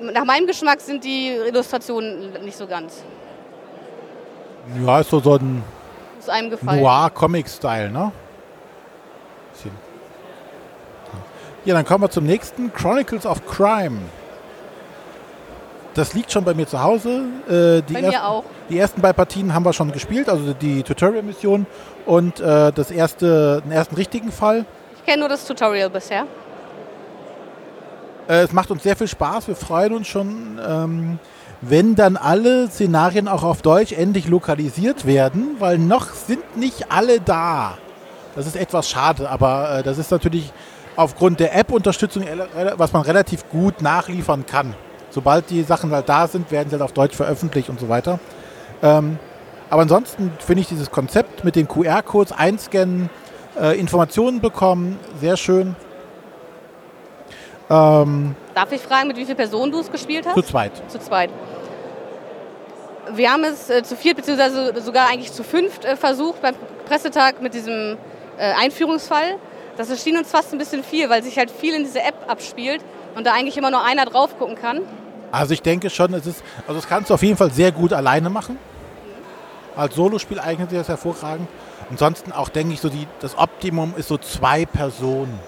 Nach meinem Geschmack sind die Illustrationen nicht so ganz. ja, ist so, so ein. Noir-Comic-Style, ne? Ja, dann kommen wir zum nächsten. Chronicles of Crime. Das liegt schon bei mir zu Hause. Äh, die Bei mir ersten, auch. Die ersten beiden Partien haben wir schon gespielt, also die Tutorial-Mission und äh, das erste, den ersten richtigen Fall. Ich kenne nur das Tutorial bisher. Äh, es macht uns sehr viel Spaß. Wir freuen uns schon, ähm, wenn dann alle Szenarien auch auf Deutsch endlich lokalisiert werden, weil noch sind nicht alle da. Das ist etwas schade, aber äh, das ist natürlich aufgrund der App-Unterstützung, ele- was man relativ gut nachliefern kann. Sobald die Sachen halt da sind, werden sie halt auf Deutsch veröffentlicht und so weiter. Ähm, aber ansonsten finde ich dieses Konzept mit den QR-Codes einscannen, äh, Informationen bekommen, sehr schön. Ähm, Darf ich fragen, mit wie vielen Personen du es gespielt hast? zu zweit. Zu zweit. Wir haben es äh, zu viert, beziehungsweise sogar eigentlich zu fünft äh, versucht beim Pressetag mit diesem äh, Einführungsfall. Das erschien uns fast ein bisschen viel, weil sich halt viel in diese App abspielt und da eigentlich immer nur einer drauf gucken kann. Also ich denke schon, es ist, also das kannst du auf jeden Fall sehr gut alleine machen. Als Solospiel eignet sich das hervorragend. Ansonsten auch denke ich so, die, das Optimum ist so zwei Personen.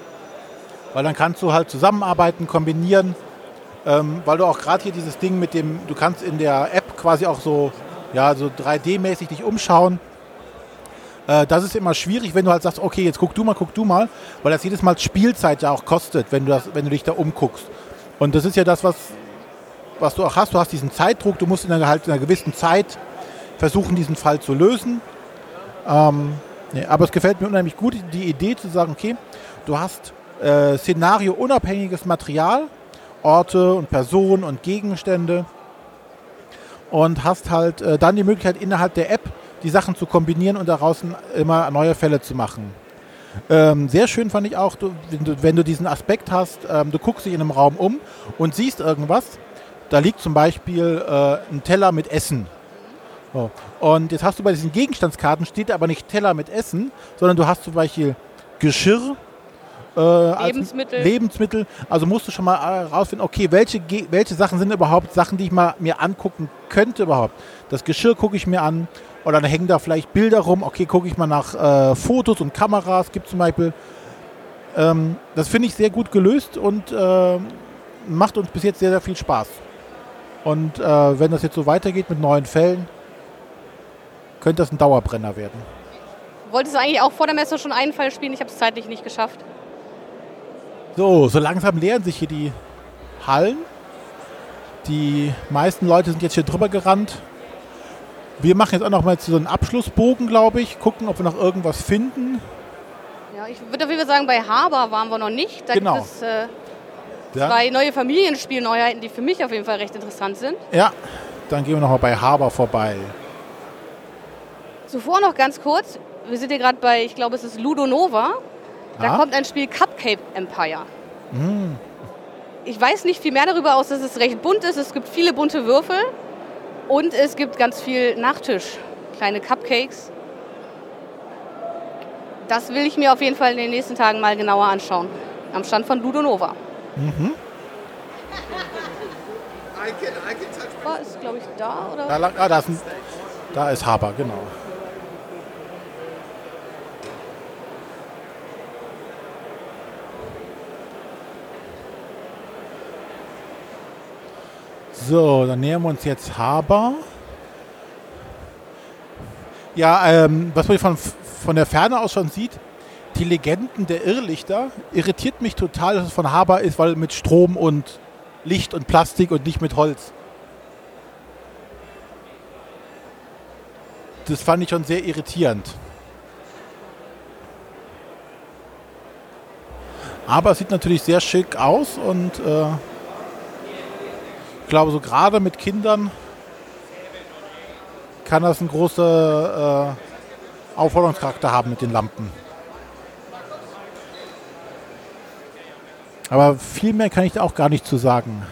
Weil dann kannst du halt zusammenarbeiten, kombinieren. Ähm, weil du auch gerade hier dieses Ding mit dem, du kannst in der App quasi auch so, ja, so 3D-mäßig dich umschauen. Äh, das ist immer schwierig, wenn du halt sagst, okay, jetzt guck du mal, guck du mal, weil das jedes Mal Spielzeit ja auch kostet, wenn du, das, wenn du dich da umguckst. Und das ist ja das, was, was du auch hast. Du hast diesen Zeitdruck, du musst in einer, halt in einer gewissen Zeit versuchen, diesen Fall zu lösen. Ähm, nee, aber es gefällt mir unheimlich gut, die Idee zu sagen, okay, du hast äh, szenario-unabhängiges Material, Orte und Personen und Gegenstände und hast halt äh, dann die Möglichkeit innerhalb der App die Sachen zu kombinieren und daraus immer neue Fälle zu machen. Ähm, sehr schön fand ich auch, du, wenn, du, wenn, du, diesen Aspekt hast, ähm, du guckst dich in einem Raum um und siehst irgendwas. Da liegt zum Beispiel äh, ein Teller mit Essen. So. Und jetzt hast du bei diesen Gegenstandskarten steht aber nicht Teller mit Essen, sondern du hast zum Beispiel Geschirr, äh, Lebensmittel. Lebensmittel. Also musst du schon mal herausfinden, okay, welche, welche Sachen sind überhaupt Sachen, die ich mal mir angucken könnte überhaupt. Das Geschirr gucke ich mir an oder dann hängen da vielleicht Bilder rum. Okay, gucke ich mal nach äh, Fotos und Kameras. Gibt zum Beispiel. Ähm, das finde ich sehr gut gelöst und äh, macht uns bis jetzt sehr, sehr viel Spaß. Und äh, wenn das jetzt so weitergeht mit neuen Fällen, könnte das ein Dauerbrenner werden. Wolltest du eigentlich auch vor der Messe schon einen Fall spielen? Ich habe es zeitlich nicht geschafft. So, so langsam leeren sich hier die Hallen. Die meisten Leute sind jetzt hier drüber gerannt. Wir machen jetzt auch noch mal so einen Abschlussbogen, glaube ich. Gucken, ob wir noch irgendwas finden. Ja, ich würde auf jeden Fall sagen, bei Haber waren wir noch nicht. Da genau. gibt es äh, zwei neue Familienspielneuheiten, die für mich auf jeden Fall recht interessant sind. Ja, dann gehen wir noch mal bei Haber vorbei. Zuvor noch ganz kurz. Wir sind hier gerade bei, ich glaube, es ist Ludo Nova. Da ah. kommt ein Spiel Cupcake Empire. Mm. Ich weiß nicht viel mehr darüber aus, dass es recht bunt ist. Es gibt viele bunte Würfel und es gibt ganz viel Nachtisch, kleine Cupcakes. Das will ich mir auf jeden Fall in den nächsten Tagen mal genauer anschauen. Am Stand von Ludo Nova. Mhm. War ist, glaube ich, da, oder? Da, ah, da, ist ein, da ist Haber, genau. So, dann nähern wir uns jetzt Haber. Ja, ähm, was man von, von der Ferne aus schon sieht, die Legenden der Irrlichter irritiert mich total, dass es von Haber ist, weil mit Strom und Licht und Plastik und nicht mit Holz. Das fand ich schon sehr irritierend. Aber es sieht natürlich sehr schick aus und äh, glaube, so gerade mit Kindern kann das einen großen äh, Aufforderungscharakter haben mit den Lampen. Aber viel mehr kann ich da auch gar nicht zu sagen.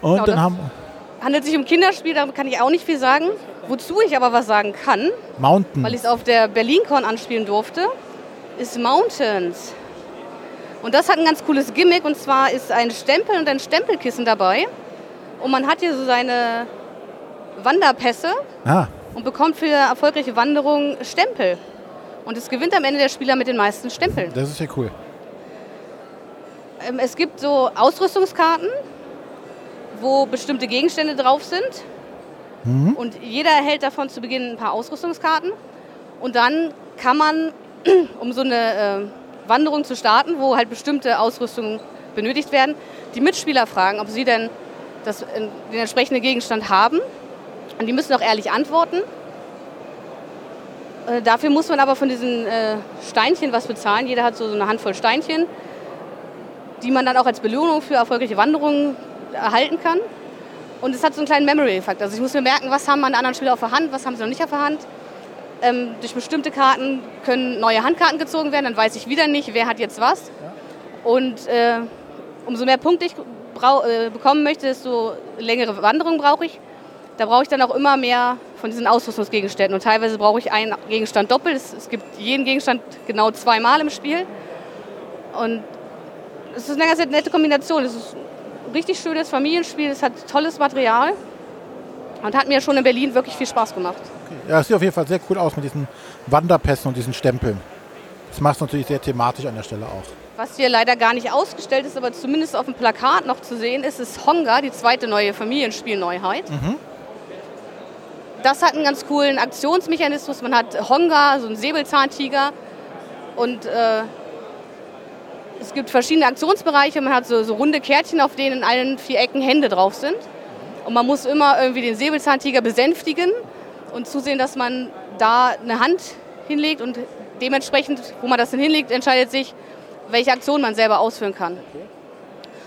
Und genau, dann haben handelt sich um Kinderspiel, da kann ich auch nicht viel sagen. Wozu ich aber was sagen kann, Mountain. weil ich es auf der BerlinCon anspielen durfte, ist Mountains. Und das hat ein ganz cooles Gimmick und zwar ist ein Stempel und ein Stempelkissen dabei. Und man hat hier so seine Wanderpässe ah. und bekommt für erfolgreiche Wanderungen Stempel. Und es gewinnt am Ende der Spieler mit den meisten Stempeln. Das ist ja cool. Ähm, es gibt so Ausrüstungskarten, wo bestimmte Gegenstände drauf sind. Mhm. Und jeder erhält davon zu Beginn ein paar Ausrüstungskarten. Und dann kann man, um so eine äh, Wanderung zu starten, wo halt bestimmte Ausrüstungen benötigt werden, die Mitspieler fragen, ob sie denn das, den entsprechenden Gegenstand haben. Und die müssen auch ehrlich antworten. Äh, dafür muss man aber von diesen äh, Steinchen was bezahlen. Jeder hat so eine Handvoll Steinchen, die man dann auch als Belohnung für erfolgreiche Wanderungen erhalten kann. Und es hat so einen kleinen Memory-Effekt. Also ich muss mir merken, was haben meine anderen Spieler auf der Hand, was haben sie noch nicht auf der Hand. Ähm, durch bestimmte Karten können neue Handkarten gezogen werden, dann weiß ich wieder nicht, wer hat jetzt was. Und äh, umso mehr Punkte ich äh, bekommen möchte, desto längere Wanderungen brauche ich. Da brauche ich dann auch immer mehr von diesen Ausrüstungsgegenständen. Und teilweise brauche ich einen Gegenstand doppelt. Es, es gibt jeden Gegenstand genau zweimal im Spiel. Und es ist eine ganz nette Kombination. Es ist ein richtig schönes Familienspiel. Es hat tolles Material. Und hat mir schon in Berlin wirklich viel Spaß gemacht. Okay. Ja, es sieht auf jeden Fall sehr cool aus mit diesen Wanderpässen und diesen Stempeln. Das macht es natürlich sehr thematisch an der Stelle auch. Was hier leider gar nicht ausgestellt ist, aber zumindest auf dem Plakat noch zu sehen ist, ist Honga, die zweite neue Familienspielneuheit. Das hat einen ganz coolen Aktionsmechanismus. Man hat Honga, so einen Säbelzahntiger. Und äh, es gibt verschiedene Aktionsbereiche. Man hat so, so runde Kärtchen, auf denen in allen vier Ecken Hände drauf sind. Und man muss immer irgendwie den Säbelzahntiger besänftigen und zusehen, dass man da eine Hand hinlegt. Und dementsprechend, wo man das denn hinlegt, entscheidet sich, welche Aktion man selber ausführen kann.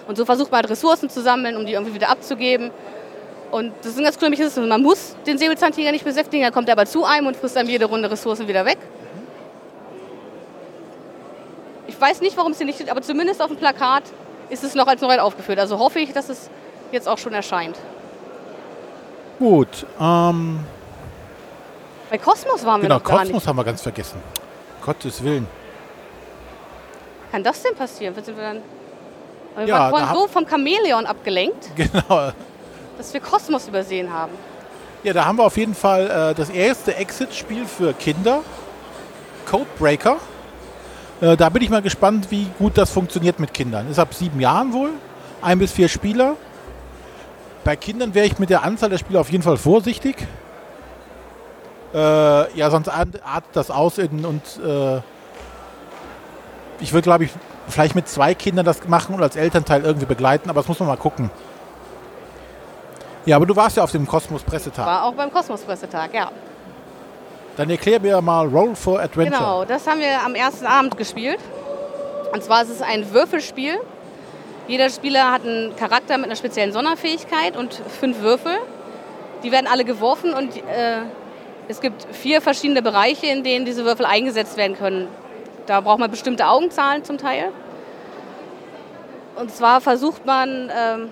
Und so versucht man halt Ressourcen zu sammeln, um die irgendwie wieder abzugeben. Und das ist ein ganz cooler Mechanismus. Man muss den Säbelzahntiger nicht besänftigen, er kommt aber zu einem und frisst dann jede Runde Ressourcen wieder weg. Ich weiß nicht, warum es hier nicht steht, aber zumindest auf dem Plakat ist es noch als Neuheit aufgeführt. Also hoffe ich, dass es jetzt auch schon erscheint. Gut, ähm, Bei Kosmos waren wir genau, noch gar Kosmos nicht. haben wir ganz vergessen. Gottes Willen. Kann das denn passieren? Sind wir dann wir Ja, waren vorhin so vom Chamäleon abgelenkt, Genau. dass wir Kosmos übersehen haben. Ja, da haben wir auf jeden Fall äh, das erste Exit-Spiel für Kinder. Codebreaker. Äh, da bin ich mal gespannt, wie gut das funktioniert mit Kindern. Ist ab sieben Jahren wohl. Ein bis vier Spieler. Bei Kindern wäre ich mit der Anzahl der Spieler auf jeden Fall vorsichtig. Äh, ja, sonst artet das aus in und äh, ich würde, glaube ich, vielleicht mit zwei Kindern das machen und als Elternteil irgendwie begleiten, aber das muss man mal gucken. Ja, aber du warst ja auf dem Kosmos-Pressetag. War auch beim Kosmos-Pressetag, ja. Dann erklär mir mal Roll for Adventure. Genau, das haben wir am ersten Abend gespielt. Und zwar ist es ein Würfelspiel. Jeder Spieler hat einen Charakter mit einer speziellen Sonderfähigkeit und fünf Würfel. Die werden alle geworfen und äh, es gibt vier verschiedene Bereiche, in denen diese Würfel eingesetzt werden können. Da braucht man bestimmte Augenzahlen zum Teil. Und zwar versucht man ähm,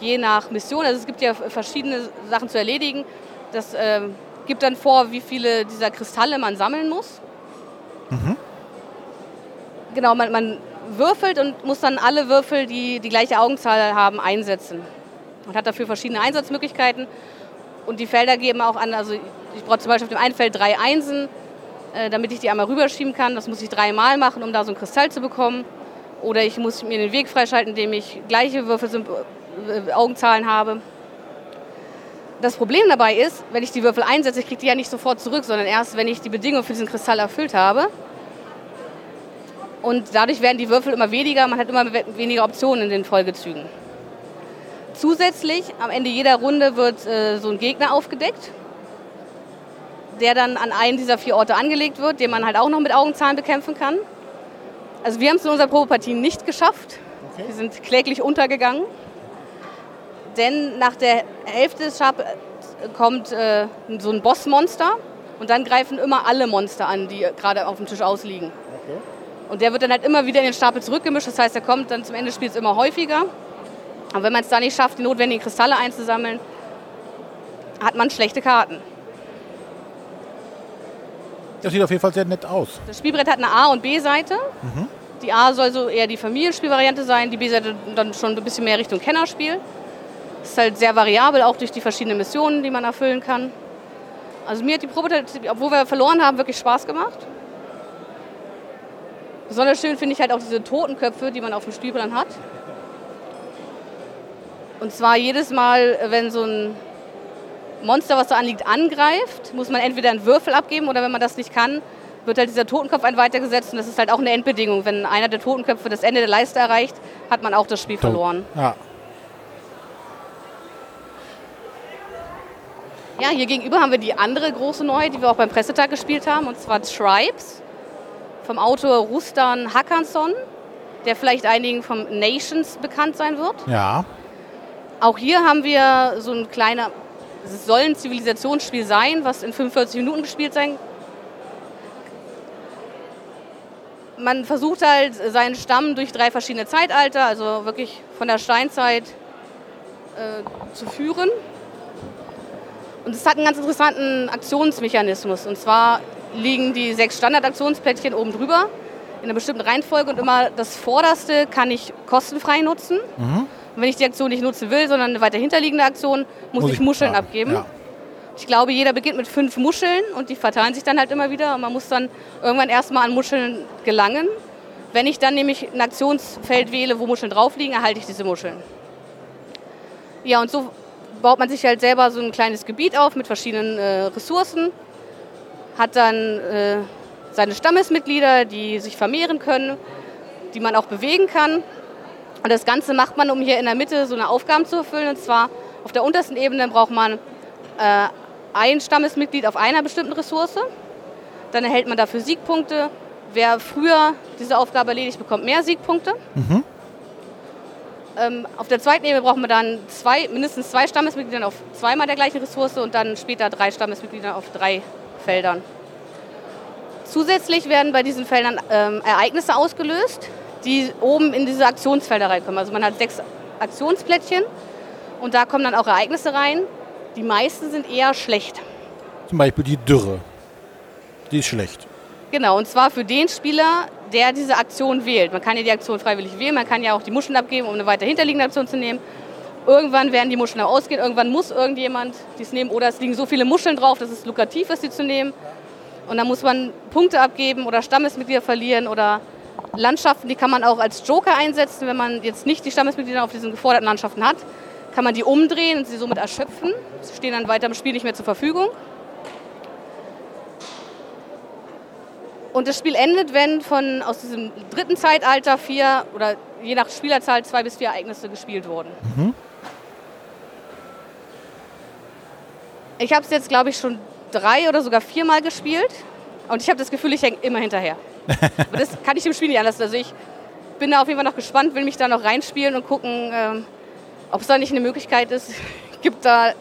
je nach Mission, also es gibt ja verschiedene Sachen zu erledigen, das ähm, gibt dann vor, wie viele dieser Kristalle man sammeln muss. Genau, man, man würfelt und muss dann alle Würfel, die die gleiche Augenzahl haben, einsetzen. Und hat dafür verschiedene Einsatzmöglichkeiten. Und die Felder geben auch an, also ich brauche zum Beispiel auf dem einen Feld drei Einsen, äh, damit ich die einmal rüberschieben kann. Das muss ich dreimal machen, um da so einen Kristall zu bekommen. Oder ich muss mir den Weg freischalten, indem ich gleiche Würfel äh, Augenzahlen habe. Das Problem dabei ist, wenn ich die Würfel einsetze, ich kriege die ja nicht sofort zurück, sondern erst, wenn ich die Bedingungen für diesen Kristall erfüllt habe. Und dadurch werden die Würfel immer weniger, man hat immer we- weniger Optionen in den Folgezügen. Zusätzlich, am Ende jeder Runde wird äh, so ein Gegner aufgedeckt, der dann an einen dieser vier Orte angelegt wird, den man halt auch noch mit Augenzahlen bekämpfen kann. Also wir haben es in unserer Probepartie nicht geschafft. Wir sind kläglich untergegangen. Denn nach der Hälfte des Stab kommt äh, so ein Bossmonster und dann greifen immer alle Monster an, die gerade auf dem Tisch ausliegen. Und der wird dann halt immer wieder in den Stapel zurückgemischt. Das heißt, er kommt dann zum Ende des Spiels immer häufiger. Aber wenn man es da nicht schafft, die notwendigen Kristalle einzusammeln, hat man schlechte Karten. Das sieht auf jeden Fall sehr nett aus. Das Spielbrett hat eine A- und B-Seite. Die A soll so eher die Familienspielvariante sein, die B-Seite dann schon ein bisschen mehr Richtung Kennerspiel. Ist halt sehr variabel, auch durch die verschiedenen Missionen, die man erfüllen kann. Also mir hat die Probe, obwohl wir verloren haben, wirklich Spaß gemacht. Besonders schön finde ich halt auch diese Totenköpfe, die man auf dem Spielplan hat. Und zwar jedes Mal, wenn so ein Monster, was da anliegt, angreift, muss man entweder einen Würfel abgeben oder wenn man das nicht kann, wird halt dieser Totenkopf ein weitergesetzt. Und das ist halt auch eine Endbedingung. Wenn einer der Totenköpfe das Ende der Leiste erreicht, hat man auch das Spiel verloren. Ja. Ja, hier gegenüber haben wir die andere große Neuheit, die wir auch beim Pressetag gespielt haben, und zwar Tribes vom Autor Rustan Hackanson, der vielleicht einigen vom Nations bekannt sein wird. Ja. Auch hier haben wir so ein kleiner, es soll ein Zivilisationsspiel sein, was in 45 Minuten gespielt sein. Man versucht halt seinen Stamm durch drei verschiedene Zeitalter, also wirklich von der Steinzeit äh, zu führen. Und es hat einen ganz interessanten Aktionsmechanismus. Und zwar liegen die sechs Standardaktionsplättchen oben drüber in einer bestimmten Reihenfolge und immer das vorderste kann ich kostenfrei nutzen. Und wenn ich die Aktion nicht nutzen will, sondern eine weiter hinterliegende Aktion, muss, Muss ich ich Muscheln bezahlen, abgeben. ja. Ich glaube, jeder beginnt mit fünf Muscheln und die verteilen sich dann halt immer wieder. Und man muss dann irgendwann erstmal an Muscheln gelangen. Wenn ich dann nämlich ein Aktionsfeld wähle, wo Muscheln drauf liegen, erhalte ich diese Muscheln. Ja, und so baut man sich halt selber so ein kleines Gebiet auf mit verschiedenen äh, Ressourcen, hat dann äh, seine Stammesmitglieder, die sich vermehren können, die man auch bewegen kann. Und das Ganze macht man, um hier in der Mitte so eine Aufgabe zu erfüllen. Und zwar auf der untersten Ebene braucht man äh, ein Stammesmitglied auf einer bestimmten Ressource. Dann erhält man dafür Siegpunkte. Wer früher diese Aufgabe erledigt, bekommt mehr Siegpunkte. Mhm. Ähm, auf der zweiten Ebene braucht man dann zwei, mindestens zwei Stammesmitglieder auf zweimal der gleichen Ressource und dann später drei Stammesmitglieder auf drei Feldern. Zusätzlich werden bei diesen Feldern ähm, Ereignisse ausgelöst, die oben in diese Aktionsfelder reinkommen. Also man hat sechs Aktionsplättchen und da kommen dann auch Ereignisse rein. Die meisten sind eher schlecht. Zum Beispiel die Dürre. Die ist schlecht. Genau, und zwar für den Spieler, der diese Aktion wählt. Man kann ja die Aktion freiwillig wählen, man kann ja auch die Muscheln abgeben, um eine weiter hinterliegende Aktion zu nehmen. Irgendwann werden die Muscheln ausgehen, irgendwann muss irgendjemand dies nehmen oder es liegen so viele Muscheln drauf, dass es lukrativ ist, die zu nehmen. Und dann muss man Punkte abgeben oder Stammesmitglieder verlieren oder Landschaften, die kann man auch als Joker einsetzen, wenn man jetzt nicht die Stammesmitglieder auf diesen geforderten Landschaften hat, kann man die umdrehen und sie somit erschöpfen. Sie stehen dann weiter im Spiel nicht mehr zur Verfügung. Und das Spiel endet, wenn von aus diesem dritten Zeitalter vier oder je nach Spielerzahl zwei bis vier Ereignisse gespielt wurden. Mhm. Ich habe es jetzt, glaube ich, schon drei oder sogar viermal gespielt und ich habe das Gefühl, ich hänge immer hinterher. Aber das kann ich im Spiel nicht anders. Also ich bin da auf jeden Fall noch gespannt, will mich da noch reinspielen und gucken, ähm, ob es da nicht eine Möglichkeit ist. Gibt da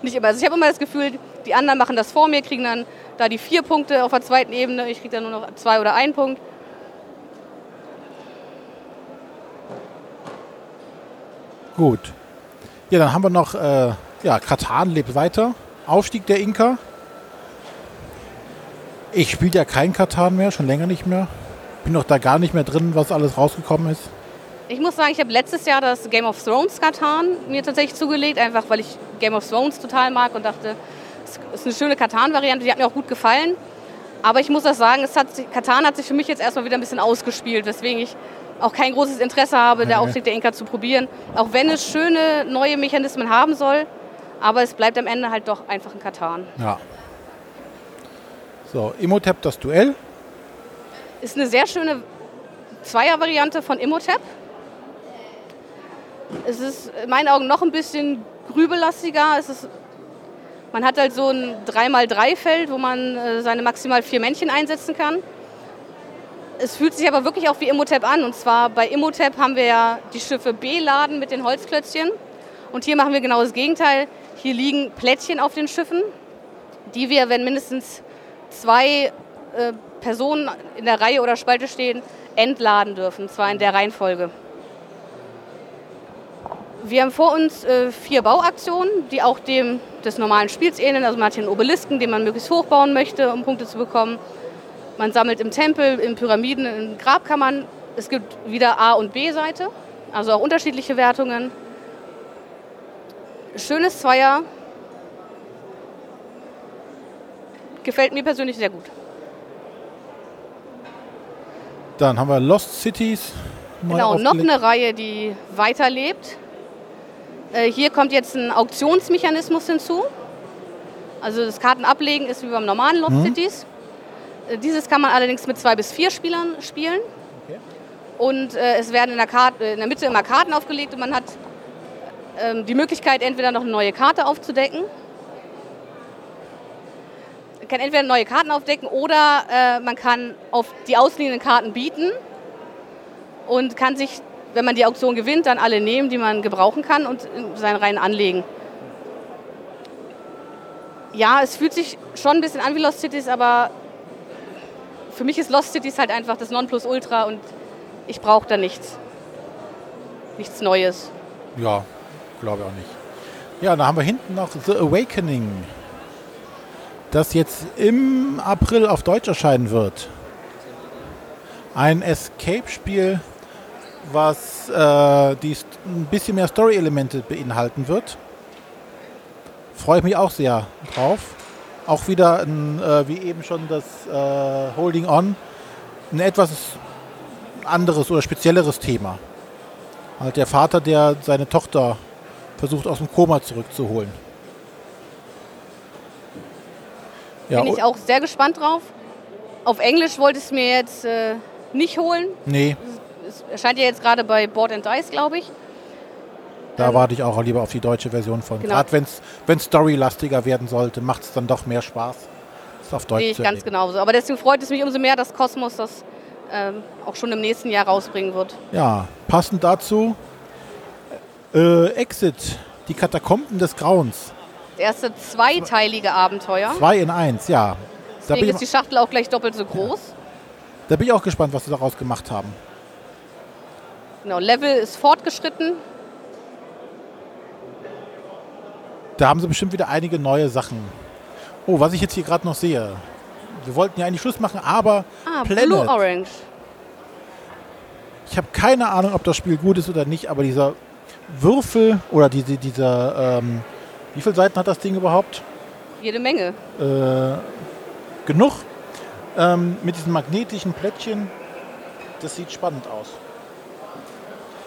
nicht immer. Also ich habe immer das Gefühl, die anderen machen das vor mir, kriegen dann da die vier Punkte auf der zweiten Ebene, ich kriege dann nur noch zwei oder einen Punkt. Gut. Ja, dann haben wir noch, äh, ja, Katan lebt weiter. Aufstieg der Inka. Ich spiele ja kein Katan mehr, schon länger nicht mehr. Bin doch da gar nicht mehr drin, was alles rausgekommen ist. Ich muss sagen, ich habe letztes Jahr das Game of Thrones Katan mir tatsächlich zugelegt, einfach weil ich Game of Thrones total mag und dachte, es ist eine schöne Katan-Variante, die hat mir auch gut gefallen. Aber ich muss auch sagen, es hat, Katan hat sich für mich jetzt erstmal wieder ein bisschen ausgespielt, weswegen ich auch kein großes Interesse habe, der Aufstieg der Inka zu probieren. Auch wenn es schöne neue Mechanismen haben soll, aber es bleibt am Ende halt doch einfach ein Katan. Ja. So, Imhotep das Duell. Ist eine sehr schöne Zweier-Variante von Imhotep. Es ist in meinen Augen noch ein bisschen grübellastiger. Es ist, man hat halt so ein 3x3-Feld, wo man äh, seine maximal vier Männchen einsetzen kann. Es fühlt sich aber wirklich auch wie Imhotep an. Und zwar bei Imhotep haben wir ja die Schiffe B-Laden mit den Holzklötzchen. Und hier machen wir genau das Gegenteil. Hier liegen Plättchen auf den Schiffen, die wir, wenn mindestens zwei äh, Personen in der Reihe oder Spalte stehen, entladen dürfen. Und zwar in der Reihenfolge. Wir haben vor uns äh, vier Bauaktionen, die auch dem des normalen Spiels ähneln. Also man hat hier einen Obelisken, den man möglichst hoch bauen möchte, um Punkte zu bekommen. Man sammelt im Tempel, in Pyramiden, in Grabkammern. Es gibt wieder A- und B-Seite, also auch unterschiedliche Wertungen. Schönes Zweier. Gefällt mir persönlich sehr gut. Dann haben wir Lost Cities. Genau, noch eine Reihe, die weiterlebt. Äh, hier kommt jetzt ein Auktionsmechanismus hinzu. Also das Kartenablegen ist wie beim normalen Lost Mhm. Cities. Äh, Dieses kann man allerdings mit zwei bis vier Spielern spielen. Und äh, es werden in der, Karte, in der Mitte immer Karten aufgelegt und man hat ähm, die Möglichkeit, entweder noch eine neue Karte aufzudecken. Man kann entweder neue Karten aufdecken oder äh, man kann auf die ausliegenden Karten bieten und kann sich, wenn man die Auktion gewinnt, dann alle nehmen, die man gebrauchen kann und in seinen Reihen anlegen. Ja, es fühlt sich schon ein bisschen an wie Lost Cities, aber für mich ist Lost Cities halt einfach das Nonplusultra und ich brauche da nichts. Nichts Neues. Ja, glaube auch nicht. Ja, da haben wir hinten noch The Awakening, das jetzt im April auf Deutsch erscheinen wird. Ein Escape-Spiel, was äh, die ein bisschen mehr Story-Elemente beinhalten wird. Freue ich mich auch sehr drauf. Auch wieder, ein, äh, wie eben schon das äh, Holding On, ein etwas anderes oder spezielleres Thema. Halt der Vater, der seine Tochter versucht aus dem Koma zurückzuholen. Ja, Bin ich auch sehr gespannt drauf. Auf Englisch wollte ich es mir jetzt äh, nicht holen. nee, Es erscheint ja jetzt gerade bei Board and Dice, glaube ich. da warte ich auch lieber auf die deutsche Version von. Genau. Gerade wenn es storylastiger werden sollte, macht es dann doch mehr Spaß. Es auf Deutsch Sehe ich zu ganz genauso. Aber deswegen freut es mich umso mehr, dass Cosmos das ähm, auch schon im nächsten Jahr rausbringen wird. Ja, passend dazu äh, Exit, die Katakomben des Grauens. Das erste zweiteilige Abenteuer. Zwei in eins, ja. Deswegen ist die Schachtel auch gleich doppelt so groß. da bin ich auch gespannt, was sie daraus gemacht haben. Genau, Level ist fortgeschritten. Da haben sie bestimmt wieder einige neue Sachen. Oh, was ich jetzt hier gerade noch sehe. Wir wollten ja eigentlich Schluss machen, aber Ah, Planet. Blue Orange. Ich habe keine Ahnung, ob das Spiel gut ist oder nicht, aber dieser Würfel oder diese, dieser, ähm, wie viele Seiten hat das Ding überhaupt? Jede Menge. Äh, genug. Ähm, mit diesen magnetischen Plättchen. Das sieht spannend aus.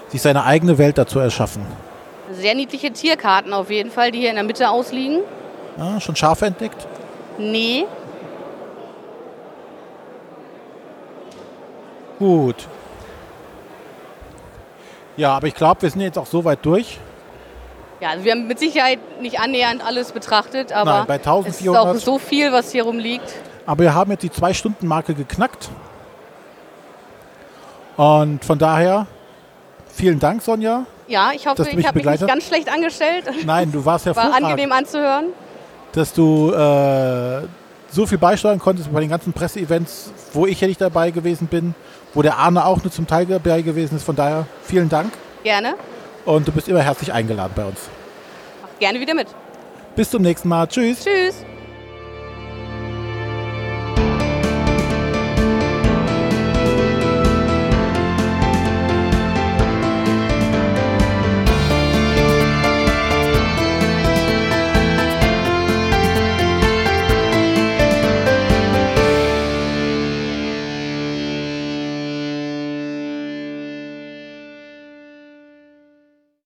Sich seine eigene Welt dazu erschaffen. Sehr niedliche Tierkarten auf jeden Fall, die hier in der Mitte ausliegen. Ja, schon Schafe entdeckt? Nee, Gut. Ja, aber ich glaube, wir sind jetzt auch so weit durch. ja, also wir haben mit Sicherheit nicht annähernd alles betrachtet, aber Nein, bei es ist 1400. auch so viel, was hier rumliegt. Aber wir haben jetzt die Zwei-Stunden-Marke geknackt. Und von daher, vielen Dank, Sonja. Ja, ich hoffe, ich habe mich nicht ganz schlecht angestellt. Nein, du warst War hervorragend, angenehm anzuhören. dass du äh, so viel beisteuern konntest bei den ganzen Presseevents, wo ich ja nicht dabei gewesen bin, wo der Arne auch nur zum Teil dabei gewesen ist. Von daher, vielen Dank. Gerne. Und du bist immer herzlich eingeladen bei uns. Mach gerne wieder mit. Bis zum nächsten Mal. Tschüss. Tschüss.